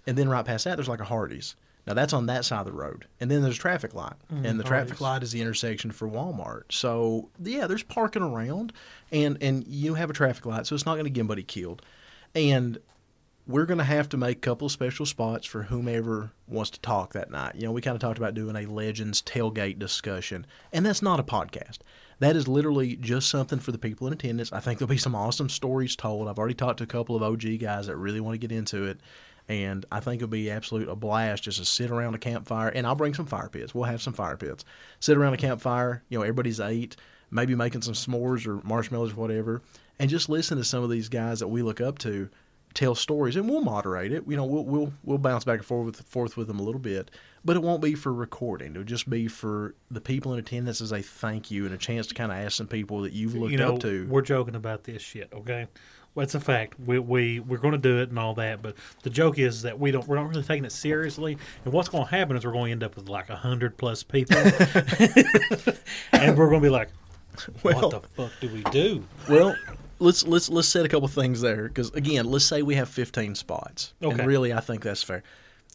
and then right past that there's like a Hardee's. Now that's on that side of the road, and then there's a traffic light, mm-hmm. and the traffic light is the intersection for Walmart. So yeah, there's parking around, and and you have a traffic light, so it's not going to get anybody killed. And we're going to have to make a couple of special spots for whomever wants to talk that night. You know, we kind of talked about doing a Legends tailgate discussion, and that's not a podcast. That is literally just something for the people in attendance. I think there'll be some awesome stories told. I've already talked to a couple of OG guys that really want to get into it, and I think it'll be absolute a blast just to sit around a campfire. And I'll bring some fire pits. We'll have some fire pits. Sit around a campfire. You know, everybody's ate, maybe making some s'mores or marshmallows or whatever, and just listen to some of these guys that we look up to tell stories, and we'll moderate it. You know, we'll we'll we'll bounce back and forth with, forth with them a little bit, but it won't be for recording. It'll just be for the people in attendance as a thank you and a chance to kind of ask some people that you've looked you know, up to. we're joking about this shit, okay? Well, it's a fact. We we we're going to do it and all that, but the joke is that we don't we're not really taking it seriously. And what's going to happen is we're going to end up with like a hundred plus people, and we're going to be like, Well- "What the fuck do we do?" Well, let's let's let's set a couple things there because again, let's say we have 15 spots, Okay. and really, I think that's fair.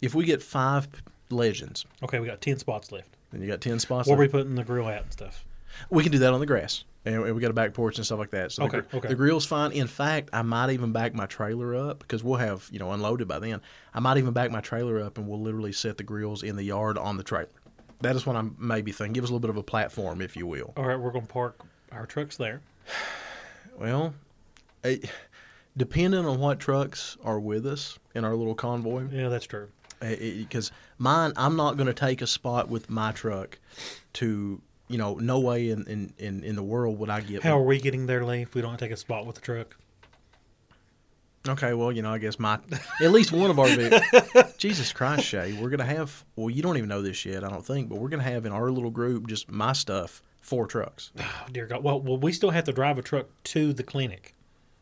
If we get five legends, Okay, we got ten spots left. then you got 10 spots. Where are left. we putting the grill at and stuff? We can do that on the grass. And we got a back porch and stuff like that. So Okay, the, okay. the grill's fine. In fact, I might even back my trailer up because we'll have, you know, unloaded by then. I might even back my trailer up and we'll literally set the grills in the yard on the trailer. That is what I'm maybe thinking. Give us a little bit of a platform, if you will. All right, we're going to park our trucks there. Well, eh, depending on what trucks are with us in our little convoy, Yeah, that's true. because mine, I'm not going to take a spot with my truck to, you know, no way in, in, in, in the world would I get. How are we getting there, Lee? If we don't take a spot with the truck, Okay, well, you know, I guess my at least one of our Jesus Christ, Shay, we're gonna have. Well, you don't even know this yet, I don't think, but we're gonna have in our little group just my stuff, four trucks. oh, dear God. Well, well, we still have to drive a truck to the clinic,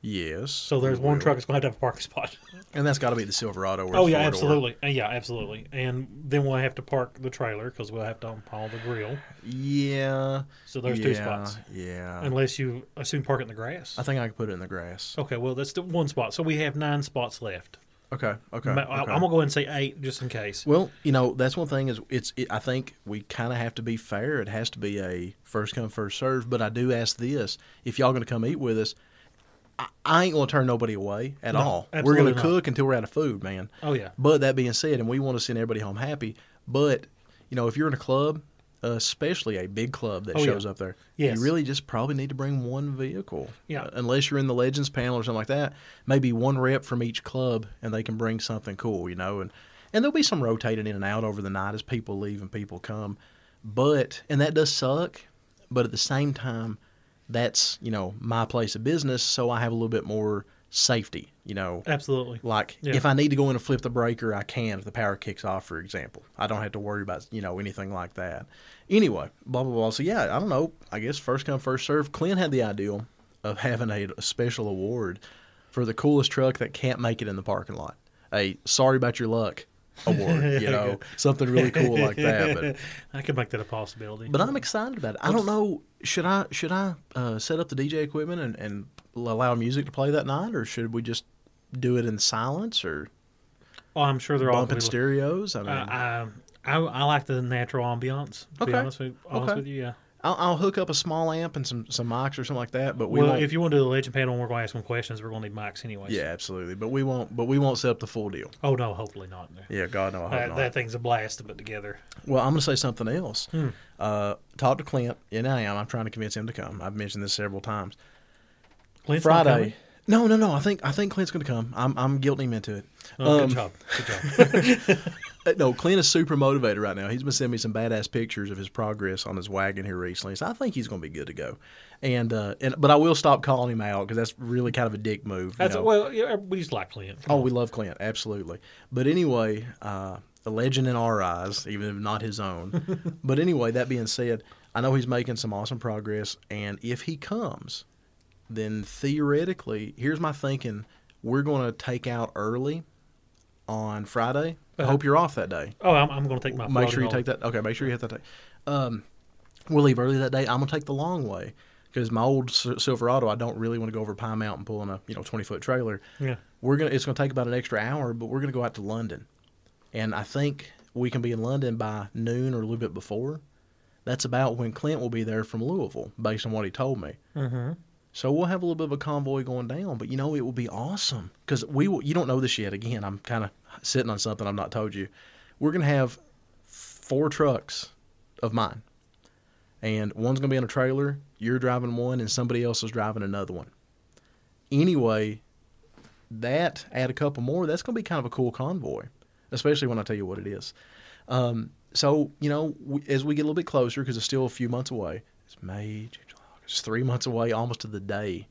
Yes. so there's one truck that's going to have to have a parking spot. and that's got to be the Silverado. Or Oh yeah, absolutely. Uh, Yeah, absolutely. And then we'll have to park the trailer because we'll have to haul the grill. Yeah. So there's yeah, two spots. Yeah. Unless you assume park it in the grass. I think I could put it in the grass. Okay, well that's the one spot. So we have nine spots left. Okay. Okay. Okay. I- I'm gonna go ahead and say eight just in case. Well, you know, that's one thing is it's. It, I think we kind of have to be fair. It has to be a first come first serve. But I do ask this: if y'all going to come eat with us, I, I ain't to turn nobody away at No, all. We're going to not. cook until we're out of food, man. Oh yeah. But that being said, and we want to send everybody home happy. But you know, if you're in a club, especially a big club that Oh, yeah. shows up there, Yes. you really just probably need to bring one vehicle. Yeah. Uh, unless you're in the Legends panel or something like that, maybe one rep from each club, and they can bring something cool, you know. And and there'll be some rotating in and out over the night as people leave and people come. But and that does suck. But at the same time, that's you know my place of business, so I have a little bit more safety, you know. Absolutely. Like Yeah. if I need to go in and flip the breaker, I can if the power kicks off, for example. I don't have to worry about you know anything like that. Anyway, blah blah blah. So yeah, I don't know. I guess first come first serve. Clint had the idea of having a, a special award for the coolest truck that can't make it in the parking lot. A sorry about your luck award. You know something really cool like that. But I could make that a possibility. but I'm excited about it. I don't know. Should I should I uh, set up the DJ equipment and, and allow music to play that night, or should we just do it in silence or oh, I'm sure they're all bumping stereos? I mean, Uh, I, I I like the natural ambiance. To be honest with, honest Okay. with you, yeah. I'll, I'll hook up a small amp and some, some mics or something like that. But we well, won't. if you want to do the legend panel, and we're going to ask some questions. We're going to need mics anyway. yeah, absolutely. But we won't. But we won't set up the full deal. Oh no, hopefully not. Yeah, God no, I hope That, not. that thing's a blast to put together. Well, I'm going to say something else. Hmm. Uh, talk to Clint, and I am. I'm trying to convince him to come. I've mentioned this several times. Clint's? Friday. No, no, no. I think I think Clint's going to come. I'm I'm guilting him into it. Oh, Um, good job. Good job. Uh, No, Clint is super motivated right now. He's been sending me some badass pictures of his progress on his wagon here recently. So I think he's going to be good to go. And uh, and but I will stop calling him out because that's really kind of a dick move. That's know? well, yeah, we just like Clint. Oh, we love Clint, absolutely. But anyway, uh, a legend in our eyes, even if not his own. but anyway, that being said, I know he's making some awesome progress, and if he comes, then theoretically, here's my thinking: we're going to take out early on Friday. I Uh-huh. hope you're off that day. Oh, I'm, I'm going to take my. Make sure you take that. Okay, make sure you hit that day. Um, we'll leave early that day. I'm gonna take the long way because my old Silverado, I don't really want to go over Pine Mountain pulling a you know 20 foot trailer. Yeah. we're gonna it's gonna take about an extra hour, but we're gonna go out to London, and I think we can be in London by noon or a little bit before. That's about when Clint will be there from Louisville, based on what he told me. Mm-hmm. So we'll have a little bit of a convoy going down, but you know it will be awesome because we will, you don't know this yet. Again, I'm kind of sitting on something I've not told you. We're gonna have four trucks of mine, and one's gonna be in a trailer. You're driving one, and somebody else is driving another one. Anyway, that add a couple more. That's gonna be kind of a cool convoy, especially when I tell you what it is. Um, so you know, we, as we get a little bit closer, because it's still a few months away. It's May. It's three months away, almost to the day.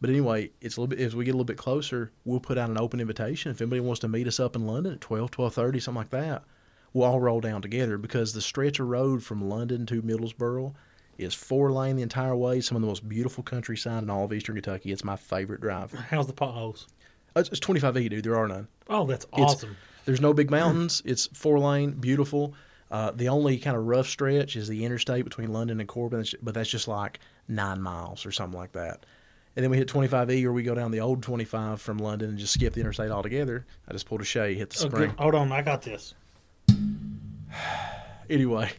But anyway, it's a little bit as we get a little bit closer, we'll put out an open invitation. If anybody wants to meet us up in London at 12, 12.30, something like that, we'll all roll down together because the stretch of road from London to Middlesboro is four lane the entire way. Some of the most beautiful countryside in all of eastern Kentucky. It's my favorite drive. How's the potholes? Uh, It's 25E, dude. There are none. Oh, that's It's- awesome. There's no big mountains. It's four lane, beautiful. Uh, the only kind of rough stretch is the interstate between London and Corbin, but that's just like nine miles or something like that. And then we hit 25E, or we go down the old 25 from London and just skip the interstate altogether. I just pulled a Shay, hit the Oh, spring. Hold on, I got this. Anyway,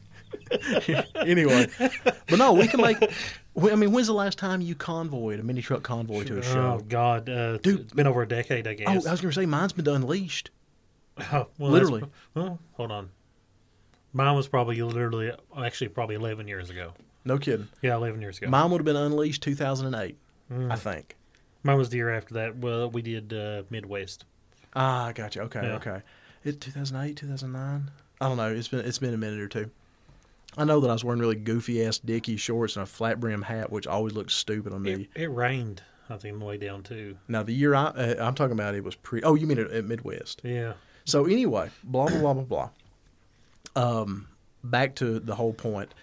anyway, but no, we can make. I mean, when's the last time you convoyed a mini truck convoy to a show? Oh? God, uh, Dude. it's been over a decade, I guess. Oh. I was going to say mine's been unleashed. Oh, well, Literally. Well, hold on. Mine was probably literally, actually, probably eleven years ago. No kidding. Yeah, eleven years ago. Mine would have been unleashed 2008, Mm. I think. Mine was the year after that. Well, we did uh, Midwest. Ah, gotcha. Okay, Yeah. okay. It 2008, 2009. I don't know. It's been it's been a minute or two. I know that I was wearing really goofy ass Dickie shorts and a flat brim hat, which always looks stupid on me. It, it rained, I think, on the way down too. now the year I uh, I'm talking about, it was pre. Oh, you mean at, at Midwest? Yeah. So anyway, blah blah blah blah blah. Um, back to the whole point.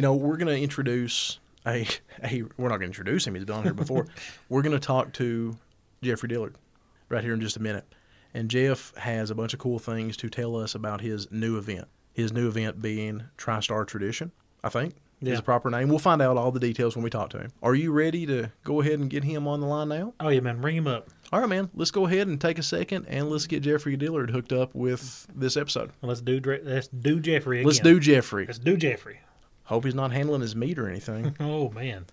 You know, we're going to introduce a a. We're not going to introduce him. He's been on here before. we're going to talk to Jeffrey Dillard right here in just a minute. And Jeff has a bunch of cool things to tell us about his new event. His new event being TriStar Tradition, I think is Yeah. the proper name. We'll find out all the details when we talk to him. Are you ready to go ahead and get him on the line now? Oh yeah, man, ring him up. All right, man. Let's go ahead and take a second and let's get Jeffrey Dillard hooked up with this episode. Let's do let's do Jeffrey again. Let's do Jeffrey. let's do Jeffrey. Hope he's not handling his meat or anything. Oh man,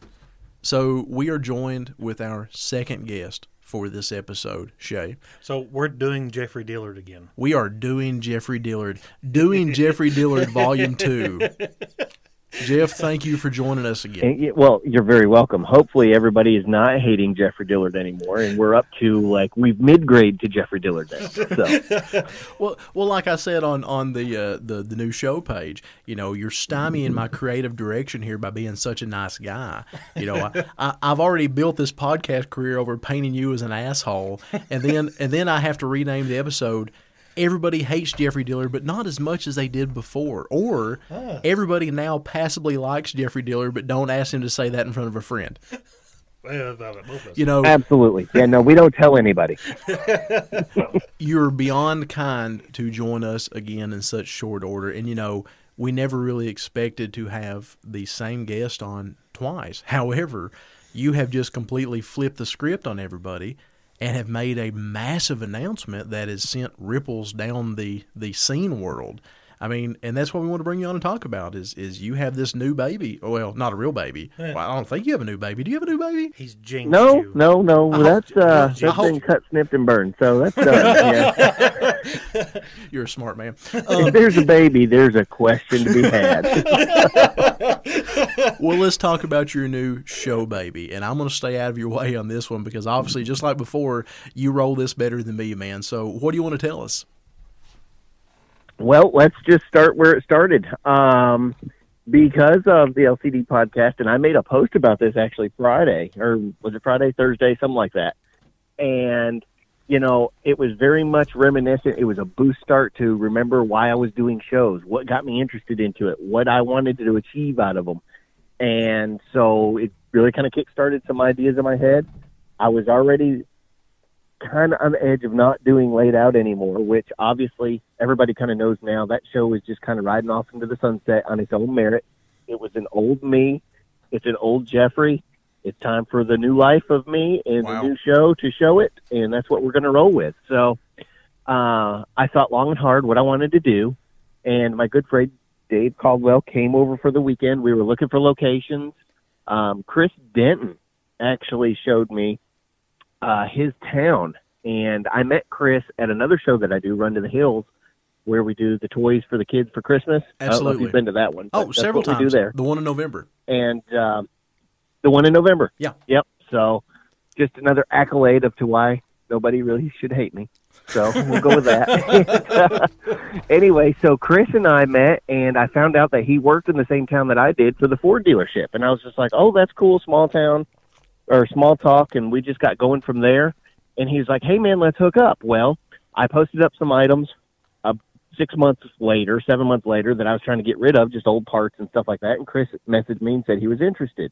so we are joined with our second guest for this episode, Shay. so we're doing Jeffrey Dillard again. We are doing Jeffrey Dillard, doing Jeffrey Dillard Volume Two. Jeff, thank you for joining us again. Well, you're very welcome. Hopefully, everybody is not hating Jeffrey Dillard anymore, and we're up to like we've mid grade to Jeffrey Dillard now. So Well, well, like I said on on the uh, the the new show page, you know, you're stymieing my creative direction here by being such a nice guy. You know, I, I, I've already built this podcast career over painting you as an asshole, and then and then I have to rename the episode. Everybody hates Jeffrey Dillard, but not as much as they did before. Or everybody now passively likes Jeffrey Dillard, but don't ask him to say that in front of a friend. Well, both of us. You know, absolutely, yeah. No, we don't tell anybody. you're beyond kind to join us again in such short order. And you know, we never really expected to have the same guest on twice. However, you have just completely flipped the script on everybody and have made a massive announcement that has sent ripples down the the scene world. I mean, and that's what we want to bring you on and talk about is is you have this new baby. Well, not a real baby. Yeah. Well, I don't think you have a new baby. Do you have a new baby? He's jinxed No, you. no, no. I That's hope- uh, I that's hope- been cut, snipped, and burned. So that's done. Yeah. You're a smart man. if there's a baby, there's a question to be had. well, let's talk about your new show, baby. And I'm going to stay out of your way on this one because obviously, just like before, you roll this better than me, man. So, what do you want to tell us? Well, let's just start where it started. Um, because of the LCD podcast, and I made a post about this actually Friday, or was it Friday, Thursday, something like that. And, you know, it was very much reminiscent. It was a boost start to remember why I was doing shows, what got me interested into it, what I wanted to achieve out of them. And so it really kind of kick-started some ideas in my head. I was already kind of on the edge of not doing laid out anymore, which obviously everybody kind of knows now. That show is just kind of riding off into the sunset on its own merit. It was an old me. It's an old Jeffrey. It's time for the new life of me and Wow. the new show to show it, and that's what we're going to roll with. So uh, I thought long and hard what I wanted to do, and my good friend Dave Caldwell came over for the weekend. We were looking for locations. Um, Chris Denton actually showed me uh, his town, and I met Chris at another show that I do, Run to the Hills, where we do the toys for the kids for Christmas. I don't know if Absolutely. you've been to that one. Oh, several what we times. do there, The one in November. and um, the one in November. Yeah. Yep. So, just another accolade of to why nobody really should hate me. So we'll go with that. anyway, so Chris and I met, and I found out that he worked in the same town that I did for the Ford dealership, and I was just like, "Oh, that's cool, small town, or small talk," and we just got going from there. And he's like, "Hey, man, let's hook up." Well, I posted up some items. Uh, six months later, seven months later, that I was trying to get rid of, just old parts and stuff like that. And Chris messaged me and said he was interested.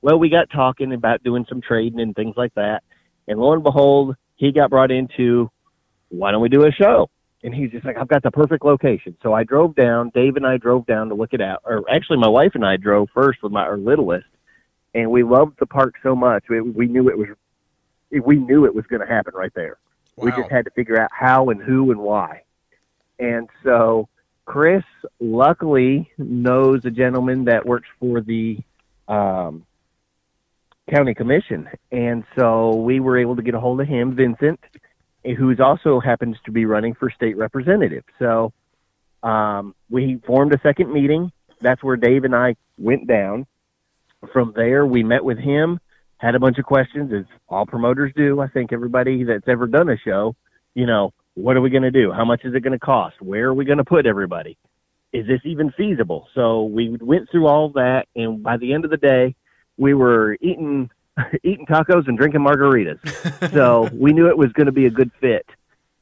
Well, we got talking about doing some trading and things like that. And lo and behold, he got brought into, why don't we do a show? And he's just like, I've got the perfect location. So I drove down. Dave and I drove down to look it out. Or actually, my wife and I drove first with my our littlest, and we loved the park so much. We, we knew it was, we knew it was going to happen right there. We just had to figure out how and who and why. And so Chris luckily knows a gentleman that works for the um, county commission. And so we were able to get a hold of him, Vincent, who's also happens to be running for state representative. So um, we formed a second meeting. That's where Dave and I went down. From there, we met with him, had a bunch of questions, as all promoters do. I think everybody that's ever done a show, you know, what are we going to do? How much is it going to cost? Where are we going to put everybody? Is this even feasible? So we went through all that, and by the end of the day, we were eating eating tacos and drinking margaritas. so we knew it was going to be a good fit.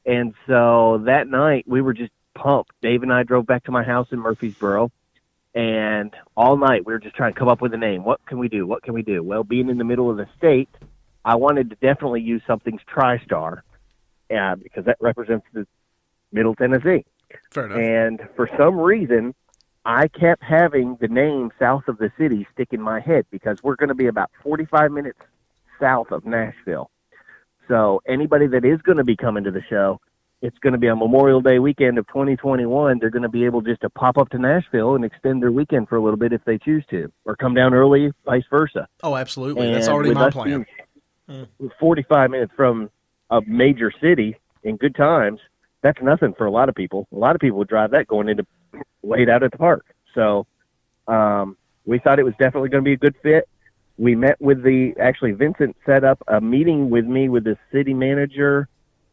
And so that night we were just pumped. Dave and I drove back to my house in Murfreesboro, and all night we were just trying to come up with a name. What can we do? What can we do? Well, being in the middle of the state, I wanted to definitely use something's TriStar, uh, because that represents the Middle Tennessee. Fair enough. And for some reason, I kept having the name south of the city stick in my head because we're going to be about 45 minutes south of Nashville. So anybody that is going to be coming to the show, it's going to be on Memorial Day weekend of 2021. They're going to be able just to pop up to Nashville and extend their weekend for a little bit if they choose to, or come down early, vice versa. oh, absolutely. That's already my plan. being 45 minutes from a major city in good times, that's nothing for a lot of people. A lot of people would drive that going into laid out at the park. So um, we thought it was definitely going to be a good fit. We met with the actually Vincent set up a meeting with me with the city manager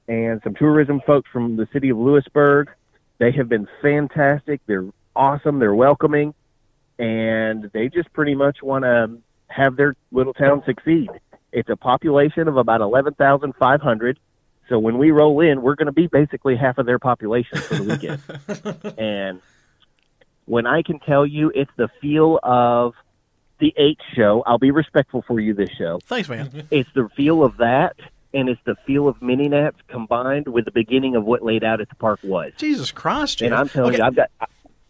and some tourism folks from the city of Lewisburg. They have been fantastic. They're awesome. They're welcoming, and they just pretty much want to have their little town succeed. It's a population of about eleven thousand five hundred. So when we roll in, we're going to be basically half of their population for the weekend. and when I can tell you, it's the feel of the H show. I'll be respectful for you this show. Thanks, man. It's the feel of that, and it's the feel of mini nats combined with the beginning of what laid out at the park was. Jesus Christ, Jeff. And I'm telling Okay, you, I've got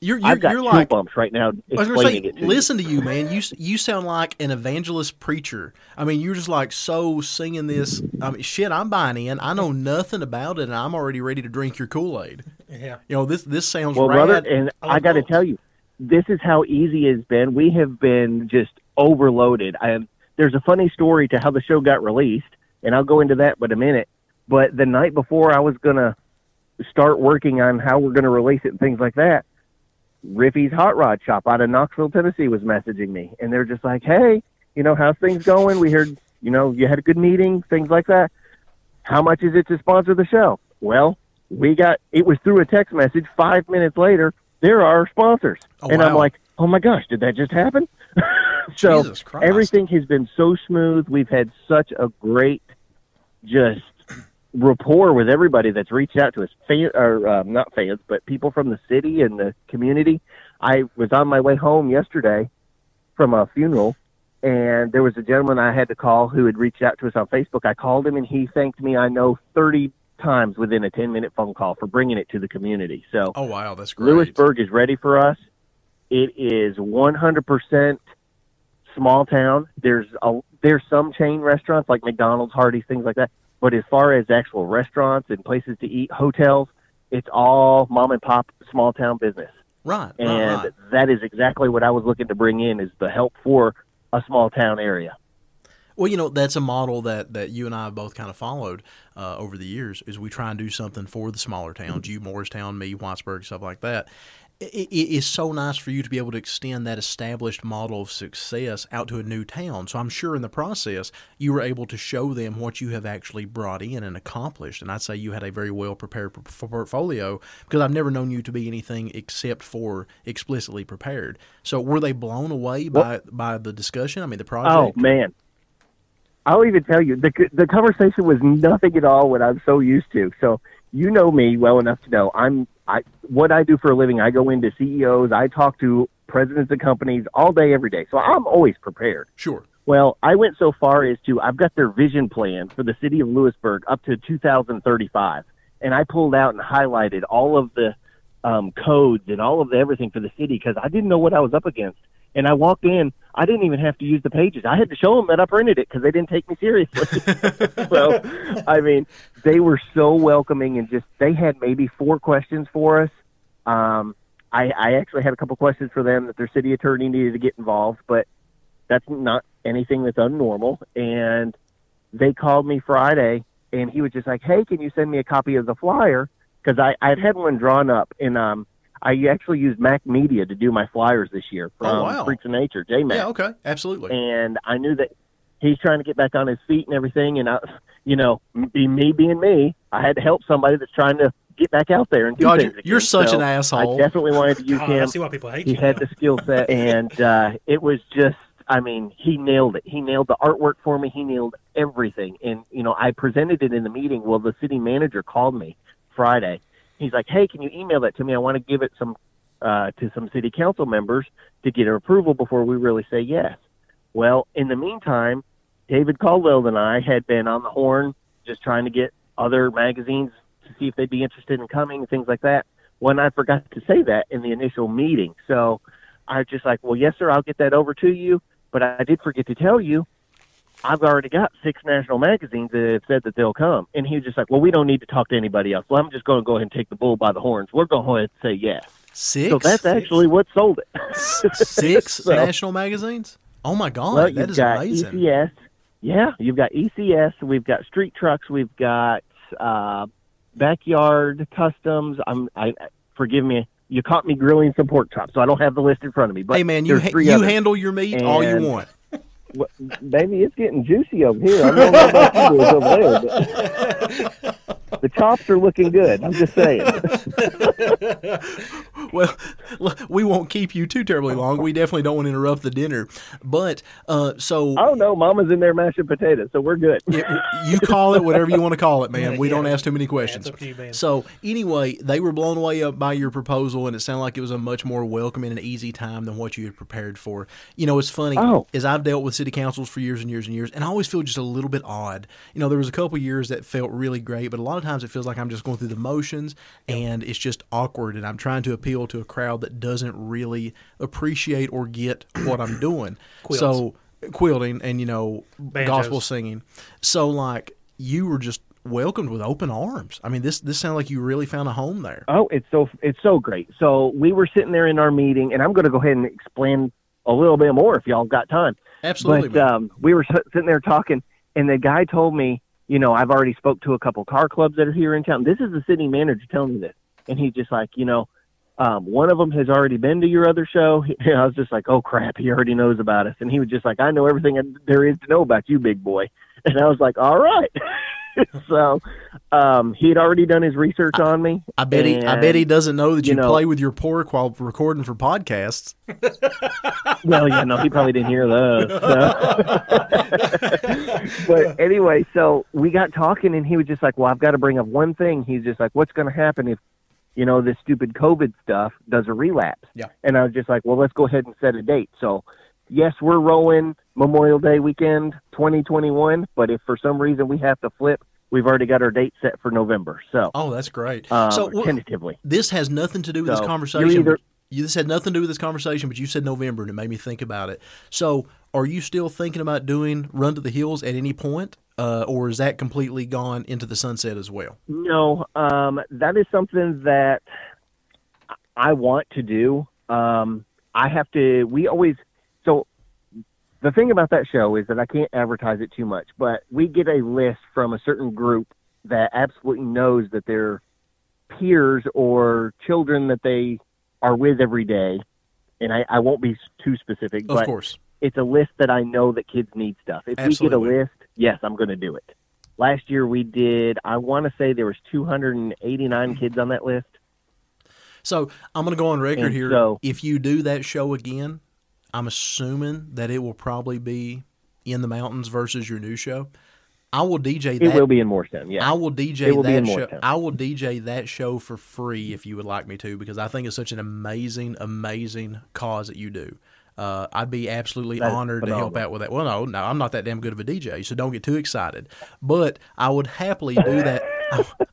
you're you're, I've got you're like bumps right now I was explaining say, it to listen to you, man. You you sound like an evangelist preacher. I mean, you're just like so singing this. I mean, shit, I'm buying in. I know nothing about it, and I'm already ready to drink your Kool Aid. Yeah. You know, this this sounds you. Well, rad. brother, and I I got to tell you, this is how easy it's been. We have been just overloaded. And there's a funny story to how the show got released, and I'll go into that but a minute. But the night before I was gonna start working on how we're gonna release it and things like that, Riffy's Hot Rod Shop out of Knoxville, Tennessee, was messaging me, and they're just like, "Hey, you know, how's things going? We heard, you know, you had a good meeting, things like that. How much is it to sponsor the show?" Well, we got it was through a text message. Five minutes later, there are our sponsors, Oh, and I'm like, "Oh my gosh, did that just happen?" so everything has been so smooth. We've had such a great, just rapport with everybody that's reached out to us. Fan, or uh, not fans, but people from the city and the community. I was on my way home yesterday from a funeral, and there was a gentleman I had to call who had reached out to us on Facebook. I called him, and he thanked me. I know thirty times within a ten minute phone call for bringing it to the community. So Oh wow, that's great. Lewisburg is ready for us. It is 100% small town. There's a there's some chain restaurants like McDonald's, Hardee's, things like that. But as far as actual restaurants and places to eat, hotels, it's all mom and pop small town business. Right, right, And right. that is exactly what I was looking to bring in is the help for a small town area. Well, you know, that's a model that, that you and I have both kind of followed uh, over the years. Is we try and do something for the smaller towns, you Morristown, me, Whitesburg, stuff like that. It, it is so nice for you to be able to extend that established model of success out to a new town. So I'm sure in the process you were able to show them what you have actually brought in and accomplished. And I'd say you had a very well prepared portfolio because I've never known you to be anything except for explicitly prepared. So were they blown away by by the discussion? I mean, the oh, project. Oh man, I'll even tell you the the conversation was nothing at all what I'm so used to. So you know me well enough to know I'm I what I do for a living. I go into CEOs, I talk to presidents of companies all day, every day. So I'm always prepared. Sure. Well, I went so far as to I've got their vision plan for the city of Lewisburg up to 2035, and I pulled out and highlighted all of the um, codes and all of the everything for the city because I didn't know what I was up against. And I walked in, I didn't even have to use the pages. I had to show them that I printed it because they didn't take me seriously. so, I mean, they were so welcoming and just they had maybe four questions for us. Um, I, I actually had a couple questions for them that their city attorney needed to get involved, but that's not anything that's unnormal. And they called me Friday, and he was just like, "Hey, can you send me a copy of the flyer?" Because I I had one drawn up, and um, I actually used Mac Media to do my flyers this year from Oh, wow. Freaks of Nature, J Mac Yeah. Okay. Absolutely. and I knew that he's trying to get back on his feet and everything. And I, you know, be me being me, I had to help somebody that's trying to get back out there and do God, things. you're- you're again. such So an asshole. I definitely wanted to use God, I him. see why people hate He you. He had now. the skill set, and uh, it was just. I mean, he nailed it. He nailed the artwork for me. He nailed everything. And you know, I presented it in the meeting. Well, the city manager called me Friday. He's like, "Hey, can you email that to me? I want to give it some uh, to some city council members to get an approval before we really say yes." Well, in the meantime, David Caldwell and I had been on the horn, just trying to get other magazines to see if they'd be interested in coming and things like that. When I forgot to say that in the initial meeting, so I was just like, "Well, yes, sir, I'll get that over to you." But I did forget to tell you, I've already got six national magazines that have said that they'll come. And he was just like, "Well, we don't need to talk to anybody else. Well, I'm just going to go ahead and take the bull by the horns. We're going to go ahead and say yes." Six. So that's actually what sold it. six So- national magazines. Oh my God, well, that is amazing. ECS. Yeah, you've got ECS. We've got Street Trucks. We've got uh, Backyard Customs. I'm. I forgive me. You caught me grilling some pork chops, so I don't have the list in front of me. But hey man, you ha- you others. handle your meat all you want. Baby, it's getting juicy over here. I don't know about you over there, but the chops are looking good. I'm just saying. Well, we won't keep you too terribly long. We definitely don't want to interrupt the dinner. But uh, so Oh no, Mama's in there mashing potatoes, so we're good. it- you call it whatever you want to call it, man. We Yeah. don't ask too many questions. it's up to you. So anyway, they were blown away up by your proposal, and it sounded like it was a much more welcoming and easy time than what you had prepared for. You know, it's funny Oh. as I've dealt with city councils for years and years and years, and I always feel just a little bit odd. You know, there was a couple years that felt really great, but a lot of times it feels like I'm just going through the motions, and it's just awkward, and I'm trying to appeal to a crowd that doesn't really appreciate or get what I'm doing. Quilts. So quilting and you know Banjos. gospel singing. So like you were just welcomed with open arms. I mean, this this sounded like you really found a home there. Oh, it's so it's so great. So we were sitting there in our meeting, and I'm going to go ahead and explain a little bit more if y'all got time. Absolutely. but um, we were sitting there talking, and the guy told me, you know, I've already spoke to a couple car clubs that are here in town. This is the city manager telling me this, and he's just like, you know, um, one of them has already been to your other show. And I was just like, oh crap, he already knows about us, and he was just like, I know everything there is to know about you, big boy. And I was like, all right. so um, he had already done his research on me. I bet he I bet he doesn't know that you, you know- play with your pork while recording for podcasts. Well, yeah, no, he probably didn't hear those. so. but anyway, so we got talking, and he was just like, "Well, I've got to bring up one thing." He's just like, "What's going to happen if, you know, this stupid COVID stuff does a relapse?" Yeah. And I was just like, "Well, let's go ahead and set a date." So, yes, we're rolling Memorial Day weekend, 2021. But if for some reason we have to flip, we've already got our date set for November. So, Oh, that's great. um, so wh- tentatively. this has nothing to do with So, this conversation. either- you, this had nothing to do with this conversation, but you said November, and it made me think about it. So, are you still thinking about doing Run to the Hills at any point, uh, or is that completely gone into the sunset as well? No, um, that is something that I want to do. Um, I have to. We always so the thing about that show is that I can't advertise it too much, but we get a list from a certain group that absolutely knows that their peers or children that they are with every day, and I, I won't be too specific, Of but course. it's a list that I know that kids need stuff. If we get a list, yes, I'm going to do it. Last year we did. I want to say there was 289 hmm. kids on that list. So I'm going to go on record And here. so- if you do that show again, I'm assuming that it will probably be in the mountains versus your new show. I will DJ It that. will be in Morristown. Yeah, I will DJ It will be that in show. I will DJ that show for free if you would like me to, because I think it's such an amazing, amazing cause that you do. Uh, I'd be absolutely That honored to help out with that. Well, no, no, I'm not that damn good of a DJ, so don't get too excited. But I would happily do that.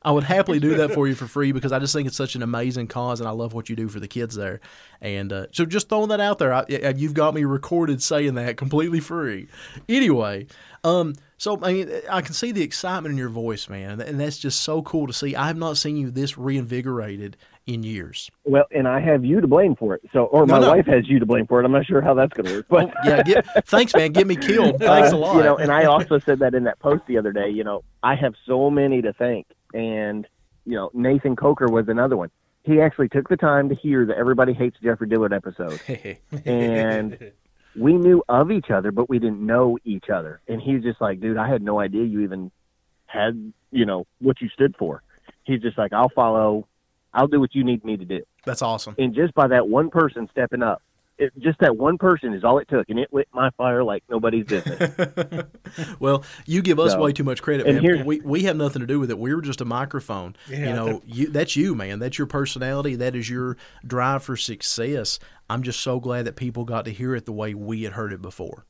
I, would happily do that for you for free because I just think it's such an amazing cause, and I love what you do for the kids there. And uh, so, just throwing that out there, I- you've got me recorded saying that completely free. Anyway, um, so I mean, I can see the excitement in your voice, man, and that's just so cool to see. I have not seen you this reinvigorated in years. Well, and I have you to blame for it. So, or No, my no. wife has you to blame for it. I'm not sure how that's going to work, but Yeah, get, thanks, man. Get me killed. Thanks a Uh, lot. You know, and I also said that in that post the other day. You know, I have so many to thank, and you know, Nathan Coker was another one. He actually took the time to hear the Everybody Hates Jeffrey Dillard episode, and we knew of each other, but we didn't know each other. And he's just like, dude, I had no idea you even had, you know, what you stood for. He's just like, I'll follow, I'll do what you need me to do. That's awesome. And just by that one person stepping up, it, just that one person is all it took, and it lit my fire like nobody's business. Well, you give us So- way too much credit, and man. here- we we have nothing to do with it. We were just a microphone. Yeah, you know, you that's you, man. That's your personality. That is your drive for success. I'm just so glad that people got to hear it the way we had heard it before.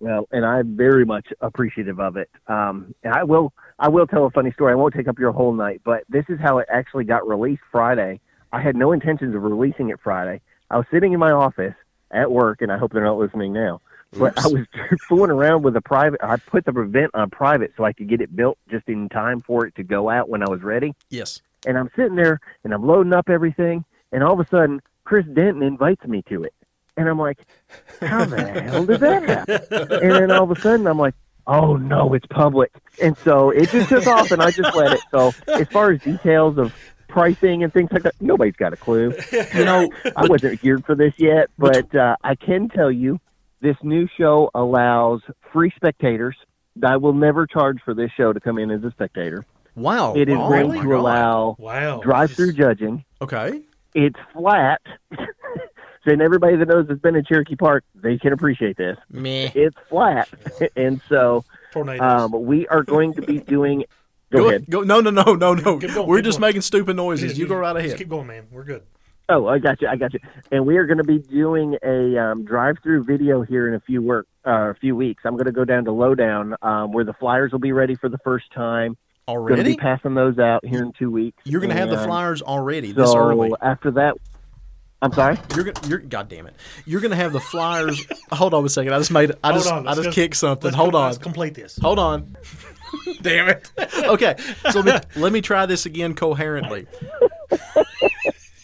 Well, and I'm very much appreciative of it. Um, and I will, I will tell a funny story. I won't take up your whole night, but this is how it actually got released Friday. I had no intentions of releasing it Friday. I was sitting in my office at work, and I hope they're not listening now. But I was fooling around with a private. I put the event on private so I could get it built just in time for it to go out when I was ready. Yes. And I'm sitting there and I'm loading up everything, and all of a sudden, Chris Denton invites me to it. And I'm like, how the hell did that happen? And then all of a sudden, I'm like, oh no, it's public. And so it just took off, and I just let it. So as far as details of pricing and things like that, nobody's got a clue. You know, I wasn't geared for this yet, but uh, I can tell you this new show allows free spectators. I will never charge for this show to come in as a spectator. wow. It is Oh, going to God. allow Wow. drive-through judging. Okay. It's flat. so and everybody that knows has been in Cherokee Park, they can appreciate this. Meh. It's flat. and so Tornadoes. um, we are going to be doing go, ahead. Go, no, no, no, no, no. Going, We're just going. making stupid noises. You go right Just ahead. keep going, man. We're good. Oh, I got you. I got you. And we are going to be doing a um, drive-through video here in a few work, uh, a few weeks. I'm going to go down to Lowdown, um, where the flyers will be ready for the first time. Already going to be passing those out here in two weeks. You're going to have the flyers already this So early. after that, I'm sorry. You're gonna, you're, God damn it! You're gonna have the flyers. hold on a second. I just made. I Hold just, on, I just just- kicked something. Hold on. Let's complete this. Hold on. Damn it. Okay, so let me, let me try this again coherently.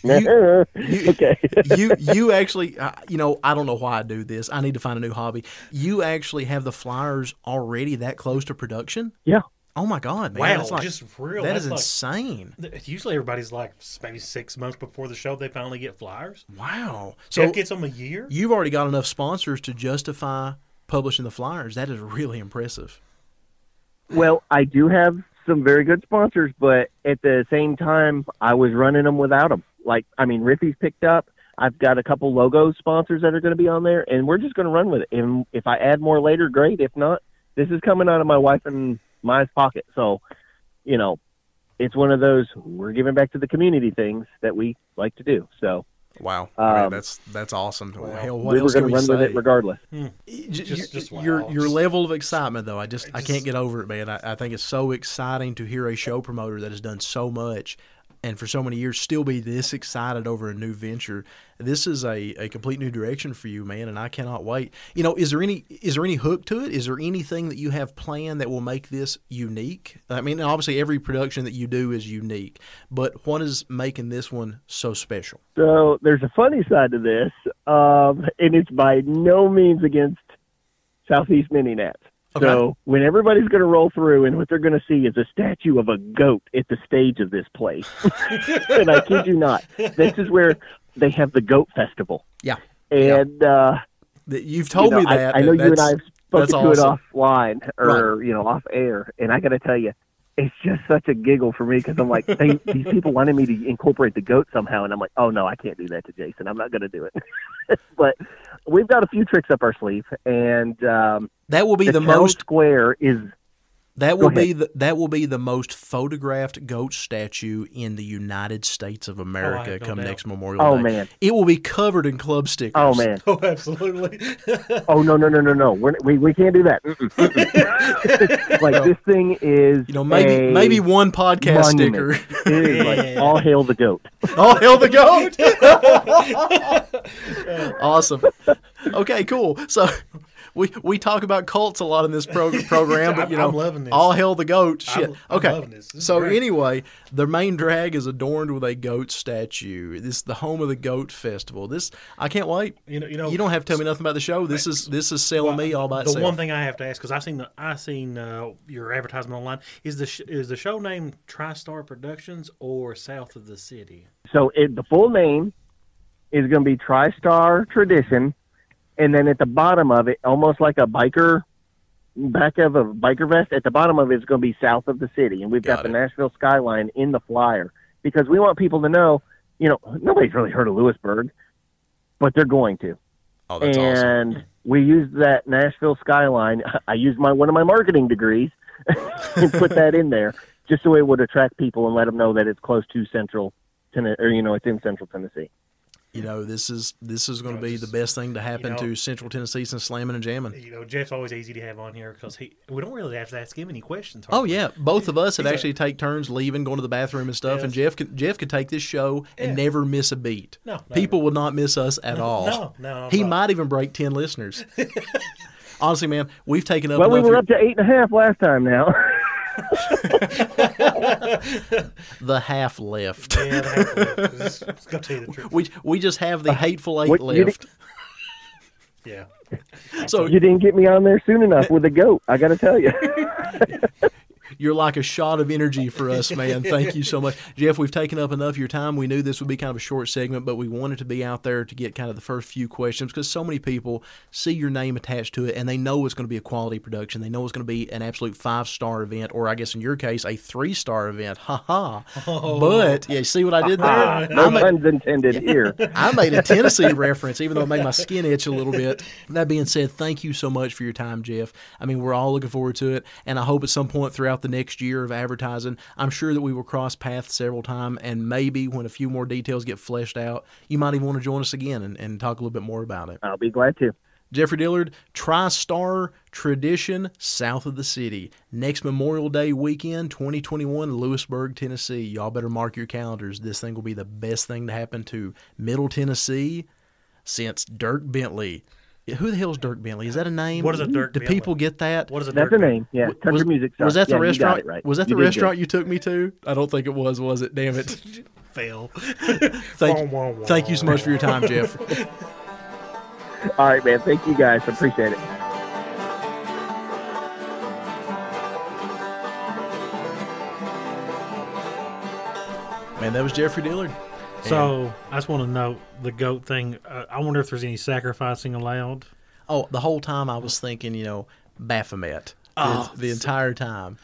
You- okay. You you actually, uh, you know, I don't know why I do this. I need to find a new hobby. You actually have the flyers already that close to production? yeah. Oh my god, man! Wow, that's like, just real. That That's is like- insane. Usually everybody's like maybe six months before the show they finally get flyers. Wow. So Jeff gets them a year. you've already got enough sponsors to justify publishing the flyers. That is really impressive. Well, I do have some very good sponsors, but at the same time, I was running them without them. Like, I mean, Riffy's picked up. I've got a couple logo sponsors that are going to be on there, and we're just going to run with it. And if I add more later, great. If not, this is coming out of my wife and my pocket. So, you know, it's one of those we're giving back to the community things that we like to do. So Wow, I mean, Um, that's that's awesome. Hell, what we were going to run say? with it regardless. J- Just- your- just your wow. your level of excitement though, I just I, just- can't get over it, man. I, I think it's so exciting to hear a show promoter that has done so much and for so many years still be this excited over a new venture. This is a, a complete new direction for you, man, and I cannot wait. You know, is there any is there any hook to it? Is there anything that you have planned that will make this unique? I mean, obviously every production that you do is unique, but what is making this one so special? So there's a funny side to this, um, and it's by no means against Southeast Mini Nats. Okay. So when everybody's going to roll through, and what they're going to see is a statue of a goat at the stage of this place, and I kid you not, this is where they have the goat festival. Yeah. And uh, you've told you know, me that. I, I know you and I have spoken to awesome. it offline or you know off air, and I got to tell you, it's just such a giggle for me because I'm like, they, these people wanted me to incorporate the goat somehow, and I'm like, oh no, I can't do that to Jason. I'm not going to do it. but we've got a few tricks up our sleeve, and um, that will be the, town most square is That will be the that will be the most photographed goat statue in the United States of oh, America have no come doubt. next Memorial Oh, Day. man. It will be covered in club stickers. oh man, Oh, absolutely. oh no no no no no, We're, we we can't do that. Like this thing is You know, maybe a maybe one podcast monument. sticker. It is like all hail the goat. All hail the goat. awesome. Okay, cool. So we we talk about cults a lot in this pro- program, but you know, I'm loving this. all hail the goat. Shit. I'm- I'm okay. loving this. This so great. anyway, the main drag is adorned with a goat statue. This is the home of the goat festival. This I can't wait. You know, you know, You don't have to tell me nothing about the show. This is this is selling me all by the itself. one thing I have to ask because I seen the I seen uh, your advertisement online is the sh- is the show named TriStar Productions or South of the City? So it, the full name is going to be TriStar Tradition, and then at the bottom of it, almost like a biker back of a biker vest, at the bottom of it is going to be south of the city, and we've got, Got the. Nashville skyline in the flyer because we want people to know. You know, nobody's really heard of Lewisburg, but they're going to, oh, that's awesome. and we used that Nashville skyline. I used my one of my marketing degrees and put that in there just so it would attract people and let them know that it's close to Central, Tennessee, or you know, it's in Central Tennessee. You know, this is this is going to know, be the best thing to happen know- to Central Tennessee since slamming and jamming. You know, Jeff's always easy to have on here because he we don't really have to ask him any questions. Oh yeah, both of us have He's a- actually take turns leaving, going to the bathroom and stuff. And Jeff could Jeff could take this show and never miss a beat. No, never. people will not miss us at all. no, no, he no. might even break ten listeners. Honestly, man, we've taken up. Well, we were of up to eight and a half last time now. the half left. Yeah, that's- let's, let's go tell you the truth. we we just have the uh, hateful eight what- left. Yeah, So you didn't get me on there soon enough with the goat. I got to tell you. You're like a shot of energy for us, man. Thank you so much. Jeff, we've taken up enough of your time. We knew this would be kind of a short segment, but we wanted to be out there to get kind of the first few questions because so many people see your name attached to it and they know it's going to be a quality production. They know it's going to be an absolute five star event, or I guess in your case, a three star event. Ha ha. Oh. But, yeah, see what I did there? no I made- puns intended here. I made a Tennessee reference, even though it made my skin itch a little bit. That being said, thank you so much for your time, Jeff. I mean, we're all looking forward to it, and I hope at some point throughout the next year of advertising, I'm sure that we will cross paths several times, and maybe when a few more details get fleshed out, you might even want to join us again and, and talk a little bit more about it. I'll be glad to. Jeffrey Dillard, TriStar Tradition, south of the city. Next Memorial Day weekend, 2021, Lewisburg, Tennessee. Y'all better mark your calendars. This thing will be the best thing to happen to Middle Tennessee since Dirk Bentley. Who the hell's Dirk Bentley? Is that a name? What is a Dirk Do Bentley? people get that? what is it? That's the name. Yeah, country was, music. Star. was that the yeah, You restaurant? got it right. Was that You the restaurant good. you took me to? I don't think it was. Was it? Damn it! fail? Thank, Wah, wah, wah. thank you so much for your time, Jeff. All right, man. Thank you guys. Appreciate it. Man, that was Jeffrey Dillard. So I just want to know the goat thing. Uh, I wonder if there's any sacrificing allowed. Oh, the whole time I was thinking, you know, Baphomet. The, the entire time.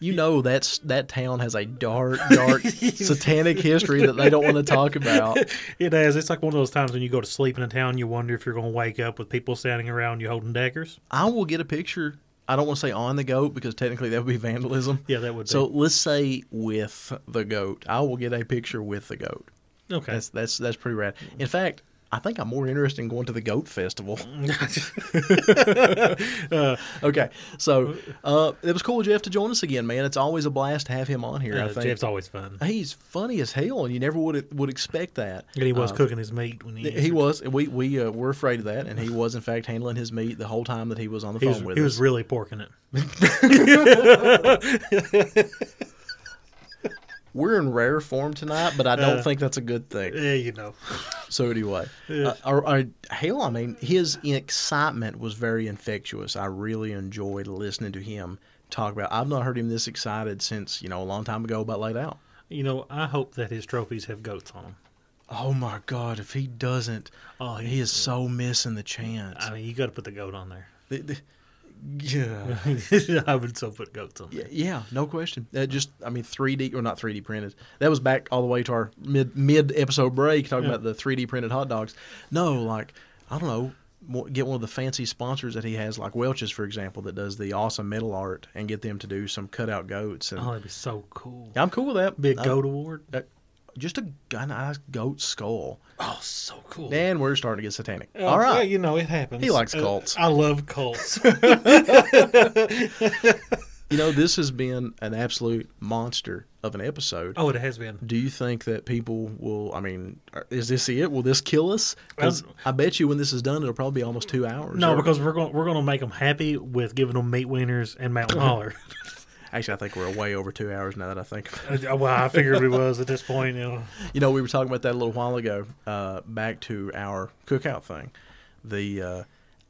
You know that's that town has a dark, dark satanic history that they don't want to talk about. It has. It's like one of those times when you go to sleep in a town, you wonder if you're going to wake up with people standing around you holding daggers. I will get a picture. I don't want to say on the goat because technically that would be vandalism. Yeah, that would. Be. So let's say with the goat. I will get a picture with the goat. Okay. That's that's that's pretty rad. In fact, I think I'm more interested in going to the goat festival. Uh, okay, so uh, it was cool, Jeff, to join us again, man. It's always a blast to have him on here. I uh, think Jeff's always fun. he's funny as hell, and you never would would expect that. And he was Uh, cooking his meat when he. He answered. was. We we uh, were afraid of that, and he was in fact handling his meat the whole time that he was on the He phone was, with he us. was really porking it. We're in rare form tonight, but I don't Uh, think that's a good thing. Yeah, you know. So anyway, uh, or, or, hell, I mean, his excitement was very infectious. I really enjoyed listening to him talk about. I've not heard him this excited since you know a long time ago about laid out. You know, I hope that his trophies have goats on them. Oh my God! If he doesn't, Oh, he is so missing the chance. I mean, you got to put the goat on there. The- the- yeah. I would so put goats on. Yeah, There. yeah, no question. That just, I mean, 3D or not 3D printed. That was back all the way to our mid mid episode break talking Yeah. about the 3D printed hot dogs. No, like I don't know, get one of the fancy sponsors that he has, like Welch's, for example, that does the awesome metal art, and get them to do some cutout goats. And Oh, that'd be so cool. I'm cool with that. Big goat award. uh, just a, a nice goat skull. Oh, so cool. And we're starting to get satanic. Oh, all well, you know it happens. He likes Uh, cults. I love cults. You know, this has been an absolute monster of an episode. oh, it has been. Do you think that people will? I mean, is this it? Will this kill us? Because I bet you when this is done, it'll probably be almost two hours. No, Or- because we're going we're going to make them happy with giving them meat wieners and mountain holler. Actually, I think we're way over two hours now that I think. Uh, well, I figured we was at this point. You know, You know, we were talking about that a little while ago. Uh, back to our cookout thing. The uh,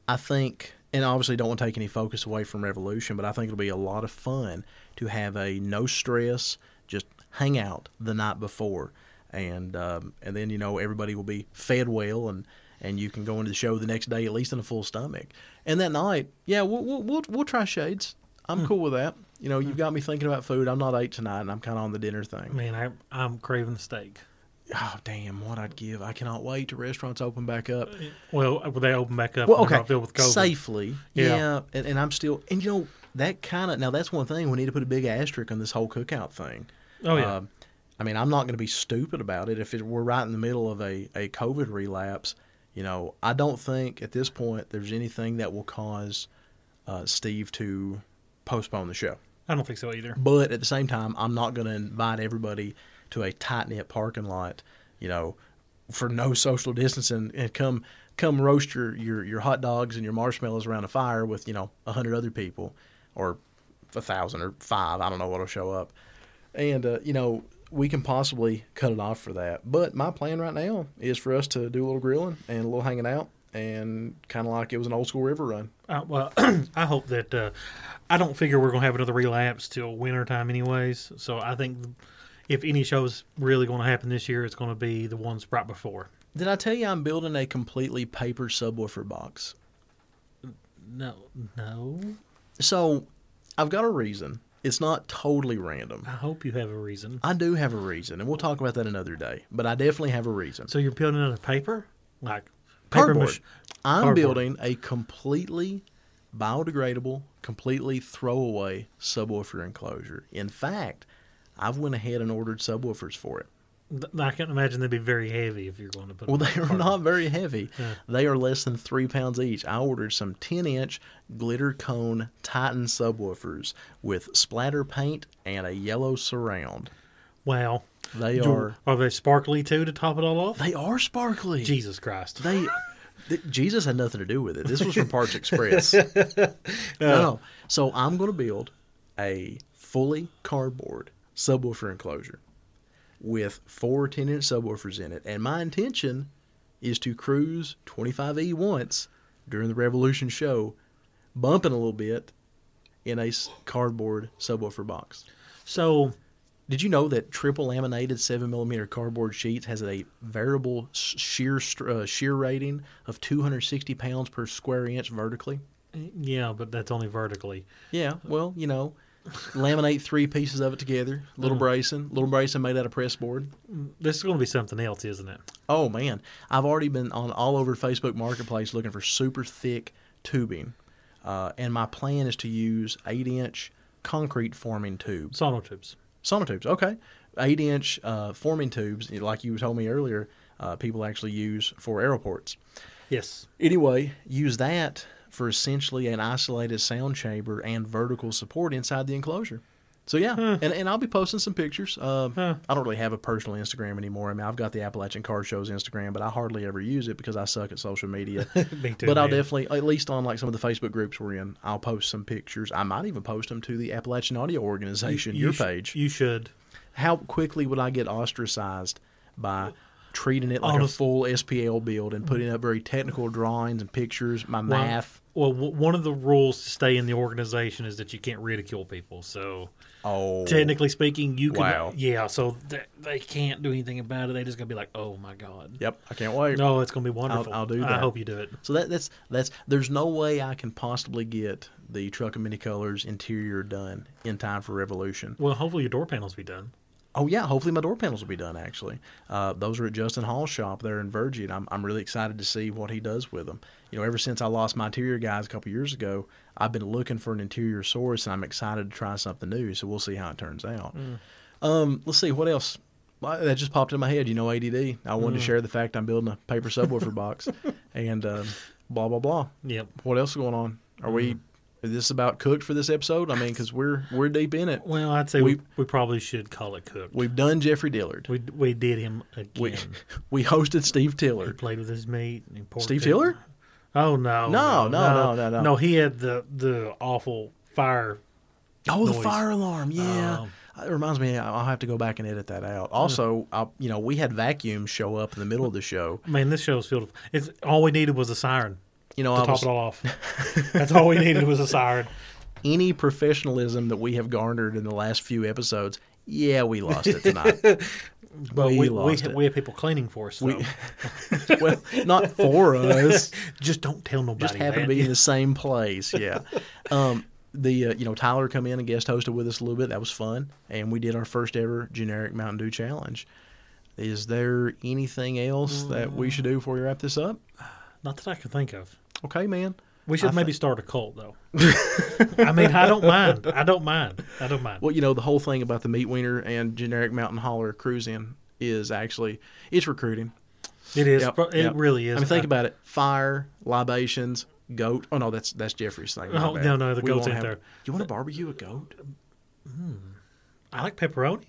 I think, and obviously don't want to take any focus away from Revolution, but I think it'll be a lot of fun to have a no stress, just hang out the night before, and um, and then you know everybody will be fed well and. And you can go into the show the next day at least in a full stomach. And that night, yeah, we'll we'll we'll, we'll try shades. I'm cool with that. You know, you've got me thinking about food. I'm not ate tonight, and I'm kind of on the dinner thing. man, I I'm craving the steak. Oh damn! What I'd give! I cannot wait till restaurants open back up. Well, when they open back up, Well, okay, not filled with COVID. safely, yeah. Yeah. and, and I'm still, and you know that kind of now that's one thing we need to put a big asterisk on this whole cookout thing. Oh yeah, Um, I mean, I'm not going to be stupid about it if it, we're right in the middle of a, a COVID relapse. You know, I don't think at this point there's anything that will cause uh, Steve to postpone the show. I don't think so either. But at the same time, I'm not going to invite everybody to a tight knit parking lot, you know, for no social distancing and come come roast your, your, your hot dogs and your marshmallows around a fire with you know a hundred other people, or a thousand or five. I don't know what'll show up, and uh, you know we can possibly cut it off for that. But my plan right now is for us to do a little grilling and a little hanging out. And kind of like it was an old school river run. Uh, well, I hope that uh, I don't figure we're gonna have another relapse till winter time, anyways. So I think if any show's really going to happen this year, it's going to be the ones right before. Did I tell you I'm building a completely paper subwoofer box? No, no. So I've got a reason. It's not totally random. I hope you have a reason. I do have a reason, and we'll talk about that another day. But I definitely have a reason. So you're building out of paper, like paper Cardboard. mach- I'm Cardboard. building a completely biodegradable, completely throwaway subwoofer enclosure. In fact, I've went ahead and ordered subwoofers for it. I can't imagine they'd be very heavy if you're going to put. Well, they are not very heavy. Yeah. They are less than three pounds each. I ordered some 10 inch glitter cone Titan subwoofers with splatter paint and a yellow surround. Wow. They are Are they sparkly too to top it all off? they are sparkly. Jesus Christ. They th- Jesus had nothing to do with it. This was from Parts Express. no, no. So I'm going to build a fully cardboard subwoofer enclosure with four 10 inch subwoofers in it. And my intention is to cruise 25E once during the Revolution show, bumping a little bit in a s- cardboard subwoofer box. So Did you know that triple laminated seven millimeter cardboard sheets has a variable shear uh, shear rating of 260 pounds per square inch vertically? yeah, but that's only vertically. Yeah, well, you know, laminate three pieces of it together. Little bracing, little bracing made out of press board. This is going to be something else, isn't it? Oh man, I've already been on all over Facebook Marketplace looking for super thick tubing, uh, and my plan is to use eight inch concrete forming tubes. Sonotubes. sonotubes. Okay, eight inch uh, forming tubes, like you told me earlier. uh, people actually use for aeroports. Yes. Anyway, use that for essentially an isolated sound chamber and vertical support inside the enclosure. So yeah, and, and I'll be posting some pictures. Uh, I don't really have a personal Instagram anymore. I mean, I've got the Appalachian Car Show's Instagram, but I hardly ever use it because I suck at social media. Me too. but I'll definitely, at least on like some of the Facebook groups we're in, I'll post some pictures. I might even post them to the Appalachian Audio Organization, You your sh- page. You should. How quickly would I get ostracized by treating it like Honest- a full SPL build and putting up very technical drawings and pictures, my Well, math? Well, one of the rules to stay in the organization is that you can't ridicule people. So Oh, technically speaking, you can. Wow. Yeah. So th- they can't do anything about it. They just gonna be like, "Oh my god." Yep, I can't wait. No, it's gonna be wonderful. I'll do that. I hope you do it. So that, that's that's there's no way I can possibly get the truck and many colors interior done in time for Revolution. Well, hopefully your door panels be done. Oh yeah, hopefully my door panels will be done. Actually, uh, those are at Justin Hall's shop there in Virgin. I'm I'm really excited to see what he does with them. You know, ever since I lost my interior guys a couple years ago, I've been looking for an interior source, and I'm excited to try something new. So we'll see how it turns out. Um, let's see what else. That just popped in my head. You know, ADD. I wanted to share the fact I'm building a paper subwoofer box, and um, blah blah blah. Yep. What else is going on? Are we? Is this about cooked for this episode? I mean, because we're we're deep in it. Well, I'd say we, We- we probably should call it cooked. We've done Jeffrey Dillard. We we did him again. We we hosted Steve he played with his meat. And he Steve Tiller? Oh no, No, no, no, no, no. No, he had the the awful fire. Oh, the fire alarm. Yeah. Um, it reminds me. I'll have to go back and edit that out. Also, I'll, you know, we had vacuums show up in the middle of the show. Man, this show's filled. With, it's all we needed was a siren You know, to I top was, it all off. That's all we needed was a siren. any professionalism that we have garnered in the last few episodes. Yeah, we lost it tonight. But We we we, we, we have people cleaning for us. So. well, not for us. just don't tell nobody. just happened to be in the same place. Yeah. um, the uh, you know Tyler come in and guest hosted with us a little bit. That was fun, and we did our first ever generic Mountain Dew challenge. Is there anything else that we should do before we wrap this up? Not that I can think of. Okay, man. We should I maybe start a cult though. I mean, I don't mind. I don't mind. I don't mind. Well, you know the whole thing about the meat wiener and generic mountain hauler cruising is actually it's recruiting. It is. Yep, it yep. really is. I mean, think I- about it: fire, libations, goat. Oh no, that's that's Jeffrey's thing. Oh, no, no, the We goat's have- there. You want to barbecue a goat? Hmm. I like pepperoni.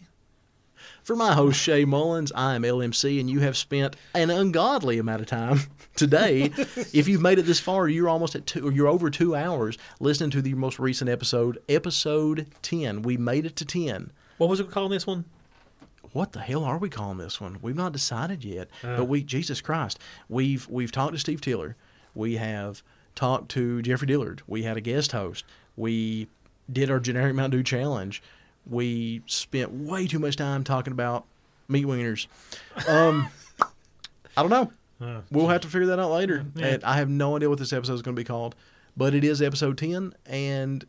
For my host, Shay Mullins, I am LMC, and you have spent an ungodly amount of time today. if you've made it this far, you're almost at two, or you're over two hours listening to the most recent episode, episode 10. We made it to 10. What was it we calling this one? What the hell are we calling this one? We've not decided yet. Uh. but we, Jesus Christ, we've we've talked to Steve Tiller. We have talked to Jeffrey Dillard. We had a guest host. We did our generic Mountain Dew challenge. We spent way too much time talking about meat wieners. Um, I don't know. Uh, We'll have to figure that out later. Yeah. And I have no idea what this episode is going to be called, but it is episode ten, and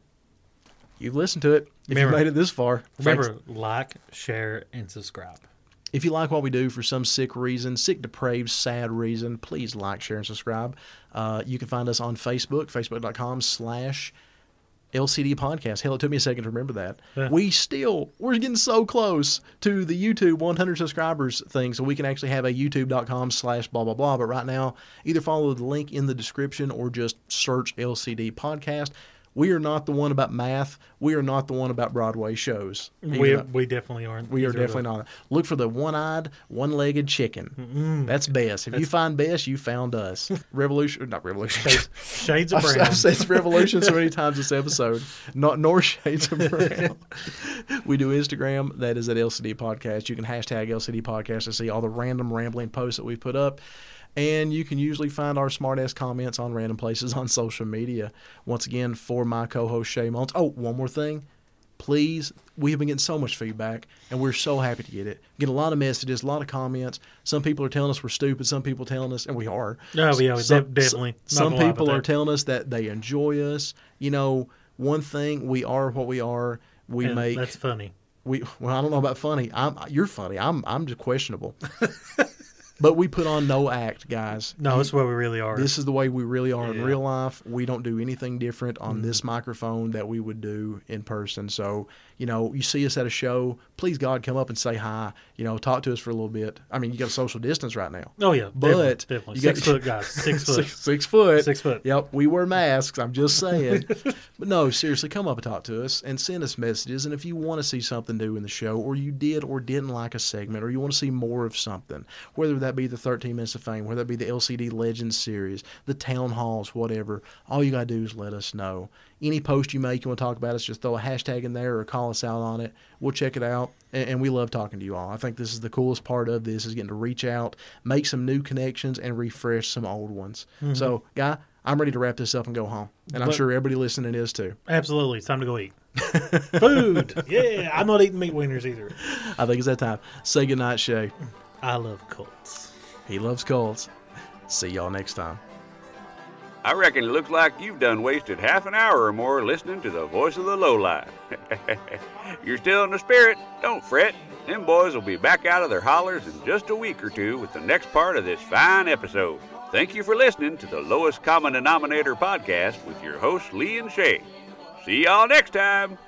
you've listened to it. If Remember- you made it this far, thanks. remember, like, share, and subscribe. If you like what we do for some sick reason, sick, depraved, sad reason, please like, share, and subscribe. Uh, you can find us on Facebook, facebook.com slash LCD podcast. Hell, it took me a second to remember that. Yeah. We still, we're getting so close to the YouTube 100 subscribers thing, so we can actually have a youtube.com slash blah, blah, blah. But right now, either follow the link in the description or just search LCD podcast. We are not the one about math. We are not the one about Broadway shows. We, though- we definitely aren't. we are definitely not. Look for the one-eyed, one-legged chicken. That's best. If you find best, you found us. Revolution, not revolution. Shades of I've, brown. I've said revolution so many times this episode. Not nor shades of brown. we do Instagram. That is at LCD Podcast. You can hashtag LCD Podcast to see all the random rambling posts that we put up. And you can usually find our smartass comments on random places on social media. Once again, for my co-host Shay Mullins. Oh, one more thing. Please we have been getting so much feedback and we're so happy to get it. Get a lot of messages a lot of comments. Some people are telling us we're stupid. Some people telling us and we are. Oh, yeah, we Some- definitely. Not some people are telling us that they enjoy us. You know one thing we are what we are. We And make That's funny. we well i don't know about funny. I'm you're funny. I'm i'm just questionable but we put on no act, guys. No, this is where we really are. This is the way we really are in real life. We don't do anything different on this Mm-hmm. microphone that we would do in person. So, you know, you see us at a show, please God, come up and say hi. You know, talk to us for a little bit. I mean, you got a social distance right now. oh yeah, But definitely, definitely. you six got- foot guys, six foot. Six, six foot. Six foot. Yep, we wear masks. I'm just saying. but no, seriously, come up and talk to us and send us messages. And if you want to see something new in the show, or you did or didn't like a segment, or you want to see more of something, whether that be the 13 Minutes of Fame, whether that be the LCD Legends series, the town halls, whatever, all you got to do is let us know. Any post you make, you want to talk about us, just throw a hashtag in there or call us out on it. We'll check it out, and, and we love talking to you all. I think this is the coolest part of this is getting to reach out, make some new connections, and refresh some old ones. Mm-hmm. So, guy, I'm ready to wrap this up and go home, and I'm But- sure everybody listening is too. Absolutely, it's time to go eat. Food. Yeah, I'm not eating meat wieners either. I think it's that time. Say goodnight, Shay. I love Colts. He loves Colts. See y'all next time. I reckon it looks like you've done wasted half an hour or more listening to the voice of the lowlife. You're still in the spirit. Don't fret. Them boys will be back out of their hollers in just a week or two with the next part of this fine episode. Thank you for listening to the Lowest Common Denominator podcast with your hosts, Lee and Shay. See y'all next time.